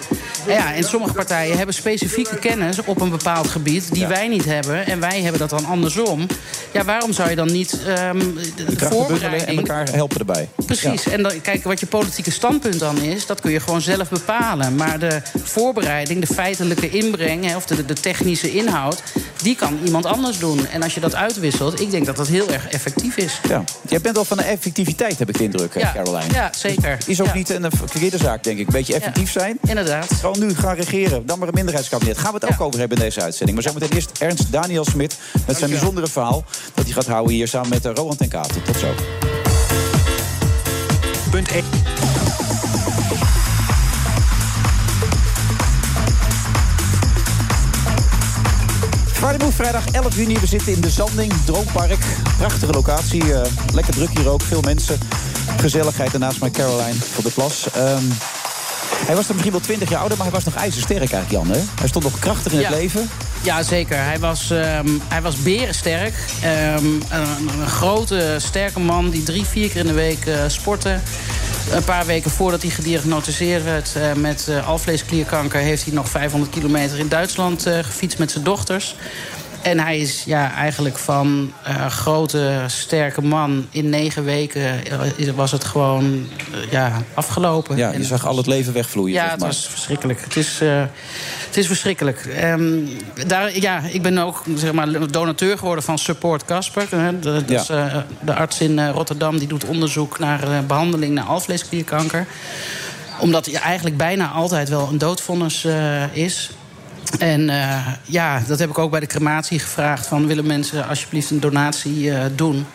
Ja, en sommige partijen hebben specifieke kennis op een bepaald gebied die wij niet hebben. En wij hebben dat dan andersom. Ja, waarom zou je dan niet ehm, de, bundelen en voorbereiding... elkaar helpen erbij. Precies. En dan, kijk, wat je politieke standpunt dan is, dat kun je gewoon zelf bepalen. Maar de voorbereiding, de feitelijke inbreng, hè, of de, de technische inhoud, die kan iemand anders doen. En als je dat uitwisselt, ik denk dat dat heel erg effectief is. Ja. Jij bent wel van de effectiviteit, heb ik de indruk, Ja, Caroline. ja, zeker. Is ook Ja. niet een verkeerde zaak, denk ik. Een beetje effectief zijn. Inderdaad. Gewoon nu gaan regeren. Dan maar een minderheidskabinet. Gaan we het ook over hebben in deze uitzending. Maar zometeen eerst Ernst Daniel Smit met zijn bijzondere verhaal... dat hij gaat houden hier samen met eh, Roland ten Katen. Tot zo. Punt 1. Move, vrijdag 11 juni. We zitten in de Zanding, Droompark. Prachtige locatie. eh, lekker druk hier ook. Veel mensen. Gezelligheid. En naast mij Caroline van der Plas. Ehm, hij was er misschien wel 20 jaar ouder, maar hij was nog ijzersterk eigenlijk, Jan. Hè? Hij stond nog krachtig in Ja. het leven. Ja, zeker. Hij was, ehm, hij was berensterk. Ehm, een, een grote, sterke man die drie, vier keer in de week eh, sportte. Een paar weken voordat hij gediagnosticeerd werd eh, met eh, alvleesklierkanker... heeft hij nog 500 kilometer in Duitsland gefietst met zijn dochters. En hij is ja, eigenlijk van eh, grote, sterke man. In negen weken eh, was het gewoon eh, ja, afgelopen. Ja, En je zag al het leven wegvloeien. ja, zeg het maar. was verschrikkelijk. Het is, het is verschrikkelijk. Ehm, daar, ja, ik ben ook zeg maar, donateur geworden van Support Casper. dat Ja. is, de arts in Rotterdam die doet onderzoek naar eh, behandeling naar alvleesklierkanker. Omdat hij eigenlijk bijna altijd wel een doodvonnis is. En eh, ja, dat heb ik ook bij de crematie gevraagd. Van, willen mensen alsjeblieft een donatie eh, doen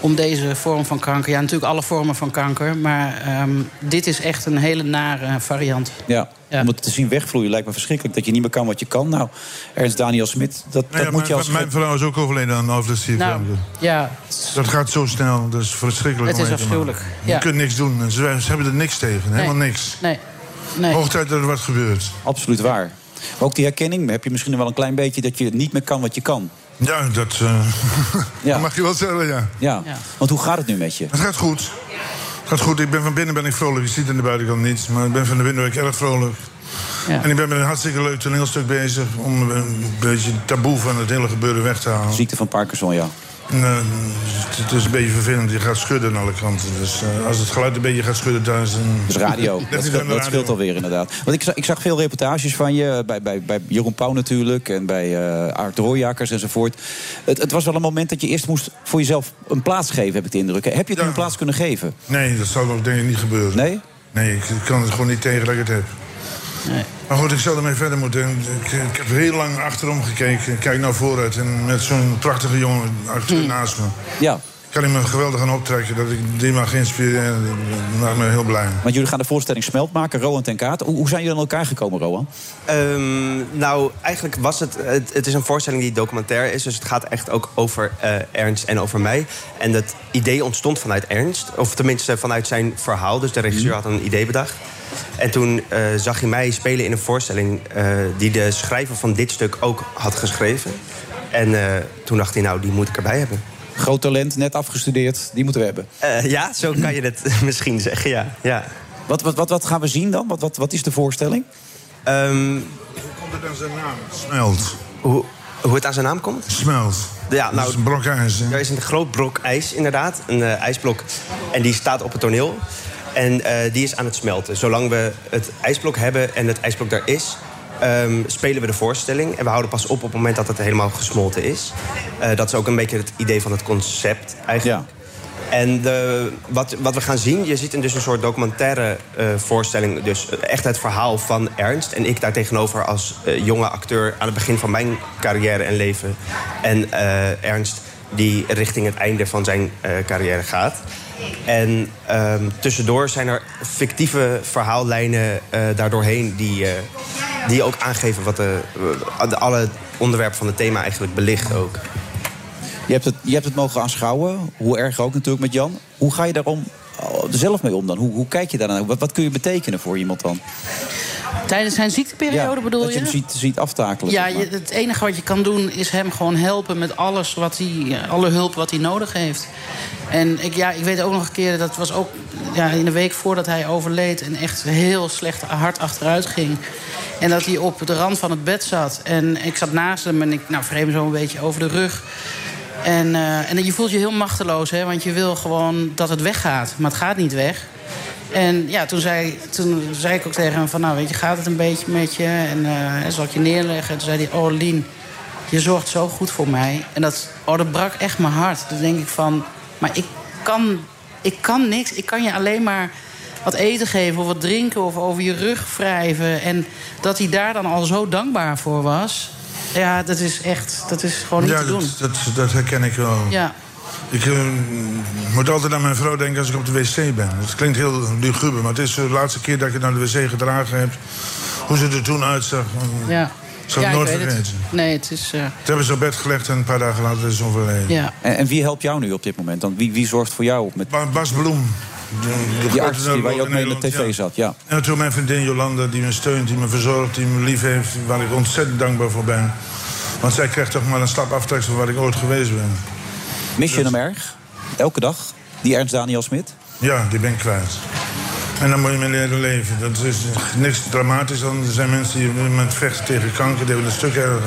om deze vorm van kanker... ja, natuurlijk alle vormen van kanker... maar ehm, dit is echt een hele nare variant. Ja. Om het te zien wegvloeien lijkt me verschrikkelijk. Dat je niet meer kan wat je kan. Nou, Ernst Daniel Smit, dat, Nou dat ja, moet je mijn, als... mijn vrouw is ook overleden aan alvleesklierkanker. Nou, ja, Dat gaat zo snel, dat is verschrikkelijk. Het is afschuwelijk, Je kunt niks doen. En Ze, ze hebben er niks tegen, helemaal niks. Nee. nee. Hoog tijd dat er wat gebeurt. Absoluut waar. Maar ook die herkenning, heb je misschien wel een klein beetje... dat je niet meer kan wat je kan. Ja, dat, eh, Ja. dat mag je wel zeggen, ja. Ja. Want hoe gaat het nu met je? Het gaat goed. Het gaat goed. Ik ben van binnen ben ik vrolijk. Je ziet het aan de buitenkant niet. Maar ik ben van de binnen ben ik erg vrolijk. Ja. En ik ben met een hartstikke leuk toneelstuk bezig... om een beetje het taboe van het hele gebeuren weg te halen. Ziekte van Parkinson, ja. Het is een beetje vervelend. Je gaat schudden aan alle kanten. Dus eh, als het geluid een beetje gaat schudden thuis... Dan... Dus radio, dat, niet scheelt, dat scheelt alweer inderdaad. Want ik zag, ik zag veel reportages van je, bij, bij, bij Jeroen Pauw natuurlijk... en bij eh Art Rooijakers enzovoort. Het, het was wel een moment dat je eerst moest voor jezelf een plaats geven, heb ik de indruk. Heb je het een plaats kunnen geven? Nee, dat zal ook denk ik niet gebeuren. Nee? Nee, ik kan het gewoon niet tegen dat ik het heb. Maar goed, ik zal ermee verder moeten. Ik, ik heb heel lang achterom gekeken. Ik Kijk nou vooruit. En met zo'n prachtige jongen acteur naast me. Ja. Kan ik me geweldig aan optrekken. Dat ik die mag inspireren. Dat maakt me heel blij. Want jullie gaan de voorstelling Smelt maken, Rowan ten Kaat. Hoe, hoe zijn jullie aan elkaar gekomen, Rowan? Ehm, nou, eigenlijk was het, het... Het is een voorstelling die documentair is. Dus het gaat echt ook over eh, Ernst en over mij. En dat idee ontstond vanuit Ernst. Of tenminste vanuit zijn verhaal. Dus de regisseur had een idee bedacht. En toen eh, zag hij mij spelen in een voorstelling... eh, die de schrijver van dit stuk ook had geschreven. En eh, toen dacht hij, nou, die moet ik erbij hebben. Groot talent, net afgestudeerd, die moeten we hebben. Eh, ja, zo kan je het misschien zeggen, ja. ja. Wat, wat, wat, wat gaan we zien dan? Wat, wat, wat is de voorstelling? Ehm, Hoe komt het aan zijn naam? Smelt. hoe, hoe het aan zijn naam komt? Smelt. Ja, Dat nou, is een brok ijs, hè? Er is een groot brok ijs, inderdaad. Een eh, ijsblok. En die staat op het toneel. En eh, die is aan het smelten. Zolang we het ijsblok hebben en het ijsblok daar is... ehm, spelen we de voorstelling. En we houden pas op op het moment dat het helemaal gesmolten is. Eh, dat is ook een beetje het idee van het concept eigenlijk. En de, wat, wat we gaan zien, je ziet in dus een soort documentaire eh, voorstelling... dus echt het verhaal van Ernst. En ik daar tegenover als eh, jonge acteur aan het begin van mijn carrière en leven. En Ernst die richting het einde van zijn carrière gaat. En ehm, tussendoor zijn er fictieve verhaallijnen eh daardoorheen... Die, eh, die ook aangeven wat de, de, alle onderwerpen van het thema eigenlijk belicht ook. Je hebt, het, je hebt het mogen aanschouwen, hoe erg ook natuurlijk met Jan. Hoe ga je daarom zelf mee om dan? Hoe, hoe kijk je daarnaar? Wat, wat kun je betekenen voor iemand dan? Tijdens zijn ziekteperiode bedoel dat je? je hem ziet, ziet aftakelen. Ja, zeg maar. je, het enige wat je kan doen is hem gewoon helpen met alles wat hij, alle hulp wat hij nodig heeft. En ik, ja, ik weet ook nog een keer, dat was ook ja, in de week voordat hij overleed... en echt heel slecht hard achteruit ging. En dat hij op de rand van het bed zat. En ik zat naast hem en ik nou, vreem zo een beetje over de rug. En, eh, en je voelt je heel machteloos, hè, want je wil gewoon dat het weggaat. Maar het gaat niet weg. En ja, toen zei, toen zei ik ook tegen hem van... nou, weet je, gaat het een beetje met je? En eh, zal ik je neerleggen? En toen zei hij, oh, Lien, je zorgt zo goed voor mij. En dat, oh, dat brak echt mijn hart. Toen denk ik van, maar ik kan, ik kan niks. Ik kan je alleen maar wat eten geven of wat drinken... of over je rug wrijven. En dat hij daar dan al zo dankbaar voor was... ja, dat is echt, dat is gewoon niet ja, te doen. dat, dat, dat herken ik wel. Ja. Ik eh, moet altijd aan mijn vrouw denken als ik op de wc ben. Het klinkt heel luguber, maar het is de laatste keer dat ik het naar de wc gedragen heb. Hoe ze er toen uitzag. Ja. Zal ik Ja, nooit weet het. vergeten. Nee, het is... eh, Toen hebben ze op bed gelegd en een paar dagen later is ze overleden. ja. En, en wie helpt jou nu op dit moment? Dan? Wie, wie zorgt voor jou? Met Ba- Bas Bloem. De, de die arts die, waar je ook mee in de tv ja. zat? Ja. En toen mijn vriendin Jolanda, die me steunt, die me verzorgt, die me lief heeft, waar ik ontzettend dankbaar voor ben. Want zij krijgt toch maar een stap aftreksel van waar ik ooit geweest ben. Mis je hem erg? Elke dag? Die Ernst Daniel Smit? Ja, die ben ik kwijt. En dan moet je mee leren leven. Dat is niks dramatisch dan. Er zijn mensen die op dit moment vechten tegen kanker, die hebben een stuk erger.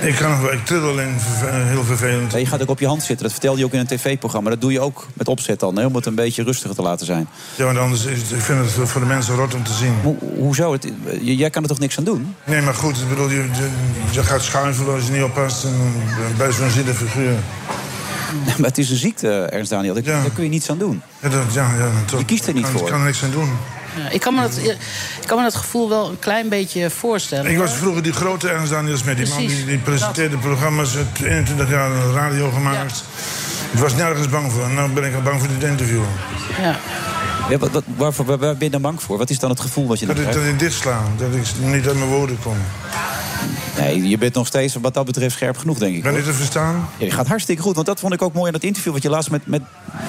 Ik, kan ik tril alleen verve- heel vervelend. Ja, je gaat ook op je hand zitten. Dat vertelde je ook in een tv-programma. Dat doe je ook met opzet dan, hè, om het een beetje rustiger te laten zijn. Ja, want anders is het, ik vind het voor de mensen rot om te zien. Ho hoezo? Het, jij kan er toch niks aan doen? Nee, maar goed, ik bedoel, je, je, je gaat schuiven als je niet oppast. En, eh, bij zo'n zielig figuur. Maar het is een ziekte, Ernst Daniel. Daar, daar kun je niets aan doen. Ja, dat, ja, ja, toch. Je kiest er niet kan- voor. Ik kan er niks aan doen. Ja, ik, kan me dat, ik kan me dat gevoel wel een klein beetje voorstellen. Ik was vroeger die grote Ernst Daniels met die man die, die presenteerde programma's. Het 21 jaar radio gemaakt. Ik was nergens bang voor. En nu ben ik al bang voor dit interview. Ja. Ja, wat, wat, waarvoor, waar, waar ben je dan bang voor? Wat is dan het gevoel wat je dan Dat ik, dat ik dit sla. Dat ik niet uit mijn woorden kom. Nee, je bent nog steeds wat dat betreft scherp genoeg, denk ik. Ben ik te verstaan? Ja, je gaat hartstikke goed. Want dat vond ik ook mooi aan dat interview wat je laatst met, met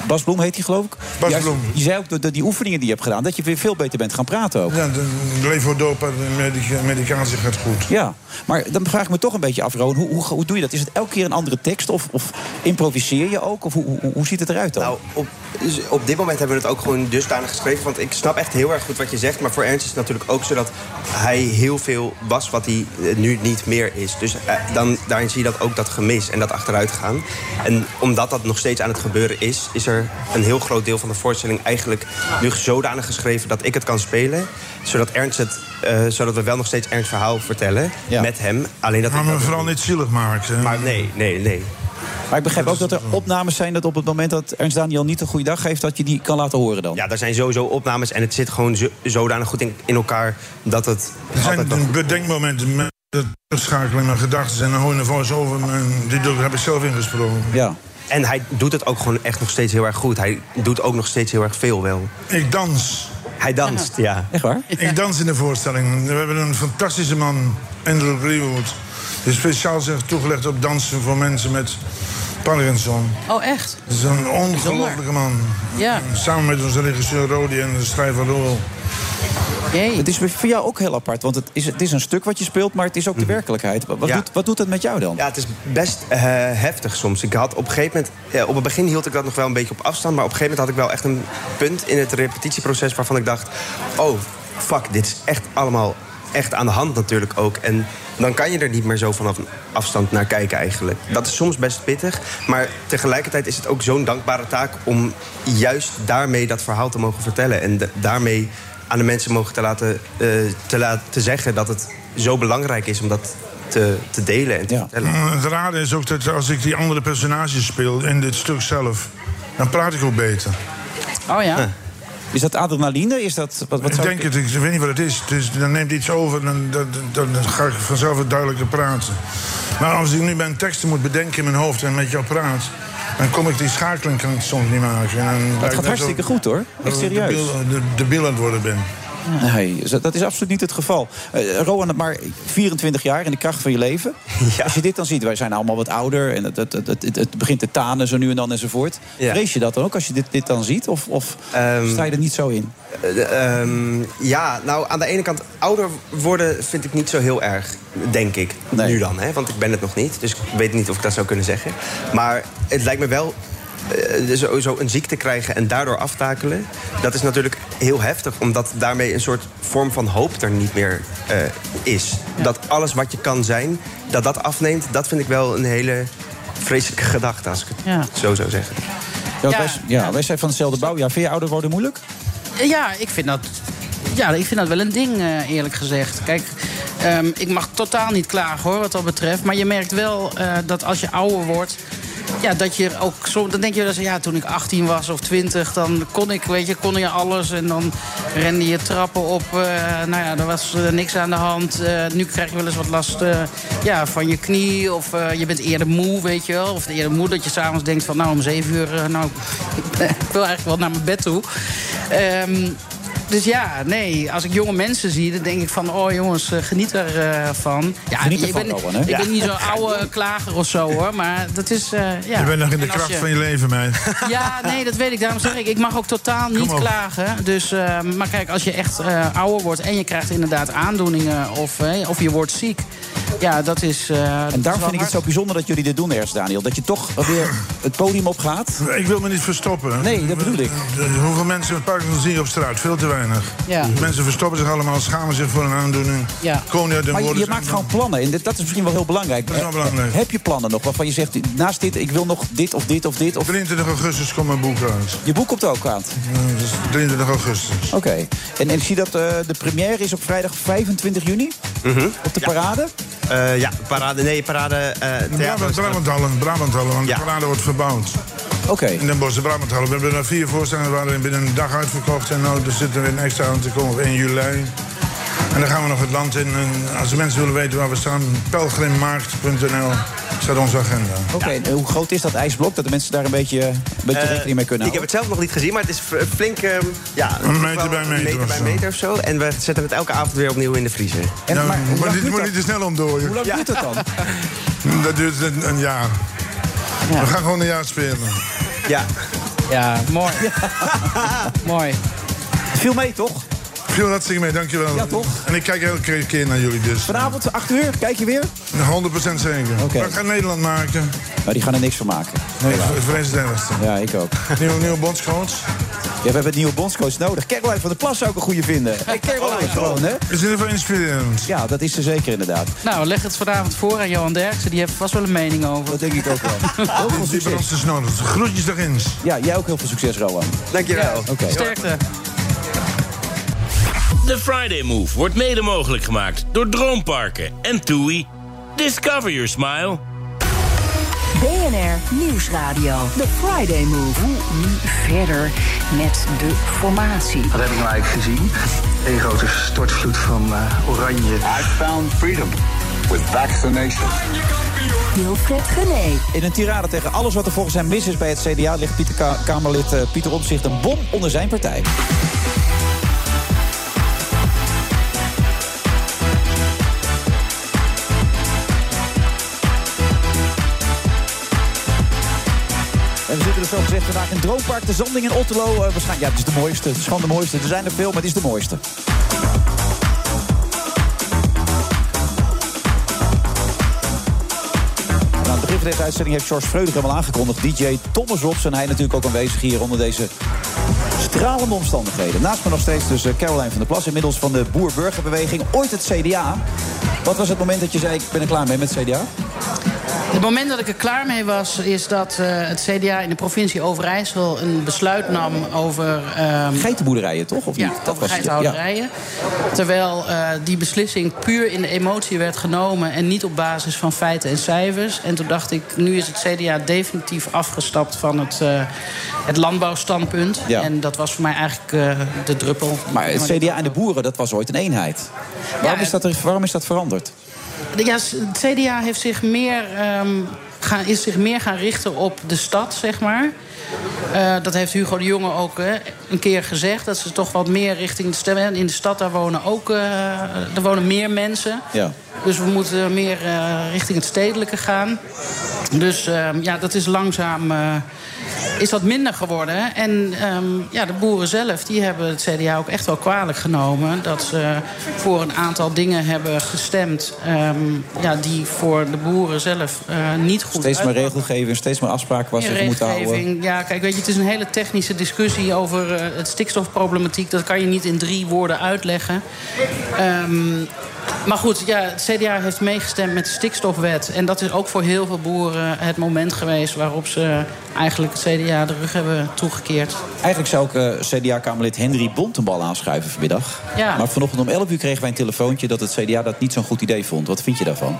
Bas Bloem heet hij geloof ik. Bas Juist- Bloem. Je zei ook dat die oefeningen die je hebt gedaan, dat je weer veel beter bent gaan praten ook. Ja, de levodopa, de medica- medicatie gaat goed. Ja, maar dan vraag ik me toch een beetje af, Roon. Hoe, hoe, hoe doe je dat? Is het elke keer een andere tekst? Of, of improviseer je ook? Of hoe, hoe, hoe ziet het eruit dan? Nou, op, dus op dit moment hebben we het ook gewoon dusdanig geschreven. Want ik snap echt heel erg goed wat je zegt. Maar voor Ernst is het natuurlijk ook zo dat hij heel veel was wat hij eh, nu niet meer is. Dus eh, dan, daarin zie je dat ook dat gemis en dat achteruit gaan. En omdat dat nog steeds aan het gebeuren is... is er een heel groot deel van de voorstelling eigenlijk nu zodanig geschreven... dat ik het kan spelen, zodat, Ernst het, eh, zodat we wel nog steeds Ernst verhaal vertellen met hem. Alleen dat Maar dat vooral niet zielig maken. Maar nee, nee, nee. Maar ik begrijp ook dat er opnames zijn dat op het moment dat Ernst Daniel niet een goede dag heeft, dat je die kan laten horen dan. Ja, er zijn sowieso opnames en het zit gewoon zo, zodanig goed in, in elkaar dat het. Er zijn bedenkmomenten met de terugschakeling mijn gedachten. En dan hoor je een voice-over. en Die heb ik zelf ingesproken. Ja. En hij doet het ook gewoon echt nog steeds heel erg goed. Hij doet ook nog steeds heel erg veel wel. Ik dans. Hij danst, ja. Echt waar? Ik dans in de voorstelling. We hebben een fantastische man, Andrew Greenwood. Die speciaal zich toegelegd op dansen voor mensen met Parkinson. Oh, echt? Dat is een ongelofelijke man. Ja. Samen met onze regisseur Rodi en de schrijver Roel. Het is voor jou ook heel apart, want het is, het is een stuk wat je speelt, maar het is ook de werkelijkheid. Wat, Mhm. Ja. doet, wat doet het met jou dan? Ja, het is best eh, heftig soms. Ik had op een gegeven moment... ja, op het begin hield ik dat nog wel een beetje op afstand... maar op een gegeven moment had ik wel echt een punt in het repetitieproces... waarvan ik dacht, oh, fuck, dit is echt allemaal echt aan de hand natuurlijk ook. En dan kan je er niet meer zo vanaf een afstand naar kijken eigenlijk. Dat is soms best pittig, maar tegelijkertijd is het ook zo'n dankbare taak... om juist daarmee dat verhaal te mogen vertellen... en de- daarmee aan de mensen mogen te laten, eh, te laten te zeggen dat het zo belangrijk is om dat te, te delen en te vertellen. Mm, Het rare is ook dat als ik die andere personages speel in dit stuk zelf... dan praat ik ook beter. Oh ja? Is dat adrenaline? Is dat, wat, wat ik denk het, ik weet niet wat het is. Dus dan neemt iets over, dan, dan, dan, dan ga ik vanzelf wat duidelijker praten. Maar als ik nu mijn teksten moet bedenken in mijn hoofd en met jou praat... dan kom ik die schakeling kan ik soms niet maken. En dan lijkt Dat gaat hartstikke zo- goed hoor. Echt serieus. De, debiel aan het worden ben. Nee, dat is absoluut niet het geval. Eh Rowan, maar 24 jaar in de kracht van je leven. Als je dit dan ziet, wij zijn allemaal wat ouder... en het, het, het, het, het begint te tanen zo nu en dan enzovoort. Ja. Vrees je dat dan ook als je dit, dit dan ziet? Of, of sta je er niet zo in? Eh, ehm, ja, nou aan de ene kant ouder worden vind ik niet zo heel erg, denk ik. Nu dan, hè? want ik ben het nog niet. Dus ik weet niet of ik dat zou kunnen zeggen. Maar het lijkt me wel sowieso een ziekte krijgen en daardoor aftakelen... dat is natuurlijk heel heftig, omdat daarmee een soort vorm van hoop er niet meer eh, is. Dat alles wat je kan zijn, dat dat afneemt... dat vind ik wel een hele vreselijke gedachte, als ik het Ja. zo zou zeggen. Ja, Ja. Wij, ja, wij zijn van hetzelfde bouwjaar. Vind je ouder worden moeilijk? Ja, ik vind dat, ja, ik vind dat wel een ding, eh, eerlijk gezegd. Kijk, ehm, ik mag totaal niet klagen hoor, wat dat betreft. Maar je merkt wel eh, dat als je ouder wordt. Ja, dat je ook zo, dan denk je eens, ja, toen ik 18 was of 20, dan kon ik, weet je, kon je alles. En dan rende je trappen op. eh, nou ja, er was eh, niks aan de hand. Eh, nu krijg je wel eens wat last ja, van je knie. Of je bent eerder moe, weet je wel. Of eerder moe dat je s'avonds denkt van, nou, om 7 uur, nou, ik wil eigenlijk wel naar mijn bed toe. Ehm, dus ja, nee, als ik jonge mensen zie, dan denk ik van... oh jongens, eh, geniet ervan. ja, Geniet ik ervan, ben, Rowan, hè? ik Ja. ben niet zo'n oude klager of zo, hoor. Maar dat is, eh, ja. Je bent nog in de kracht van je leven, meid. Ja, nee, dat weet ik. Daarom zeg ik, ik mag ook totaal niet op. klagen. Dus, eh, maar kijk, als je echt eh, ouder wordt en je krijgt inderdaad aandoeningen... of, eh, of je wordt ziek, ja, dat is... eh, En daarom vind ik het zo bijzonder dat jullie dit doen, Ernst Daniel. Dat je toch weer het podium opgaat. Ik wil me niet verstoppen. Nee, dat bedoel ik. Hoeveel mensen met Parkinson zie je op straat? Veel te weinig. Ja. Mensen verstoppen zich allemaal, schamen zich voor een aandoening. Ja. Komen uit Maar je, maakt gewoon plannen. En dit- dat is misschien wel heel belangrijk. Dat is wel Eh, belangrijk. Heb je plannen nog waarvan je zegt, naast dit, ik wil nog dit of dit of dit? Of... 23 augustus komt mijn boek uit. Je boek komt ook aan. Ja, dat is 23 augustus. Oké. En, en zie dat eh, de première is op vrijdag 25 juni. Op de parade. Eh, ja, parade, nee, parade... eh Brabant. Brabanthallen, Brabanthallen, want Ja. de parade wordt verbouwd. Oké. In Den Bosch, de Brabanthallen. We hebben er vier voorstellingen, waren binnen een dag uitverkocht. En nou, er zit weer een extra aan te komen op 1 juli. En dan gaan we nog het land in. En als de mensen willen weten waar we staan, pelgrimmarkt.nl staat onze agenda. Oké, en hoe groot is dat ijsblok? Dat de mensen daar een beetje, een beetje Eh, rekening mee kunnen Ik heb houden? het zelf nog niet gezien, maar het is flink... eh, ja, Een meter bij meter Een meter of bij zo. meter of zo. En we zetten het elke avond weer opnieuw in de vriezer. En, Nou, maar maar dit moet niet te snel omdooien. Hoe lang duurt dat dan? Dat duurt een, een jaar. We gaan gewoon een jaar spelen. Ja. Ja, mooi. mooi. Viel mee, toch? Veel hartstikke mee, dankjewel. Ja, toch? En ik kijk elke keer naar jullie dus. Vanavond, 8 uur, kijk je weer? 100% zeker. Oké. Ik ga Nederland maken. Maar die gaan er niks van maken. Ik vrees het ergste. Ja, ik ook. Nieuwe, nieuwe bondscoach. Ja, we hebben een nieuwe bondscoach nodig. Caroline van der Plas zou ik een goede vinden. Hey, Caroline gewoon, hè? Is in ieder geval inspirerend. Ja, dat is ze zeker inderdaad. Nou, leg het vanavond voor aan Johan Derksen. Die heeft vast wel een mening over. Dat denk ik ook wel. Heel veel Die succes. ons te snor. Groetjes daarin. Ja, jij ook heel veel succes, Rowan. Dankjewel. Oké. Sterkte. De Friday Move wordt mede mogelijk gemaakt door Droomparken en TUI. Discover your smile. BNR Nieuwsradio. The Friday Move. Hoe nu verder met de formatie? Wat heb ik nou eigenlijk gezien? Een grote stortvloed van eh, oranje. I found freedom with vaccination. Wilfred Genee. In een tirade tegen alles wat er volgens hem mis is bij het CDA... ligt Pieter Ka- Kamerlid eh, Pieter Omtzigt een bom onder zijn partij. Gezegd vandaag in Droompark, de Zanding in Otterlo. Eh, waarschijnlijk, ja, het is de mooiste. Het is gewoon de mooiste. Er zijn er veel, maar het is de mooiste. Aan het begin van deze uitzending heeft George Freudig helemaal aangekondigd. DJ Thomas Robs en hij natuurlijk ook aanwezig hier onder deze stralende omstandigheden. Naast me nog steeds dus eh, Caroline van der Plas, inmiddels van de Boer-Burgerbeweging. Ooit het CDA. Wat was het moment dat je zei, ik ben er klaar mee met CDA? Het moment dat ik er klaar mee was, is dat eh, het CDA in de provincie Overijssel een besluit nam over. ehm, Geitenboerderijen, toch? Of ja, niet? over was het, ja. geitenhouderijen. Terwijl eh, die beslissing puur in de emotie werd genomen en niet op basis van feiten en cijfers. En toen dacht ik, nu is het CDA definitief afgestapt van het, eh, het landbouwstandpunt. Ja. En dat was voor mij eigenlijk de druppel. Maar het CDA en de boeren, dat was ooit een eenheid. Waarom, Ja, is, dat er, waarom is dat veranderd? Ja, het CDA heeft zich meer, ehm, gaan, is zich meer gaan richten op de stad, zeg maar. Eh, dat heeft Hugo de Jonge ook eh, een keer gezegd. Dat ze toch wat meer richting de stad... In de stad daar wonen ook eh, er wonen meer mensen. Ja. Dus we moeten meer eh, richting het stedelijke gaan. Dus ehm, ja, dat is langzaam... is dat minder geworden. En ehm, ja, de boeren zelf die hebben het CDA ook echt wel kwalijk genomen... dat ze voor een aantal dingen hebben gestemd... ehm, ja, die voor de boeren zelf eh, niet goed Steeds meer regelgeving, steeds meer afspraken waar ze zich moeten houden. Ja, kijk, weet je, het is een hele technische discussie over eh, het stikstofproblematiek. Dat kan je niet in drie woorden uitleggen. Ehm, maar goed, ja, het CDA heeft meegestemd met de stikstofwet. En dat is ook voor heel veel boeren het moment geweest... waarop ze eigenlijk het CDA de rug hebben toegekeerd. Eigenlijk zou ik eh, CDA-Kamerlid Henry Bontenbal aanschuiven vanmiddag. Ja. Maar vanochtend om 11 uur kregen wij een telefoontje dat het CDA dat niet zo'n goed idee vond. Wat vind je daarvan?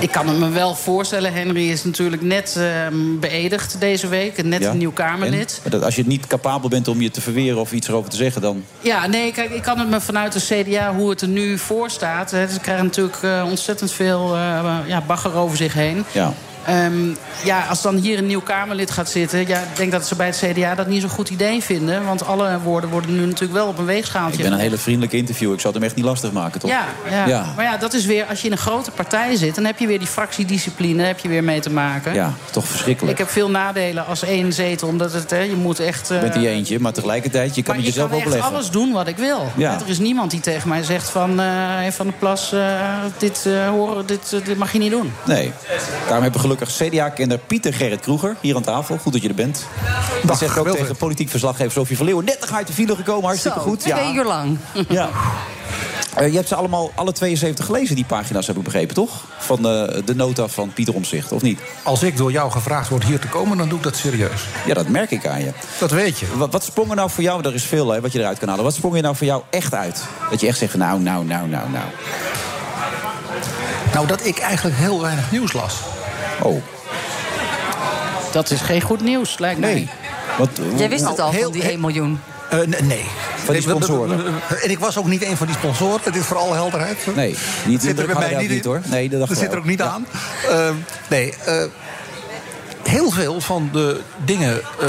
Ik kan het me wel voorstellen. Henry is natuurlijk net ehm, beëdigd deze week. Net Ja? een nieuw Kamerlid. En? Dat Als je niet capabel bent om je te verweren of iets erover te zeggen, dan... Ja, nee, kijk, ik kan het me vanuit de CDA, hoe het er nu voor staat... Hè, ze krijgen natuurlijk eh, ontzettend veel eh, ja, bagger over zich heen. Ja. Ehm, ja, als dan hier een nieuw Kamerlid gaat zitten... Ja, ik denk dat ze bij het CDA dat niet zo'n goed idee vinden. Want alle woorden worden nu natuurlijk wel op een weegschaaltje. Ik ben een hele vriendelijke interview. Ik zou het hem echt niet lastig maken, toch? Ja, ja. Ja. maar ja, dat is weer, als je in een grote partij zit... dan heb je weer die fractiediscipline heb je weer mee te maken. Ja, toch verschrikkelijk. Ik heb veel nadelen als één zetel, omdat het, hè, je moet echt... Je eh, je eentje, maar tegelijkertijd, je kan maar het ik jezelf kan echt overleggen. alles doen wat ik wil. Ja. Er is niemand die tegen mij zegt van... eh Van der Plas, eh, dit, horen, dit, dit mag je niet doen. Nee. Daarom hebben we gelukkig CDA-kenner Pieter Gerrit Kroeger hier aan tafel. Goed dat je er bent. Dat zegt ook tegen politiek verslaggever Sofie van Leeuwen. Net nog uit de file gekomen, hartstikke goed. Twee uur lang. Ja. Eh, je hebt ze allemaal, alle 72 gelezen, die pagina's, heb ik begrepen, toch? Van eh, de nota van Pieter Omzicht, of niet? Als ik door jou gevraagd word hier te komen, dan doe ik dat serieus. Ja, dat merk ik aan je. Dat weet je. Wat, wat sprong er nou voor jou, er is veel hè, wat je eruit kan halen. Wat sprong je nou voor jou echt uit? Dat je echt zegt, nou, nou, nou, nou, nou. Nou, dat ik eigenlijk heel weinig nieuws las. Oh. Dat is geen goed nieuws, lijkt mij. Nee. Wat, Jij wist het al Heel- van die 1 miljoen. Eh, nee, nee. Van die sponsoren. En ik was ook niet een van die sponsoren. Het is voor alle helderheid. Nee, niet Dat zit er bij mij niet, niet in. hoor. Nee, dat dacht Dat ik zit er ook niet Ja. aan. Eh, nee, eh, heel veel van de dingen eh,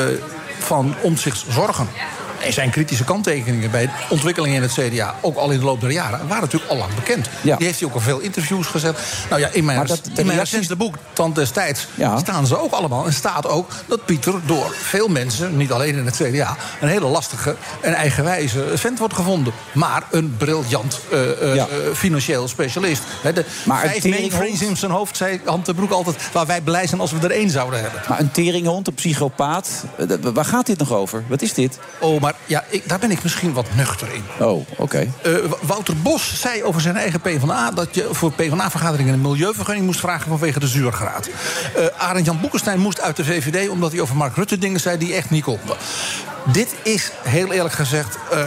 van omzichts zorgen. Er zijn kritische kanttekeningen bij ontwikkelingen in het CDA. Ook al in de loop der jaren. Waren natuurlijk al lang bekend. Die heeft hij ook al veel interviews gezet. Nou ja, in mijn, dat- in mijn recente boek, Tand destijds, Ja. staan ze ook allemaal. En staat ook dat Pieter door veel mensen, niet alleen in het CDA... een hele lastige en eigenwijze vent wordt gevonden. Maar een briljant eh, eh, Ja. eh, financieel specialist. De Maar vijf mainframes in zijn hoofd, zei Hand de Broek altijd... waar wij blij zijn als we er één zouden hebben. Maar een teringhond, een psychopaat, waar gaat dit nog over? Wat is dit? Oh, maar ja, ik, daar ben ik misschien wat nuchter in. Oh, oké. Eh, Wouter Bos zei over zijn eigen PvdA... dat je voor PvdA-vergaderingen een milieuvergunning moest vragen vanwege de zuurgraad. Eh Arend Jan Boekenstein moest uit de VVD... omdat hij over Mark Rutte dingen zei die echt niet konden. Dit is, heel eerlijk gezegd... eh,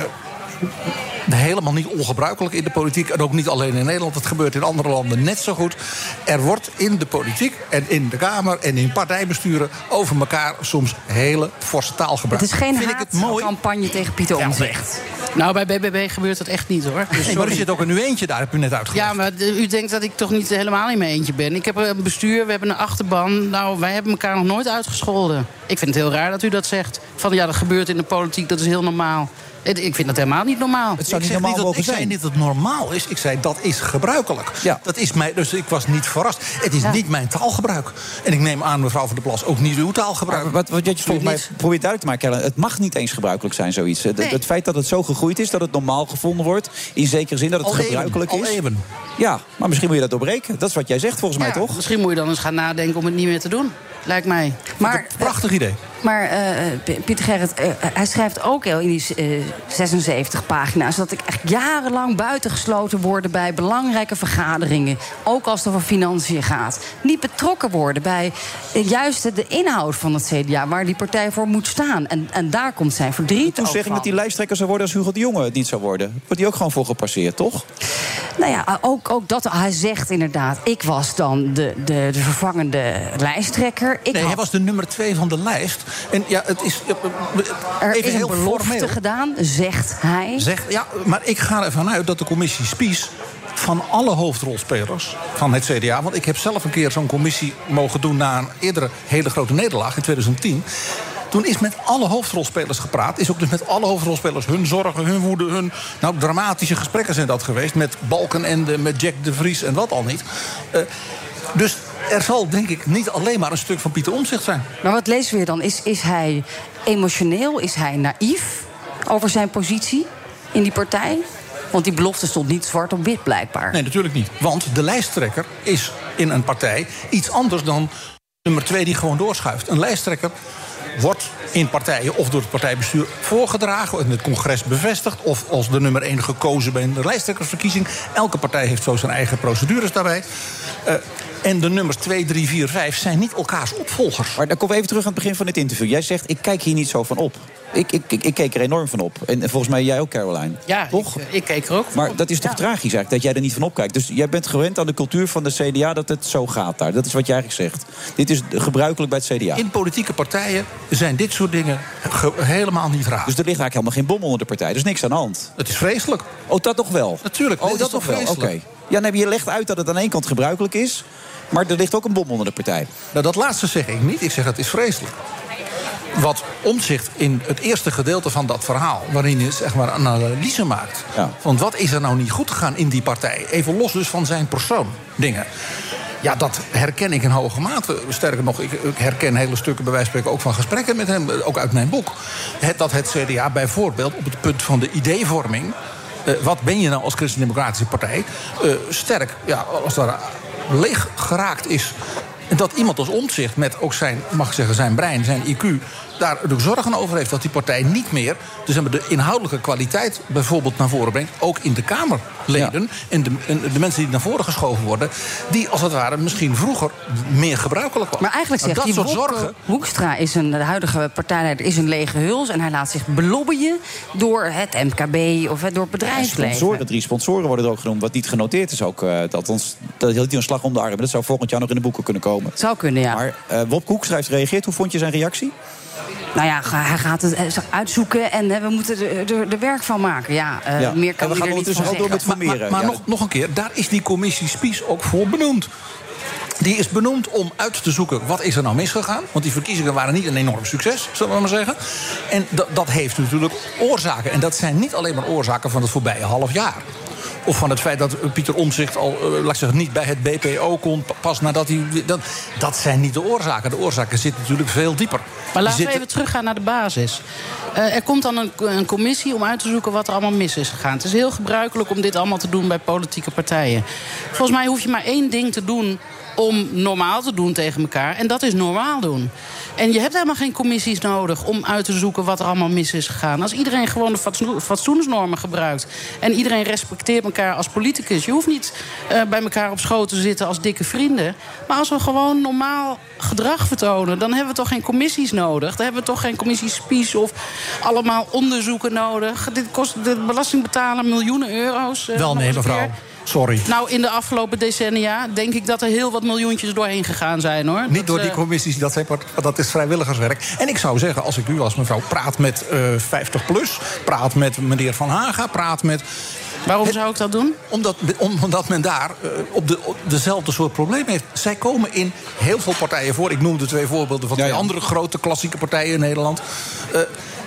helemaal niet ongebruikelijk in de politiek. En ook niet alleen in Nederland. Het gebeurt in andere landen net zo goed. Er wordt in de politiek en in de Kamer en in partijbesturen... over elkaar soms hele forse taal Het gebruikt. is geen Vind ik het mooi? campagne tegen Pieter Omzicht. Nou, bij BBB gebeurt dat echt niet, hoor. Dus maar sorry. er zit ook een nu eentje daar, heb u net uitgelegd. Ja, maar u denkt dat ik toch niet helemaal in mijn eentje ben. Ik heb een bestuur, we hebben een achterban. Nou, wij hebben elkaar nog nooit uitgescholden. Ik vind het heel raar dat u dat zegt. Van ja, dat gebeurt in de politiek, dat is heel normaal. Ik ik vind dat helemaal niet normaal. ik zeg niet dat, ik zei niet dat het normaal is. Ik zei dat is gebruikelijk. Dat is mij, dus ik was niet verrast. Het is niet mijn taalgebruik. En ik neem aan, mevrouw van der Plas, ook niet uw taalgebruik. Wat, wat je volgens mij probeert duidelijk te maken, Ellen, het mag niet eens gebruikelijk zijn, zoiets. Het, Nee. het feit dat het zo gegroeid is, dat het normaal gevonden wordt, in zekere zin dat het Al gebruikelijk al is. eeuwen. Ja, maar misschien moet je dat doorbreken. Dat is wat jij zegt, volgens mij toch? Misschien moet je dan eens gaan nadenken om het niet meer te doen. Lijkt mij. Maar, Prachtig idee. Maar eh, eh, P- Pieter Gerrit, eh, hij schrijft ook heel in die eh, 76 pagina's... dat ik echt jarenlang buitengesloten worden bij belangrijke vergaderingen. Ook als het over financiën gaat. Niet betrokken worden bij eh, juist de- inhoud van het CDA... waar die partij voor moet staan. En, en daar komt zijn verdriet ook Toezegging van. dat die lijsttrekker zou worden als Hugo de Jonge het niet zou worden. Wordt die ook gewoon voor gepasseerd, toch? Nou ja, ook, ook dat hij zegt inderdaad... ik was dan de, de, de vervangende lijsttrekker. Ik nee, had- hij was de nummer twee van de lijst. En ja, het is. er even is een heel belofte formeel. gedaan, zegt hij. Zegt, ja, maar ik ga ervan uit dat de commissie Spies van alle hoofdrolspelers van het CDA... want ik heb zelf een keer zo'n commissie mogen doen... na een eerdere hele grote nederlaag in 2010... Toen is met alle hoofdrolspelers gepraat. Is ook dus met alle hoofdrolspelers hun zorgen, hun woede, hun. Nou, dramatische gesprekken zijn dat geweest. Met Balkenende, met Jack de Vries en wat al niet. Eh, dus er zal denk ik niet alleen maar een stuk van Pieter Omtzigt zijn. Maar wat lezen we hier dan? Is, is hij emotioneel? Is hij naïef over zijn positie in die partij? Want die belofte stond niet zwart op wit blijkbaar. Nee, natuurlijk niet. Want de lijsttrekker is in een partij iets anders dan nummer twee die gewoon doorschuift. Een lijsttrekker wordt in partijen of door het partijbestuur voorgedragen... in het congres bevestigd of als de nummer één gekozen bij een lijsttrekkersverkiezing. Elke partij heeft zo zijn eigen procedures daarbij. Uh, en de nummers 2, 3, 4, 5 zijn niet elkaars opvolgers. Maar dan kom ik even terug aan het begin van dit interview. Jij zegt, ik kijk hier niet zo van op. Ik, ik, ik, ik keek er enorm van op. En volgens mij jij ook, Caroline. Ja, toch? Ik, ik keek er ook van Maar op. dat is toch Ja. tragisch eigenlijk, dat jij er niet van opkijkt. Dus jij bent gewend aan de cultuur van de CDA dat het zo gaat daar. Dat is wat jij eigenlijk zegt. Dit is gebruikelijk bij het CDA. In politieke partijen zijn dit soort dingen ge- helemaal niet raar. Dus er ligt eigenlijk helemaal geen bom onder de partij. Er is niks aan de hand. Het is vreselijk. Oh, dat toch wel? Natuurlijk, Oh, dat is toch toch wel? Oké. Ja, nee, je legt uit dat het aan één kant gebruikelijk is... maar er ligt ook een bom onder de partij. Nou, dat laatste zeg ik niet. Ik zeg het is vreselijk. Wat omzicht in het eerste gedeelte van dat verhaal... waarin je zeg maar, een analyse maakt... van wat is er nou niet goed gegaan in die partij... even los dus van zijn persoon dingen... Ja, dat herken ik in hoge mate. Sterker nog, ik, ik herken hele stukken bij wijze van spreken... ook van gesprekken met hem, ook uit mijn boek. Het, dat het CDA bijvoorbeeld op het punt van de ideevorming... eh, wat ben je nou als christendemocratische partij... eh, sterk, ja, als daar leeg geraakt is... En dat iemand als omzicht met ook zijn, mag ik zeggen, zijn brein, zijn IQ... daar de zorgen over heeft dat die partij niet meer... dus hebben de inhoudelijke kwaliteit bijvoorbeeld naar voren brengt... ook in de Kamerleden en, de, en de mensen die naar voren geschoven worden... die als het ware misschien vroeger meer gebruikelijk was. Maar eigenlijk Nou, zegt dat Wopke zorgen... Hoekstra is een, de huidige partijleider is een lege huls... en hij laat zich belobbyen door het MKB of door het bedrijfsleven. Sponsoren, drie sponsoren worden er ook genoemd. Wat niet genoteerd is ook. eh, dat ons, dat hield hij een slag om de arm. Dat zou volgend jaar nog in de boeken kunnen komen. Zou kunnen, ja. Maar uh, Wop Hoekstra heeft gereageerd. Hoe vond je zijn reactie? Nou ja, hij gaat het eh, uitzoeken en we moeten er, er, er werk van maken. Ja, uh, Ja. meer kan En we gaan er niet ondertussen ook door met Maar, maar, maar Ja, nog, nog een keer, daar is die commissie Spies ook voor benoemd. Die is benoemd om uit te zoeken wat is er nou misgegaan. Want die verkiezingen waren niet een enorm succes, zullen we maar zeggen. En dat, dat heeft natuurlijk oorzaken. En dat zijn niet alleen maar oorzaken van het voorbije half jaar. Of van het feit dat eh, Pieter Omzicht al, eh, laat ik zeggen, niet bij het BPO kon. Pas nadat hij. Dat, dat zijn niet de oorzaken. De oorzaken zitten natuurlijk veel dieper. Maar laten we zitten- even teruggaan naar de basis. Eh, er komt dan een, een commissie om uit te zoeken wat er allemaal mis is gegaan. Het is heel gebruikelijk om dit allemaal te doen bij politieke partijen. Volgens mij hoef je maar één ding te doen om normaal te doen tegen elkaar. En dat is normaal doen. En je hebt helemaal geen commissies nodig om uit te zoeken wat er allemaal mis is gegaan. Als iedereen gewoon de fatso- fatsoensnormen gebruikt. En iedereen respecteert elkaar als politicus. Je hoeft niet eh, bij elkaar op schoot te zitten als dikke vrienden. Maar als we gewoon normaal gedrag vertonen, dan hebben we toch geen commissies nodig. Dan hebben we toch geen commissies spies of allemaal onderzoeken nodig. Dit kost de belastingbetaler miljoenen euro's. eh, Wel nee, mevrouw. keer. Sorry. Nou, in de afgelopen decennia denk ik dat er heel wat miljoentjes doorheen gegaan zijn, hoor. Niet Dat, door die eh, commissies, dat, zijn, dat is vrijwilligerswerk. En ik zou zeggen, als ik u als mevrouw praat met eh 50 plus... praat met meneer Van Haga, praat met... Waarom zou ik dat doen? Omdat, om- omdat men daar eh, op, de, op dezelfde soort problemen heeft. Zij komen in heel veel partijen voor. Ik noemde twee voorbeelden van twee andere grote klassieke partijen in Nederland. Eh,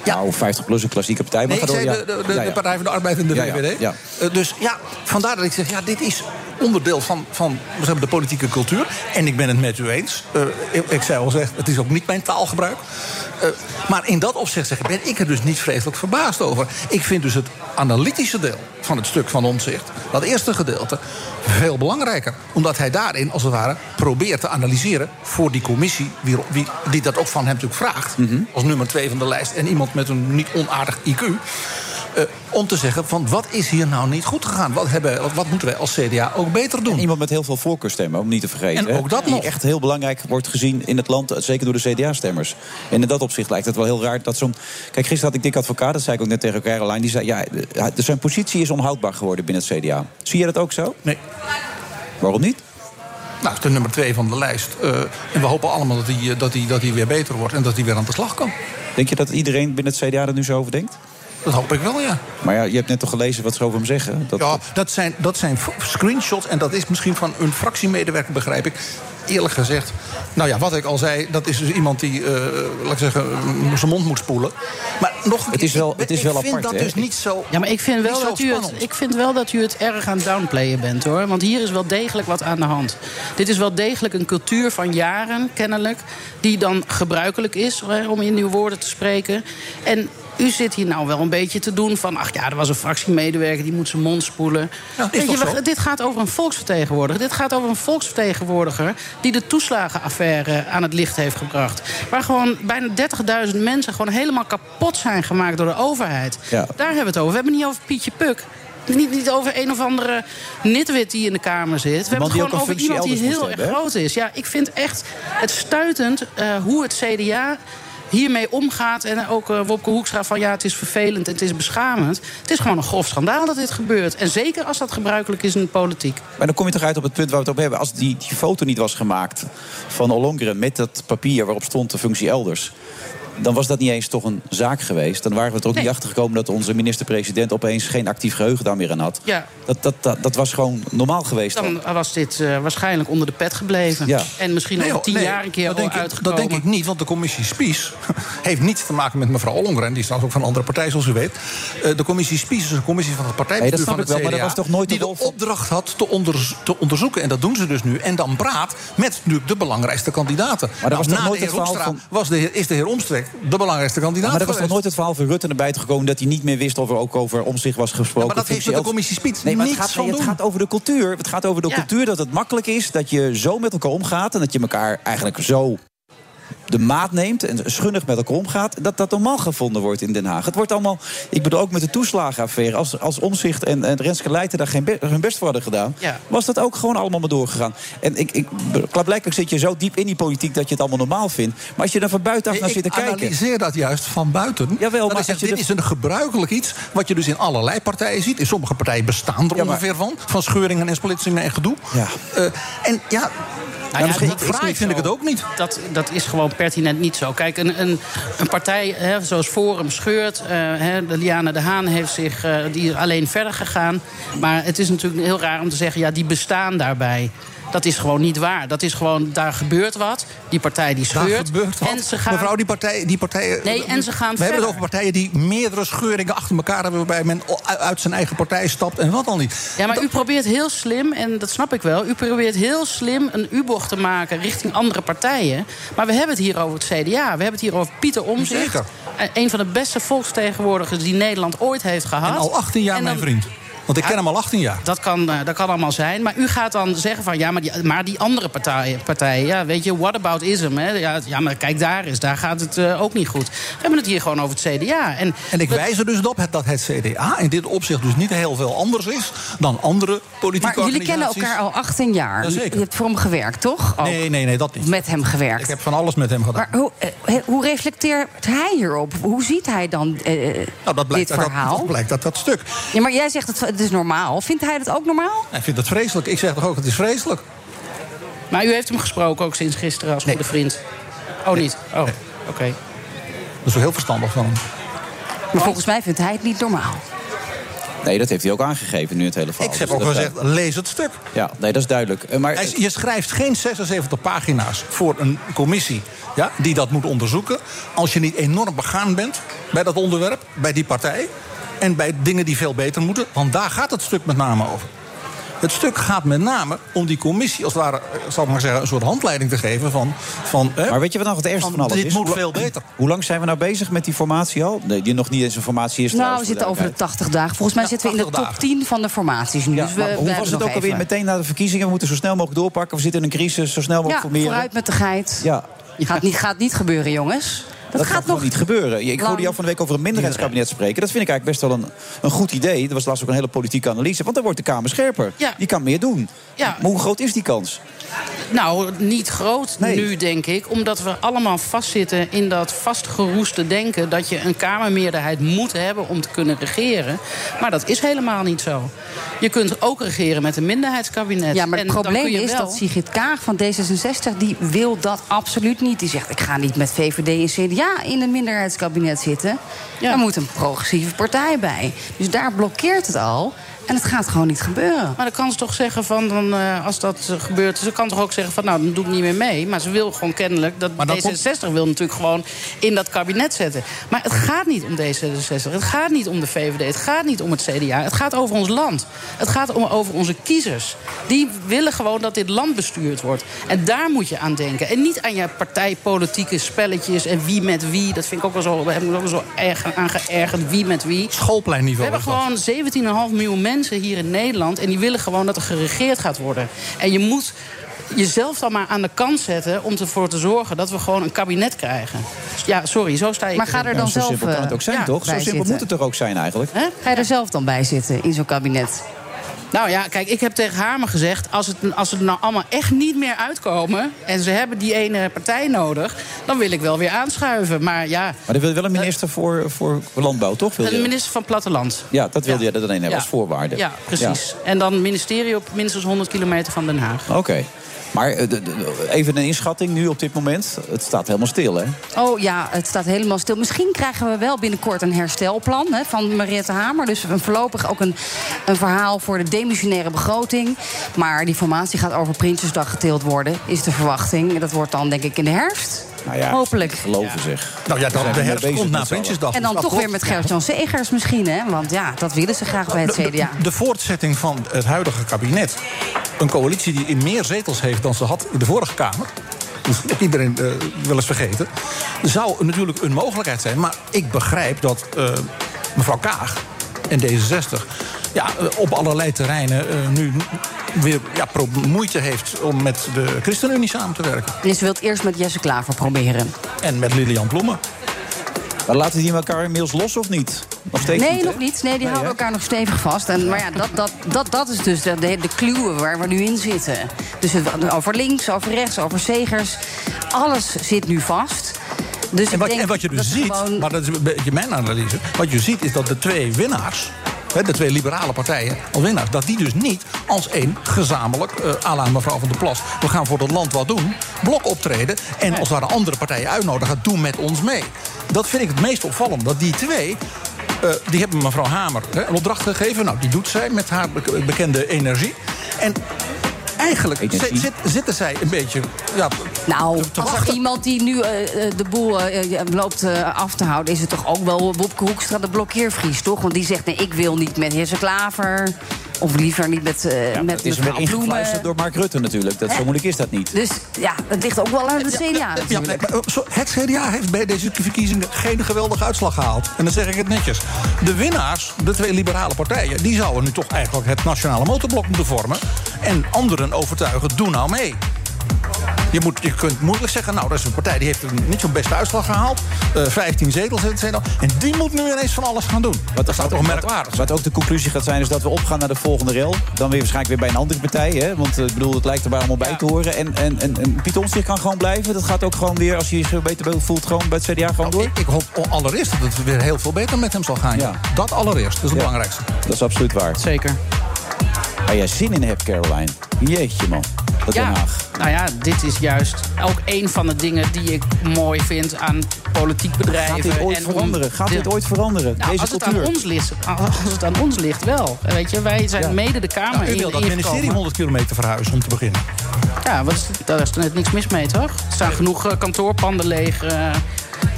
ja. Nou, 50 plus een klassieke partij. Maar door, de, ja. de, de, Ja, ja. de Partij van de Arbeid en de VVD. Eh, dus ja, vandaar dat ik zeg, ja, dit is onderdeel van, van de politieke cultuur. En ik ben het met u eens. Eh, ik, ik zei al gezegd, het is ook niet mijn taalgebruik. Eh, maar in dat opzicht zeg, ik, ben ik er dus niet vreselijk verbaasd over. Ik vind dus het analytische deel van het stuk van omzicht, dat eerste gedeelte, veel belangrijker. Omdat hij daarin, als het ware, probeert te analyseren voor die commissie, wie, wie, die dat ook van hem natuurlijk vraagt, als nummer twee van de lijst en iemand met een niet onaardig IQ. Eh, om te zeggen van wat is hier nou niet goed gegaan? Wat, hebben, wat moeten wij als CDA ook beter doen? En iemand met heel veel voorkeurstemmen, om niet te vergeten. En hè, ook dat die nog. echt heel belangrijk wordt gezien in het land, eh, zeker door de CDA-stemmers. En in dat opzicht lijkt het wel heel raar dat zo'n... Kijk, gisteren had ik Dick Advocaat, dat zei ik ook net tegen Caroline... die zei, ja, de- de- zijn positie is onhoudbaar geworden binnen het CDA. Zie je dat ook zo? Nee. Waarom niet? Nou, het is de nummer twee van de lijst. Eh, en we hopen allemaal dat hij dat die, dat die weer beter wordt en dat hij weer aan de slag kan. Denk je dat iedereen binnen het CDA er nu zo over denkt? Dat hoop ik wel, ja. Maar ja, je hebt net toch gelezen wat ze over hem zeggen? Dat, ja, dat zijn, dat zijn screenshots en dat is misschien van een fractiemedewerker, begrijp ik. Eerlijk gezegd, nou ja, wat ik al zei, dat is dus iemand die, eh, laat ik zeggen, mm, zijn mond moet spoelen. Maar nog een Het is wel- ik- het is ik wel vind apart, dat hè? dus niet zo. Ja, maar ik vind, wel dat u het, ik vind wel dat u het erg aan downplayen bent, hoor. Want hier is wel degelijk wat aan de hand. Dit is wel degelijk een cultuur van jaren, kennelijk... die dan gebruikelijk is, hè, om in uw woorden te spreken. En u zit hier nou wel een beetje te doen van... ach ja, er was een fractiemedewerker, die moet zijn mond spoelen. Ja, is Weet je, toch we- zo? dit gaat over een volksvertegenwoordiger. Dit gaat over een volksvertegenwoordiger... die de toeslagenaffaire aan het licht heeft gebracht. Waar gewoon bijna 30.000 mensen gewoon helemaal kapot zijn gemaakt door de overheid. Ja. Daar hebben we het over. We hebben het niet over Pietje Puk. Niet, niet over een of andere nitwit die in de Kamer zit. We hebben het gewoon over iemand die heel erg hebben, groot is. Ja, ik vind echt het stuitend eh, hoe het CDA hiermee omgaat. En ook eh, Wopke Hoekstra van ja, het is vervelend en het is beschamend. Het is gewoon een grof schandaal dat dit gebeurt. En zeker als dat gebruikelijk is in de politiek. Maar dan kom je toch uit op het punt waar we het op hebben. Als die, die foto niet was gemaakt van Ollongren met dat papier waarop stond de functie elders. Dan was dat niet eens toch een zaak geweest. Dan waren we er ook niet achter gekomen dat onze minister-president opeens geen actief geheugen daar meer aan had. Ja. Dat, dat, dat, dat was gewoon normaal geweest. Dan. Dan was dit eh, waarschijnlijk onder de pet gebleven. Ja. En misschien Nee, joh, tien nee, jaar een keer dat al ik, uitgekomen. dat denk ik niet, want de commissie Spies heeft niets te maken met mevrouw Ollongren. Die is trouwens ook van een andere partij, zoals u weet. Eh, de commissie Spies is een commissie van het partijbestuur Nee, dat van snap het ik wel, maar dat was toch nooit de die opdracht had te, onderz- te onderzoeken. En dat doen ze dus nu. En dan praat met natuurlijk de belangrijkste kandidaten. Maar dat was Nou, na nooit de het heer Hoekstra van- was de heer, is de heer Omstrek de belangrijkste kandidaat maar er was toch geweest. nooit het verhaal van Rutte naar buiten gekomen dat hij niet meer wist of er ook over om zich was gesproken. maar dat heeft met de commissie Spies Nee, maar het gaat, het gaat over de cultuur. Het gaat over de Ja. cultuur dat het makkelijk is dat je zo met elkaar omgaat en dat je elkaar eigenlijk zo de maat neemt en schunnig met elkaar omgaat, dat dat normaal gevonden wordt in Den Haag. Het wordt allemaal, ik bedoel ook met de toeslagenaffaire, als, als Omzicht en, en Renske Leijten daar geen be- hun best voor hadden gedaan, Ja. was dat ook gewoon allemaal maar doorgegaan. En ik, ik, blijkbaar zit je zo diep in die politiek dat je het allemaal normaal vindt. Maar als je er van buitenaf naar ik zit te kijken... analyseer dat juist van buiten. Jawel, Dat maar je dit de- is een gebruikelijk iets wat je dus in allerlei partijen ziet. In sommige partijen bestaan er Ja, maar- ongeveer van. Van scheuringen en splitsingen en gedoe. Ja. Eh, en ja, Nou ja, dat is niet vind ik het ook niet. Dat, dat is gewoon pertinent niet zo. Kijk, een, een, een partij hè, zoals Forum scheurt. eh, hè, de Liane de Haan heeft zich, eh, die alleen verder gegaan. Maar het is natuurlijk heel raar om te zeggen... ja, die bestaan daarbij. Dat is gewoon niet waar. Dat is gewoon, daar gebeurt wat. Die partij die scheurt. gebeurt wat. En ze gaan... Mevrouw, die, partij, die partijen... Nee, en ze gaan We hebben het over partijen die meerdere scheuringen achter elkaar hebben... waarbij men uit zijn eigen partij stapt en wat dan niet. Ja, maar u probeert heel slim, en dat snap ik wel... u probeert heel slim een U-bocht te maken richting andere partijen. Maar we hebben het hier over het CDA. We hebben het hier over Pieter Omzicht. Zeker. Een van de beste volksvertegenwoordigers die Nederland ooit heeft gehad. En al 18 jaar En dan- mijn vriend. Want ik ken hem al 18 jaar. Dat kan, eh, dat kan allemaal zijn. Maar u gaat dan zeggen van ja, maar die, maar die andere partijen, partijen, ja, weet je, what about ism? Hè? Ja, ja, maar kijk daar eens, daar gaat het eh, ook niet goed. We hebben het hier gewoon over het CDA. En, En ik we- wijs er dus op dat het CDA in dit opzicht dus niet heel veel anders is dan andere politieke Maar jullie kennen elkaar al 18 jaar. Jazeker. Je hebt voor hem gewerkt, toch? Ook. Nee, nee, nee, dat niet. Met hem gewerkt. Ik heb van alles met hem gedaan. Maar hoe, eh, hoe reflecteert hij hierop? Hoe ziet hij dan eh, nou, dat blijkt, dit verhaal? Dat, dat blijkt uit dat stuk. Ja, maar jij zegt het, het is normaal. Vindt hij dat ook normaal? Hij vindt het vreselijk. Ik zeg toch ook, het is vreselijk. Maar u heeft hem gesproken ook sinds gisteren als goede vriend. Oh, niet? Oh, oké. Dat is wel heel verstandig van hem. Maar volgens mij vindt hij het niet normaal. Nee, dat heeft hij ook aangegeven nu in het hele verhaal. Ik heb Dus ook dat, gezegd, lees het stuk. Ja, nee, dat is duidelijk. Eh, Maar Hij- Je schrijft geen 76 pagina's voor een commissie ja, die dat moet onderzoeken. Als je niet enorm begaan bent bij dat onderwerp, bij die partij. En bij dingen die veel beter moeten. Want daar gaat het stuk met name over. Het stuk gaat met name om die commissie, als het ware, eh, zal ik maar zeggen, een soort handleiding te geven van. van hè, Maar weet je wat nou het ergste van van alles dit is? moet Hoe- veel beter. Hoe lang zijn we nou bezig met die formatie al? Nee, die nog niet eens een formatie is Nou, we zitten over de 80 dagen. Volgens mij Ja, zitten we in de 80 top 10 van de formaties nu. Ja, dus we, hoe was het nog ook alweer meteen na de verkiezingen? We moeten zo snel mogelijk doorpakken. We zitten in een crisis, zo snel mogelijk Ja, formeren. vooruit met de geit. Ja. Gaat niet, gaat niet gebeuren, jongens. Dat, Dat, gaat nog niet gebeuren. Ik hoorde jou van de week over een minderheidskabinet spreken. Dat vind ik eigenlijk best wel een, een goed idee. Dat was laatst ook een hele politieke analyse. Want dan wordt de Kamer scherper. Ja. Die kan meer doen. Ja. Maar hoe groot is die kans? Nou, niet groot nu, denk ik. Omdat we allemaal vastzitten in dat vastgeroeste denken... dat je een Kamermeerderheid moet hebben om te kunnen regeren. Maar dat is helemaal niet zo. Je kunt ook regeren met een minderheidskabinet. Ja, maar het En probleem is wel- dat Sigrid Kaag van D66... die wil dat absoluut niet. Die zegt, ik ga niet met VVD en CDA in een minderheidskabinet zitten. Er moet een progressieve partij bij. Dus daar blokkeert het al. En het gaat gewoon niet gebeuren. Maar dan kan ze toch zeggen van, dan, eh, als dat eh, gebeurt... ze kan toch ook zeggen van, nou, dan doe ik niet meer mee. Maar ze wil gewoon kennelijk... dat Maar dan D66 wil natuurlijk gewoon in dat kabinet zetten. Maar het gaat niet om D66. Het gaat niet om de VVD. Het gaat niet om het CDA. Het gaat over ons land. Het gaat om, over onze kiezers. Die willen gewoon dat dit land bestuurd wordt. En daar moet je aan denken. En niet aan je partijpolitieke spelletjes... en wie met wie. Dat vind ik ook wel zo... We hebben ook wel zo erg aan geërgerd. Wie met wie. Schoolpleinniveau We hebben gewoon 17,5 miljoen mensen hier in Nederland... en die willen gewoon dat er geregeerd gaat worden. En je moet jezelf dan maar aan de kant zetten... om ervoor te zorgen dat we gewoon een kabinet krijgen. Ja, sorry, zo sta je. Maar ga er dan zo zelf simpel kan het eh, ook zijn, ja, toch? Zo simpel zitten. moet het toch ook zijn eigenlijk? Ga je er zelf dan bij zitten in zo'n kabinet? Nou ja, kijk, ik heb tegen Hamer gezegd... Als, het, als ze er nou allemaal echt niet meer uitkomen... en ze hebben die ene partij nodig... dan wil ik wel weer aanschuiven. Maar ja, Maar dan wil je wel een minister voor, voor landbouw, toch? Wil een minister van Platteland. Ja, dat wilde je er dan een hebben Ja. als voorwaarde. Ja, precies. En dan ministerie op minstens 100 kilometer van Den Haag. Oké. Maar eh, even een inschatting nu op dit moment. Het staat helemaal stil, hè? Oh ja, het staat helemaal stil. Misschien krijgen we wel binnenkort een herstelplan hè, van Mariette Hamer. Dus een voorlopig ook een, een verhaal voor de demissionaire begroting. Maar die formatie gaat over Prinsjesdag geteeld worden, is de verwachting. Dat wordt dan denk ik in de herfst. Nou ja, Hopelijk. Geloven zeg. Nou ja, We dan de herfst komt na. Prinsjesdag. En dan Dus toch weer met Gert-Jan Segers misschien, hè? Want ja, dat willen ze graag bij het De- de- CDA. De, voortzetting van het huidige kabinet. Een coalitie die in meer zetels heeft dan ze had in de vorige Kamer. Iedereen eh, wel eens vergeten. Zou natuurlijk een mogelijkheid zijn. Maar ik begrijp dat eh, mevrouw Kaag en D66... Ja, eh, op allerlei terreinen eh, nu weer ja, moeite heeft om met de ChristenUnie samen te werken. Dus ze wil het eerst met Jesse Klaver proberen. En met Lilian Ploemen. Maar laten die elkaar inmiddels los of niet? Nog steeds Nee, niet, nog niet. Nee, die Nee, houden hè? elkaar nog stevig vast. En, maar ja, dat, dat, dat, dat is dus de, de, de clue waar we nu in zitten. Dus het, over links, over rechts, over zegers. Alles zit nu vast. Dus En ik wat, denk en wat je dus ziet, gewoon- maar dat is een beetje mijn analyse. Wat je ziet is dat de twee winnaars, de twee liberale partijen als winnaars, dat die dus niet als één gezamenlijk, eh à la mevrouw van der Plas, we gaan voor het land wat doen, blok optreden. En als de andere partijen uitnodigen, doe met ons mee. Dat vind ik het meest opvallend. Dat die twee. eh, die hebben mevrouw Hamer hè, een opdracht gegeven. Nou, die doet zij met haar be- bekende energie. En eigenlijk zit- zit- zitten zij een beetje. Ja, Nou, te als er wachten. iemand die nu eh, eh, de boel eh, loopt af te houden... is het toch ook wel Wopke Hoekstra de blokkeervries, toch? Want die zegt, nee, ik wil niet met Jesse Klaver... of liever niet met, eh Ja, met het is ingefluisterd door Mark Rutte natuurlijk. Dat, zo moeilijk is dat niet. Dus ja, het ligt ook wel aan de CDA Ja, nee, maar, eh, het CDA heeft bij deze verkiezingen geen geweldige uitslag gehaald. En dan zeg ik het netjes. De winnaars, de twee liberale partijen... die zouden nu toch eigenlijk het nationale motorblok moeten vormen. En anderen overtuigen, doe nou mee. Je, moet, je kunt moeilijk zeggen, nou, dat is een partij die heeft een- niet zo'n beste uitslag gehaald. Eh 15 zetels ze dan. En die moet nu ineens van alles gaan doen. Wat, dat is toch merkwaardig. Wat ook de conclusie gaat zijn, is dat we opgaan naar de volgende rel. Dan weer waarschijnlijk weer bij een andere partij. Hè? Want eh, ik bedoel, het lijkt er maar allemaal bij te horen. En, en, en, en Piet Omtzigt kan gewoon blijven. Dat gaat ook gewoon weer, als hij zich beter voelt, gewoon bij het CDA gewoon door. Ik hoop allereerst dat het weer heel veel beter met hem zal gaan. Ja. Dat allereerst, dat is het Ja. belangrijkste. Dat is absoluut waar. Zeker. Waar jij zin in hebt, Caroline. Jeetje, man. Dat Ja, nou ja, dit is juist ook een van de dingen die ik mooi vind aan politiek bedrijven. Gaat dit ooit en veranderen? Gaat dit ooit veranderen? Nou, Deze als, het aan ons ligt, als het aan ons ligt wel. Weet je, wij zijn Ja. mede de Kamer Nou, u in- wil dat ministerie 100 kilometer verhuizen om te beginnen. Ja, wat is, daar is er net niks mis mee, toch? Er staan genoeg eh, kantoorpanden leeg eh,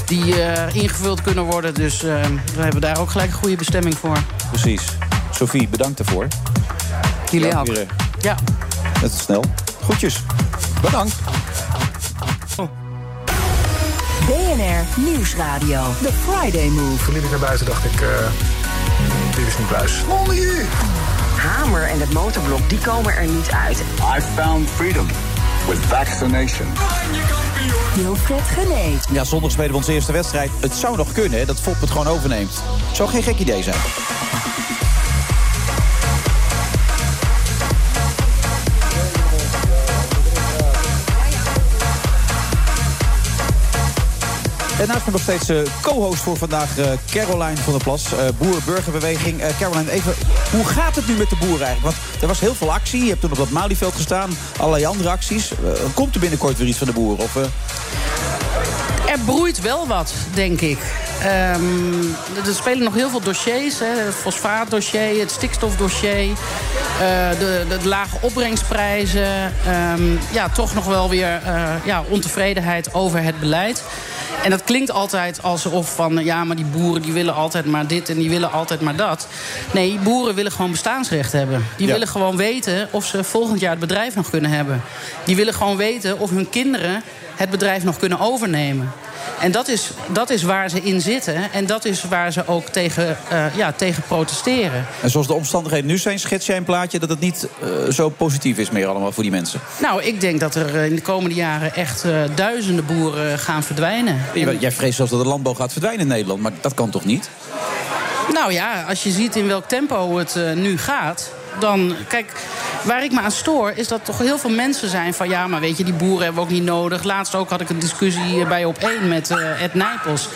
die eh, ingevuld kunnen worden. Dus we hebben daar ook gelijk een goede bestemming voor. Precies. Sophie, bedankt daarvoor. Jullie Ja, ook. Ja. Net zo snel. Groetjes. Bedankt. BNR Nieuwsradio. The Friday Move. Toen liep ik naar buiten dacht ik, eh, dit is niet pluis. Hamer en het motorblok die komen er niet uit. I found freedom with vaccination. Wilfred Genee. Ja, zondag spelen we onze eerste wedstrijd. Het zou nog kunnen hè, dat Fop het gewoon overneemt. Zou geen gek idee zijn. En naast me nog steeds eh, co-host voor vandaag, eh, Caroline van der Plas. eh Boer-Burgerbeweging. Caroline, even, hoe gaat het nu met de boeren eigenlijk? Want er was heel veel actie. Je hebt toen op dat Malieveld gestaan. Allerlei andere acties. Komt er binnenkort weer iets van de boeren? Of, Er broeit wel wat, denk ik. Ehm, er spelen nog heel veel dossiers. Hè. Het fosfaatdossier, het stikstofdossier. de, de, lage opbrengsprijzen. Ehm, ja, toch nog wel weer ja, ontevredenheid over het beleid. En dat klinkt altijd alsof van... ja, maar die boeren die willen altijd maar dit en die willen altijd maar dat. Nee, boeren willen gewoon bestaansrecht hebben. Die Ja. willen gewoon weten of ze volgend jaar het bedrijf nog kunnen hebben. Die willen gewoon weten of hun kinderen het bedrijf nog kunnen overnemen. En dat is, dat is waar ze in zitten. En dat is waar ze ook tegen, eh, ja, tegen protesteren. en zoals de omstandigheden nu zijn, schets jij een plaatje... dat het niet eh, zo positief is meer allemaal voor die mensen. Nou, ik denk dat er eh, in de komende jaren echt duizenden boeren gaan verdwijnen. Jij- Jij vreest zelfs dat de landbouw gaat verdwijnen in Nederland. Maar dat kan toch niet? Nou ja, als je ziet in welk tempo het nu gaat. Dan, kijk, waar ik me aan stoor is dat toch heel veel mensen zijn van... ja, maar weet je, die boeren hebben we ook niet nodig. Laatst ook had ik een discussie bij op één met eh, Ed Nijpels.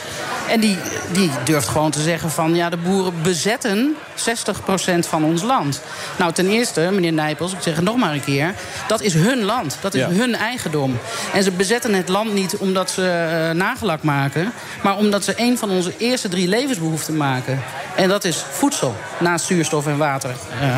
En die, die durft gewoon te zeggen van... ja, de boeren bezetten 60% van ons land. Nou, ten eerste, meneer Nijpels, ik zeg het nog maar een keer... dat is hun land, dat is Ja. hun eigendom. En ze bezetten het land niet omdat ze eh, nagelak maken... maar omdat ze een van onze eerste drie levensbehoeften maken. En dat is voedsel, naast zuurstof en water. Eh,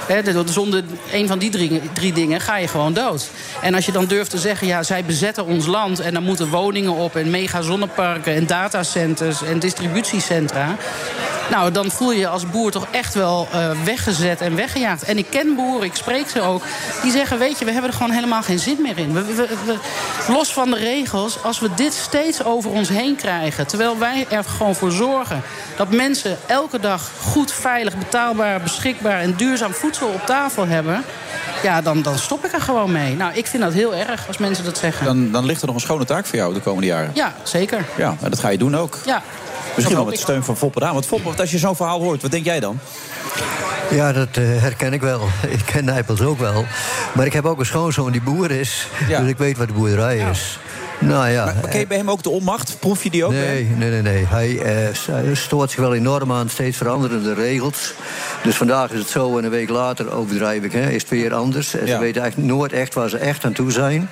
hè, de- zonder een van die drie, drie dingen ga je gewoon dood. En als je dan durft te zeggen, ja, zij bezetten ons land... en dan moeten woningen op en mega zonneparken en datacenters en distributiecentra... Nou, dan voel je je als boer toch echt wel eh, weggezet en weggejaagd. En ik ken boeren, ik spreek ze ook. Die zeggen, weet je, we hebben er gewoon helemaal geen zin meer in. We- los van de regels, als we dit steeds over ons heen krijgen... terwijl wij er gewoon voor zorgen dat mensen elke dag goed, veilig, betaalbaar, beschikbaar... en duurzaam voedsel op tafel hebben... ja, dan, dan stop ik er gewoon mee. Nou, ik vind dat heel erg als mensen dat zeggen. Dan, dan ligt er nog een schone taak voor jou de komende jaren. Ja, zeker. Ja, en dat ga je doen ook. Ja. Misschien wel met steun van Foppe Daan. Want Foppe, als je zo'n verhaal hoort, wat denk jij dan? Ja, dat eh, herken ik wel. Ik ken Nijpels ook wel. Maar ik heb ook een schoonzoon die boer is. Dus ik weet wat de boerderij is. Nou ja. Maar ken je bij hem ook de onmacht? Proef je die ook? Nee, nee, nee. nee. Hij eh, hij stoort zich wel enorm aan steeds veranderende regels. Dus vandaag is het zo en een week later, overdrijf ik, hè, is het weer anders. En Ja. ze weten eigenlijk nooit echt waar ze echt aan toe zijn.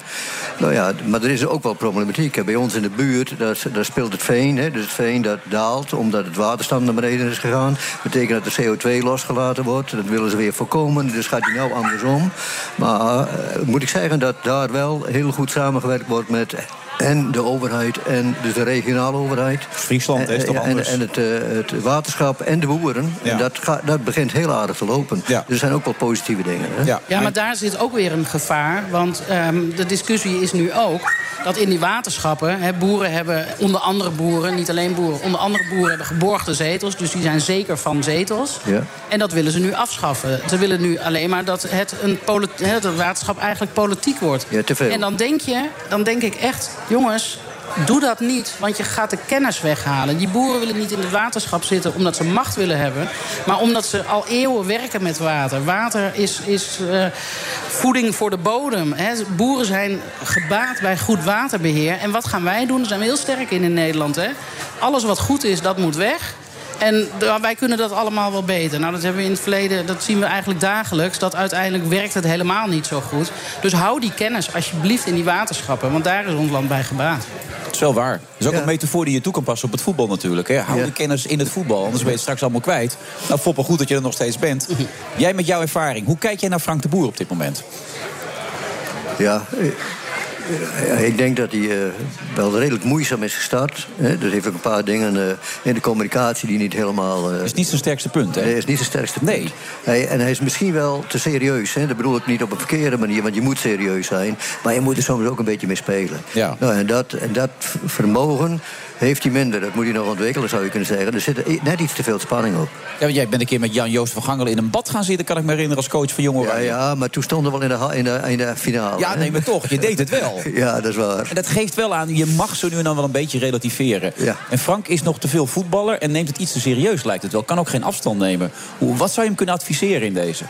Nou ja, maar er is ook wel problematiek. hè. Bij ons in de buurt, daar, speelt het veen. Hè. Dus het veen dat daalt, omdat het waterstand naar beneden is gegaan. Dat betekent dat de CO2 losgelaten wordt. Dat willen ze weer voorkomen, dus gaat die nou andersom. Maar eh, moet ik zeggen dat daar wel heel goed samengewerkt wordt met en de overheid en dus de regionale overheid. Friesland En- is toch en, anders? En het, eh, het waterschap en de boeren. Ja. En dat, gaat, dat begint heel aardig te lopen. Dus er zijn ook wel positieve dingen. Hè? Ja, maar daar zit ook weer een gevaar. Want ehm, de discussie is nu ook dat in die waterschappen... Hè, boeren hebben, onder andere boeren, niet alleen boeren... onder andere boeren hebben geborgde zetels. Dus die zijn zeker van zetels. Ja. En dat willen ze nu afschaffen. Ze willen nu alleen maar dat het, een polit- hè, dat het waterschap eigenlijk politiek wordt. Ja, te veel. En dan denk je, dan denk ik echt... jongens, doe dat niet, want je gaat de kennis weghalen. Die boeren willen niet in het waterschap zitten omdat ze macht willen hebben... maar omdat ze al eeuwen werken met water. Water is, is eh, voeding voor de bodem. Boeren zijn gebaat bij goed waterbeheer. En wat gaan wij doen? Daar zijn we heel sterk in in Nederland. Hè. Alles wat goed is, dat moet weg... En wij kunnen dat allemaal wel beter. Nou, dat hebben we in het verleden, dat zien we eigenlijk dagelijks. Dat uiteindelijk werkt het helemaal niet zo goed. Dus hou die kennis alsjeblieft in die waterschappen. Want daar is ons land bij gebaat. Dat is wel waar. Dat is ook een metafoor die je toe kan passen op het voetbal natuurlijk. Hè. Hou de kennis in het voetbal, anders ben je het straks allemaal kwijt. Nou, Foppe, goed dat je er nog steeds bent. Jij met jouw ervaring, hoe kijk jij naar Frank de Boer op dit moment? Ja, ik denk dat hij eh, wel redelijk moeizaam is gestart. Hè. Er heeft ook een paar dingen eh, in de communicatie die niet helemaal... Dat is niet zijn sterkste punt, hè? Nee, is niet zijn sterkste punt. Nee. Hij, en hij is misschien wel te serieus. Hè. Dat bedoel ik niet op een verkeerde manier, want je moet serieus zijn. Maar je moet er soms ook een beetje mee spelen. Ja. Nou, en, dat, en dat vermogen heeft hij minder. Dat moet hij nog ontwikkelen, zou je kunnen zeggen. Er zit net iets te veel spanning op. Ja, want jij bent een keer met Jan-Joost van Gangelen in een bad gaan zitten... kan ik me herinneren als coach van Jong Ja, ja, maar toen stonden we wel in de, in de, in de finale. Ja, hè. nee, maar toch, je deed het wel. Ja, dat is waar. En dat geeft wel aan, je mag zo nu en dan wel een beetje relativeren. En Frank is nog te veel voetballer en neemt het iets te serieus, lijkt het wel. Kan ook geen afstand nemen. Hoe, wat zou je hem kunnen adviseren in deze?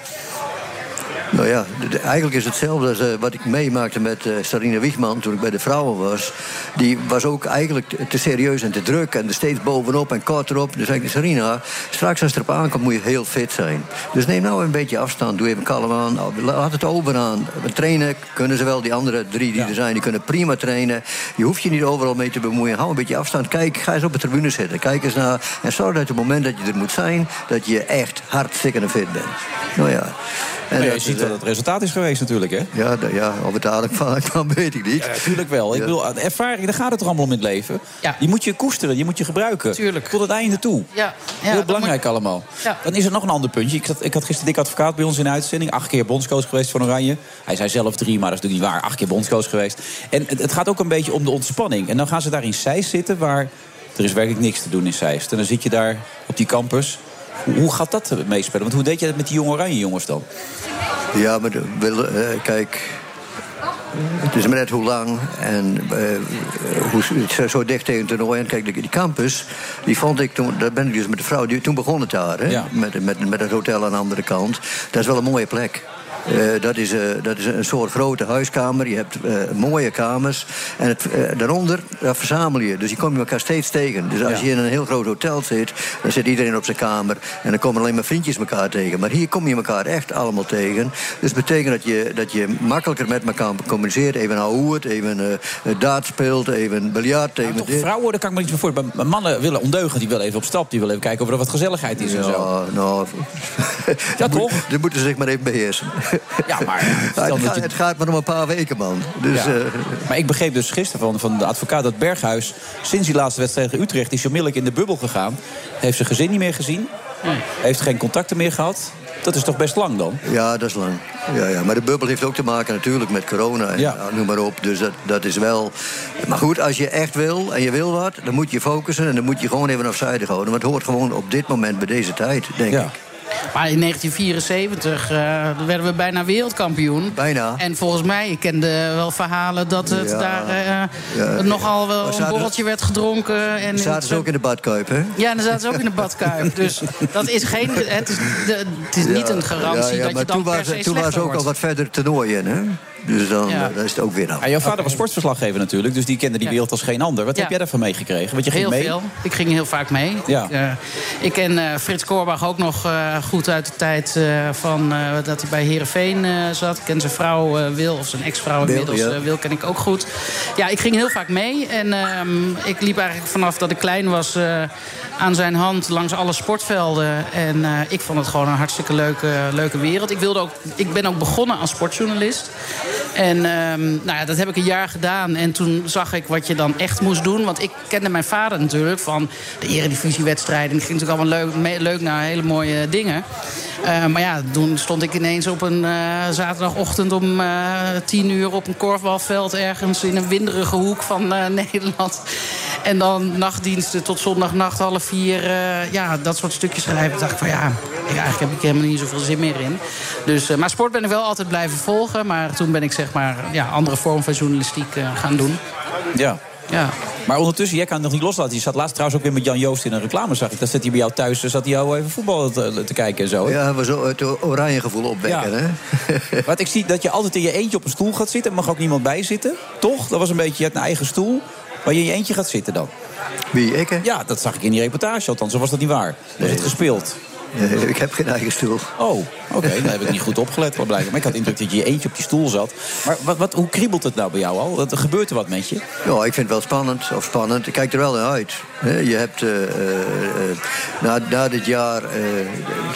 Nou ja, de- eigenlijk is het hetzelfde als eh, wat ik meemaakte met eh Sarina Wiegman toen ik bij de vrouwen was. Die was ook eigenlijk te, te serieus en te druk en er steeds bovenop en kort erop. Dus zei ik, Sarina, straks als het erop aankomt moet je heel fit zijn. Dus neem nou een beetje afstand, doe even kalm aan, Nou, laat het over aan. Trainen kunnen ze wel, die andere drie die er zijn, die kunnen prima trainen. Je hoeft je niet overal mee te bemoeien. Hou een beetje afstand, kijk, ga eens op de tribune zitten. Kijk eens naar en zorg dat het moment dat je er moet zijn, dat je echt hartstikke en fit bent. Nou ja. En je dat ziet is, wat eh, het resultaat is geweest natuurlijk, hè? ja, ja, of het dadelijk van kwam, weet ik niet. Ja, natuurlijk wel. Ik bedoel, de ervaring, daar gaat het toch allemaal om in het leven. Die moet je koesteren, die moet je gebruiken. Tot het einde toe. Ja, ja, Heel dat belangrijk allemaal. Ja. Dan is er nog een ander puntje. Ik, zat, ik had gisteren Dick Advocaat bij ons in de uitzending. Acht keer bondscoach geweest van Oranje. Hij zei zelf drie, maar dat is natuurlijk niet waar. Acht keer bondscoach geweest. En het, het gaat ook een beetje om de ontspanning. En dan gaan ze daar in Zeist zitten, waar er is werkelijk niks te doen in Zeist. En dan zit je daar op die campus. Hoe, gaat dat meespelen? Want hoe deed je dat met die jonge Oranje jongens dan? Ja, maar de- wil, eh, kijk. Het is maar net hoe lang en eh, hoe, zo dicht tegen het toernooi. En kijk, die, die campus, die vond ik toen, daar ben ik dus met de vrouw, die, toen begon het daar, hè, met, met, met het hotel aan de andere kant. Dat is wel een mooie plek. Eh, dat, is, eh, dat is een soort grote huiskamer. Je hebt eh, mooie kamers. En het, daaronder daar verzamel je. Dus je komt elkaar steeds tegen. Dus als je in een heel groot hotel zit, dan zit iedereen op zijn kamer. En dan komen alleen maar vriendjes elkaar tegen. Maar hier kom je elkaar echt allemaal tegen. Dus dat betekent dat je, dat je makkelijker met elkaar communiceert. Even hoed, even daad speelt, even biljart. Even Toch, dit. vrouwen, daar kan ik me niet meer voor. Maar mannen willen ondeugend, die willen even op stap. Die willen even kijken of er wat gezelligheid is en zo. Ja, nou, Ja, toch? Die moeten ze zich maar even beheersen. Ja, maar... het, dat gaat, je- het gaat maar om een paar weken, man. Dus, Ja. eh, maar ik begreep dus gisteren van, van de advocaat dat Berghuis... sinds die laatste wedstrijd tegen Utrecht is onmiddellijk in de bubbel gegaan. Heeft zijn gezin niet meer gezien. Heeft geen contacten meer gehad. Dat is toch best lang dan? Ja, dat is lang. Ja, ja. Maar de bubbel heeft ook te maken natuurlijk met corona en Ja. nou, noem maar op. Dus dat, dat is wel... Maar goed, als je echt wil en je wil wat, dan moet je focussen... en dan moet je gewoon even afzijdig houden. Want het hoort gewoon op dit moment bij deze tijd, denk ik. Maar in 1974 eh, werden we bijna wereldkampioen. Bijna. En volgens mij, ik kende wel verhalen dat het Ja. daar Ja. nogal wel een borreltje werd gedronken. En Zaten ze ook in de badkuip, hè? Ja, dan zaten ze ook in de badkuip. Dus dat is geen. Het is, de, het is niet een garantie dat je dan per se toen was ook al wat verder toernooi in, hè? Dus dan, Ja. eh, is het ook weer af. Ja, jouw vader was sportverslaggever natuurlijk, dus die kende die Ja. wereld als geen ander. Wat Ja. heb jij daarvan meegekregen? Want je ging heel mee. veel. Ik ging heel vaak mee. Ja. Ik, eh, ik ken eh, Frits Korbach ook nog eh, goed uit de tijd eh, van, eh, dat hij bij Herenveen zat. Ik ken zijn vrouw eh, Wil, of zijn ex-vrouw Wil, inmiddels. ja. Wil ken ik ook goed. Ja, ik ging heel vaak mee. En ehm, ik liep eigenlijk vanaf dat ik klein was eh, aan zijn hand langs alle sportvelden. En eh, ik vond het gewoon een hartstikke leuke, leuke wereld. Ik, wilde ook, ik ben ook begonnen als sportjournalist. En ehm, nou ja, dat heb ik een jaar gedaan. En toen zag ik wat je dan echt moest doen. Want ik kende mijn vader natuurlijk van de eredivisiewedstrijden. Die ging natuurlijk allemaal leuk, leuk naar hele mooie dingen. Eh, maar ja, toen stond ik ineens op een eh, zaterdagochtend om eh, tien uur op een korfbalveld ergens in een winderige hoek van Nederland. En dan nachtdiensten tot zondagnacht half vier. ja, dat soort stukjes schrijven. Dacht ik van ja, ik, eigenlijk heb ik helemaal niet zoveel zin meer in. Dus, maar sport ben ik wel altijd blijven volgen. Maar toen ben ik zeg maar ja, andere vorm van journalistiek gaan doen. Ja. Ja. Maar ondertussen, jij kan het nog niet loslaten. Je zat laatst trouwens ook weer met Jan Joost in een reclame, zag ik. Dat zat hij bij jou thuis, zat hij jou even voetbal te, te kijken en zo. hè? Ja, we zo het oranje gevoel opwekken, Ja. hè? Want ik zie dat je altijd in je eentje op een stoel gaat zitten. Er mag ook niemand bij zitten. Toch? Dat was een beetje, je hebt een eigen stoel. Waar je in je eentje gaat zitten dan. Wie, ik? hè? Ja, dat zag ik in die reportage althans. Zo was dat niet waar. Was het gespeeld? Nee, ik heb geen eigen stoel. Oh, oké. Dan heb ik niet goed opgelet. Maar ik had de indruk dat je eentje op die stoel zat. Maar wat, wat, hoe kriebelt het nou bij jou al? Wat, gebeurt er wat met je? Ja, ik vind het wel spannend. Of spannend. Ik kijk er wel naar uit. Je hebt eh, eh, eh, na, na dit jaar.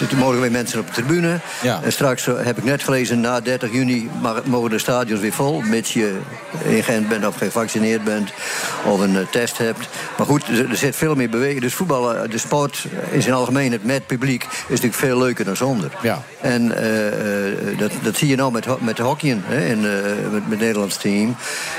er mogen weer mensen op de tribune. Ja. En straks heb ik net gelezen. Na 30 juni mogen de stadions weer vol. Mits je in Gent bent of gevaccineerd bent. Of een test hebt. Maar goed, er, er zit veel meer beweging. Dus voetbal, eh, de sport in zijn algemeenheid met publiek. is natuurlijk veel leuker dan zonder. Ja. En eh, eh, dat, dat zie je nou met, met de hockeyen, hè, in, eh, met, met het Nederlands team.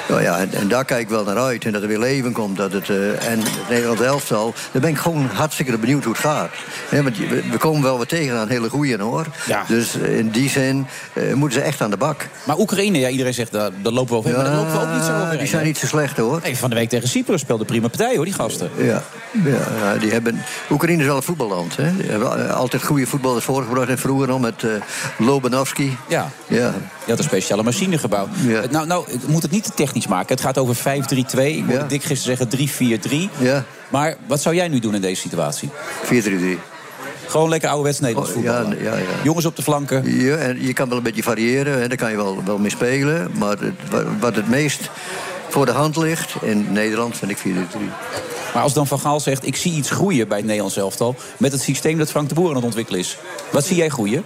Nou ja, en, en daar kijk ik wel naar uit. En dat er weer leven komt. Dat het, en het Nederlands elftal, daar ben ik gewoon hartstikke benieuwd hoe het gaat. Want we, we komen wel wat tegen aan hele goeien hoor. Ja. Dus in die zin moeten ze echt aan de bak. Maar Oekraïne, ja, iedereen zegt, daar, daar lopen we overheen. maar daar lopen we ook niet zo die zijn hè? niet zo slecht hoor. Nee, van de week tegen Cyprus speelde prima partij hoor, die gasten. Ja, ja, die hebben... Oekraïne is wel een voetballand. Hè. Die hebben altijd goede voetballers voorgebracht. En vroeger nog met eh Lobanovski. Ja. Ja. Je had een speciale machine gebouwd. Nou, nou, ik moet het niet te technisch maken. Het gaat over 5-3-2. Ik hoorde Dick gisteren zeggen 3-4-3. Ja. Maar wat zou jij nu doen in deze situatie? 4-3-3. Gewoon lekker ouderwets Nederlands Oh, voetbal. ja, ja, ja. Jongens op de flanken. Ja, en je kan wel een beetje variëren, hè, daar kan je wel, wel mee spelen. Maar het, wat het meest voor de hand ligt in Nederland vind ik 4-3-3. Maar als dan Van Gaal zegt... ik zie iets groeien bij het Nederlands elftal... met het systeem dat Frank de Boer aan het ontwikkelen is. Wat zie jij groeien?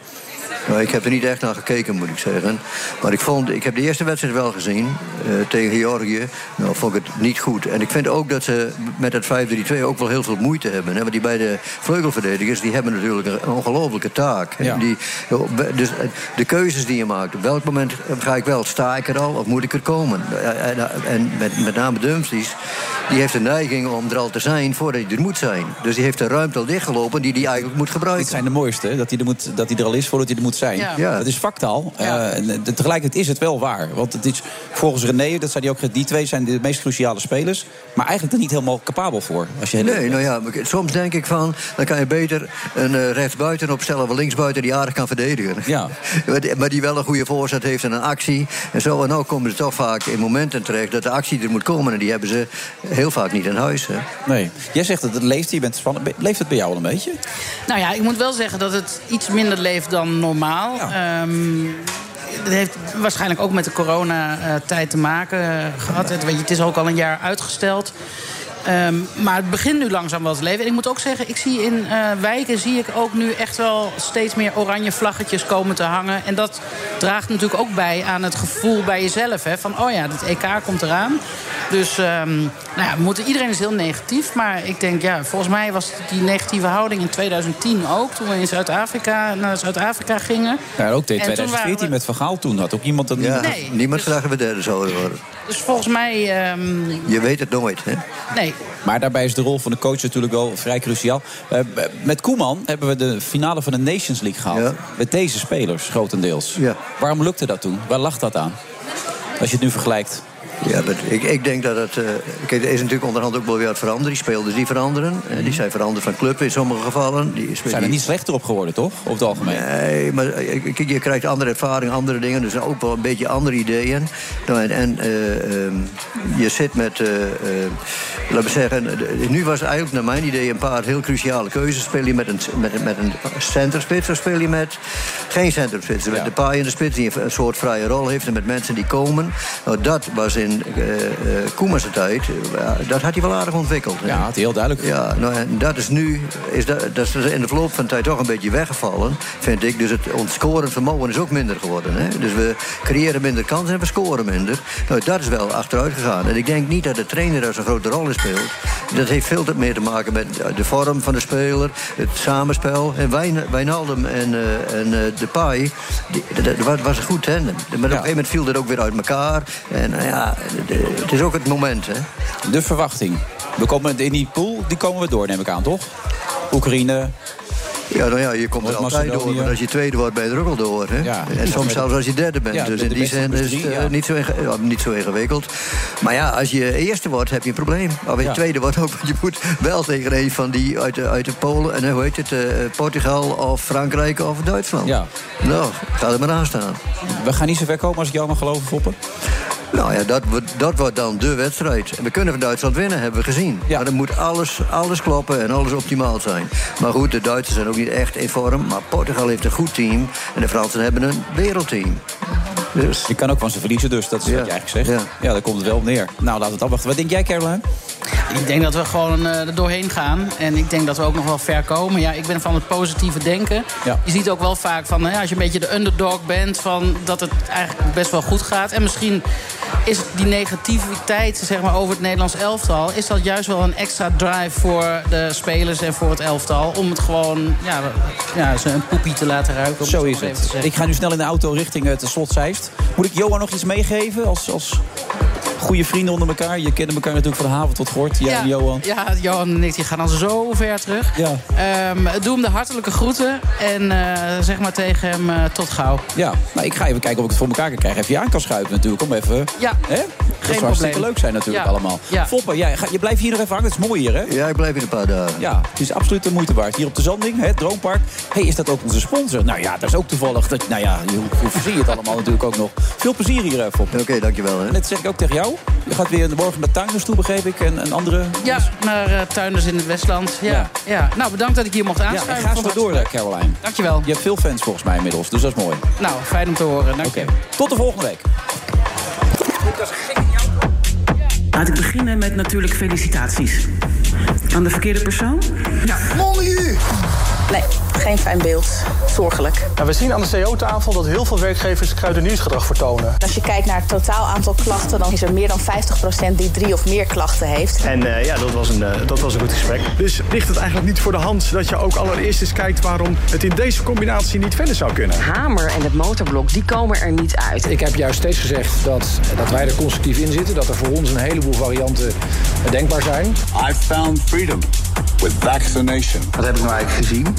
Nou, ik heb er niet echt naar gekeken, moet ik zeggen. Maar ik, vond, ik heb de eerste wedstrijd wel gezien eh, tegen Georgië. Nou, vond ik het niet goed. En ik vind ook dat ze met het 5-3-2 ook wel heel veel moeite hebben. Hè? Want die beide vleugelverdedigers die hebben natuurlijk een ongelofelijke taak. Ja. Die, dus eh, de keuzes die je maakt. Op welk moment ga ik wel? Sta ik er al of moet ik er komen? Eh, En, en met, met name Dumfries, die heeft de neiging om er al te zijn voordat hij er moet zijn. Dus die heeft de ruimte al dichtgelopen die hij eigenlijk moet gebruiken. Dit zijn de mooiste, hè? dat hij er, moet, dat hij er al is voordat hij er moet zijn. Ja. Ja. Dat is factaal. Eh, en, eh, tegelijkertijd is het wel waar. Want het is volgens René, dat zei hij ook, die twee zijn de meest cruciale spelers. Maar eigenlijk er niet helemaal capabel voor. Als je Nee, nou ja, soms denk ik van... dan kan je beter een eh, rechtsbuiten opstellen of een linksbuiten... die aardig kan verdedigen. Ja. Maar die- maar die wel een goede voorzet heeft en een actie. En zo en nou komen ze toch vaak in momenten terecht... dat de actie er moet komen en die hebben ze heel vaak niet in huis. Hè. Nee. Jij zegt dat het leeft, je bent spannend. Leeft het bij jou al een beetje? Nou ja, ik moet wel zeggen dat het iets minder leeft dan normaal. Ehm, dat heeft waarschijnlijk ook met de coronatijd te maken eh, gehad. Het, het is ook al een jaar uitgesteld. Ehm, maar het begint nu langzaam wel te leven. En ik moet ook zeggen, ik zie in eh, wijken zie ik ook nu echt wel steeds meer oranje vlaggetjes komen te hangen. En dat draagt natuurlijk ook bij aan het gevoel bij jezelf. Hè, van, oh ja, het EK komt eraan. Dus ehm, nou ja, moeten, iedereen is heel negatief. Maar ik denk, ja, volgens mij was die negatieve houding in 2010 ook. Toen we in Zuid-Afrika, naar Zuid-Afrika gingen. Ja, ook in En toen 2014 waren we- met Van Gaal toen had ook iemand een... Ja, Nee, niemand graag dat we derde zouden worden. Dus volgens mij, ehm, Je weet het nooit, hè? nee. Maar daarbij is de rol van de coach natuurlijk wel vrij cruciaal. Eh, met Koeman hebben we de finale van de Nations League gehaald. Met deze spelers, grotendeels. Ja. Waarom lukte dat toen? Waar lag dat aan? Als je het nu vergelijkt. Ja, maar ik, ik denk dat het... eh, kijk, er is natuurlijk onderhand ook wel weer wat veranderd. Die spelers die veranderen. Eh, die zijn veranderd van club in sommige gevallen. Die Zijn er niet slechter op geworden, toch? Over het algemeen. Nee, maar eh, kijk, je krijgt andere ervaring, andere dingen. Dus ook wel een beetje andere ideeën. Nou, en en eh, ehm, je zit met... laten we zeggen... nu was eigenlijk naar mijn idee een paar heel cruciale keuzes. Speel je met een, met, met een centerspits of speel je met geen centerspits? Met de paai in de spits die een soort vrije rol heeft... en met mensen die komen. Nou, dat was in eh eh, Koemers tijd... eh, dat had hij wel aardig ontwikkeld. Ja, had hij heel duidelijk. Ja, nou, en dat is nu is dat, dat is in de verloop van de tijd toch een beetje weggevallen, vind ik. Dus het ons scorend vermogen is ook minder geworden. Hè? Dus we creëren minder kansen en we scoren minder. Nou, dat is wel achteruit gegaan. En ik denk niet dat de trainer daar zo'n grote rol in speelt. Dat heeft veel te- meer te maken met de vorm van de speler, het samenspel. En Wijn, Wijnaldum en, eh en Depay, die, dat, was- een goed tandem. Maar op een gegeven moment viel dat ook weer uit elkaar. En ja, het is ook het moment, hè. De verwachting. We komen in die pool, die komen we door, neem ik aan, toch? Oekraïne. Ja, nou ja, je komt er altijd door. Maar als je tweede wordt, ben je er ook al door. Hè? Ja. en soms zelfs als je derde bent. Ja, dus in die zin is het eh, ja. niet, zo niet zo ingewikkeld. Maar ja, als je eerste wordt, heb je een probleem. Maar als je tweede wordt ook, want je moet wel tegen een van die uit de, uit de Polen... en eh, hoe heet het, eh, Portugal of Frankrijk of Duitsland. Ja. Nou, ga er maar aan staan. We gaan niet zo ver komen als ik jou mag geloven, Foppen. Nou ja, dat, wordt- dat wordt dan de wedstrijd. En we kunnen van Duitsland winnen, hebben we gezien. Maar dan moet alles, alles kloppen en alles optimaal zijn. Maar goed, de Duitsers zijn ook niet echt in vorm. Maar Portugal heeft een goed team. En de Fransen hebben een wereldteam. Dus. Je kan ook van ze verliezen, dus dat is wat je eigenlijk zegt. Ja. daar komt het wel op neer. Nou, laten we het afwachten. Wat denk jij, Caroline? Ik denk dat we gewoon eh, er doorheen gaan. En ik denk dat we ook nog wel ver komen. Ja, ik ben van het positieve denken. Ja. Je ziet ook wel vaak van, ja, als je een beetje de underdog bent... Van dat het eigenlijk best wel goed gaat. En misschien is die negativiteit zeg maar, over het Nederlands elftal... is dat juist wel een extra drive voor de spelers en voor het elftal... om het gewoon ja, ja, ze een poepie te laten ruiken. Zo is het. Ik ga nu snel in de auto richting het slot Zeist. Moet ik Johan nog iets meegeven als, als goede vrienden onder elkaar. Je kende elkaar natuurlijk van haven tot gort. Jij en Johan. Ja, Johan en ik die gaan al zo ver terug. Ja. Ehm, doe hem de hartelijke groeten. En eh, zeg maar tegen hem eh, tot gauw. Ja, nou, ik ga even kijken of ik het voor elkaar kan krijgen. Even je aan kan schuiven natuurlijk. Om even... Ja, hè? Dat zou hartstikke probleem. leuk zijn natuurlijk Ja. allemaal. Ja. Jij, ga, je blijft hier nog even hangen. Het is mooi hier, hè? Ja, ik blijf hier een paar dagen. Ja, het is absoluut de moeite waard. Hier op de Zanding, hè, het Droompark. hey, is dat ook onze sponsor? Nou ja, dat is ook toevallig. Dat, nou ja, hoe, hoe je het allemaal natuurlijk ook nog. Veel plezier hier, eh, Fopper. Oké, dankjewel. Hè. Net zeg ik ook tegen jou. Je gaat weer morgen naar Tuinders toe, begreep ik. En, en andere... Ja, naar eh, tuinders in het Westland. Ja. Ja. Ja. Nou, bedankt dat ik hier mocht Ja, aanschuiven. en ga zo het door, eh, Caroline. Dankjewel. Je hebt veel fans volgens mij inmiddels, dus dat is mooi. Nou, fijn om te horen. Dank Oké, tot de volgende week. Laat ik beginnen met natuurlijk felicitaties. Aan de verkeerde persoon? Ja. Nee, geen fijn beeld. Zorgelijk. we zien aan de CO-tafel dat heel veel werkgevers kruideniersgedrag vertonen. Als je kijkt naar het totaal aantal klachten, dan is er meer dan 50% die drie of meer klachten heeft. En eh, ja, dat was, een, eh, dat was een goed gesprek. Dus ligt het eigenlijk niet voor de hand dat je ook allereerst eens kijkt waarom het in deze combinatie niet verder zou kunnen? Hamer en het motorblok, die komen er niet uit. Ik heb juist steeds gezegd dat, dat wij er constructief in zitten. Dat er voor ons een heleboel varianten denkbaar zijn. I found freedom with vaccination. Wat heb ik nou eigenlijk gezien?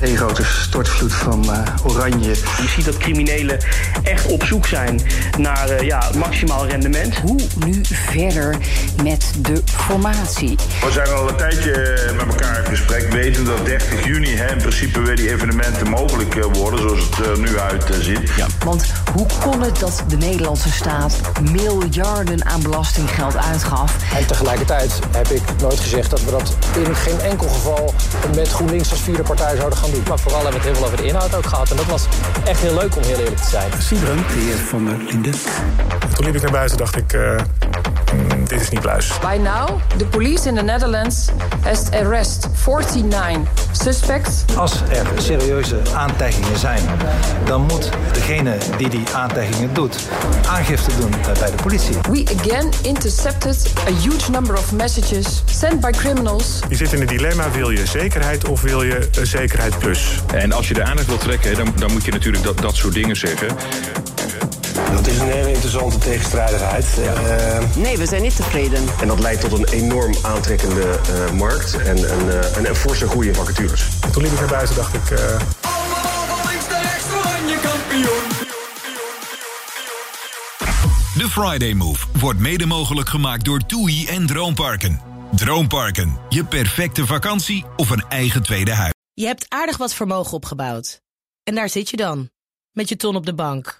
Een grote stortvloed van eh, oranje. Je ziet dat criminelen echt op zoek zijn naar eh, ja, maximaal rendement. Hoe nu verder met de formatie? We zijn al een tijdje met elkaar in gesprek, weten dat 30 juni hè, in principe weer die evenementen mogelijk eh, worden, zoals het er nu uitziet. Ja. Want hoe kon het dat de Nederlandse staat miljarden aan belastinggeld uitgaf? En tegelijkertijd heb ik nooit gezegd dat we dat in geen enkel geval met GroenLinks als vierde partij zouden gaan Maar vooral hebben we het heel veel over de inhoud ook gehad. En dat was echt heel leuk om heel eerlijk te zijn. Siebren, de heer Van der Linden. Toen liep ik naar buiten dacht ik, eh, dit is niet pluis. By now, the police in the Netherlands has arrested 49 suspects. Als er serieuze aantijgingen zijn, dan moet degene die die aantijgingen doet aangifte doen bij de politie. We again intercepted a huge number of messages sent by criminals Je zit in een dilemma, wil je zekerheid of wil je een zekerheid plus? En als je de aandacht wilt trekken, dan, dan moet je natuurlijk dat, dat soort dingen zeggen. Dat is een hele interessante tegenstrijdigheid. Eh, Nee, we zijn niet tevreden. en dat leidt tot een enorm aantrekkende eh, markt en een, eh, een, een forse in vacatures. Toen liep ik naar buiten dacht ik, eh, De Friday Move wordt mede mogelijk gemaakt door TUI en Droomparken. Droomparken, je perfecte vakantie of een eigen tweede huis. Je hebt aardig wat vermogen opgebouwd. En daar zit je dan, met je ton op de bank.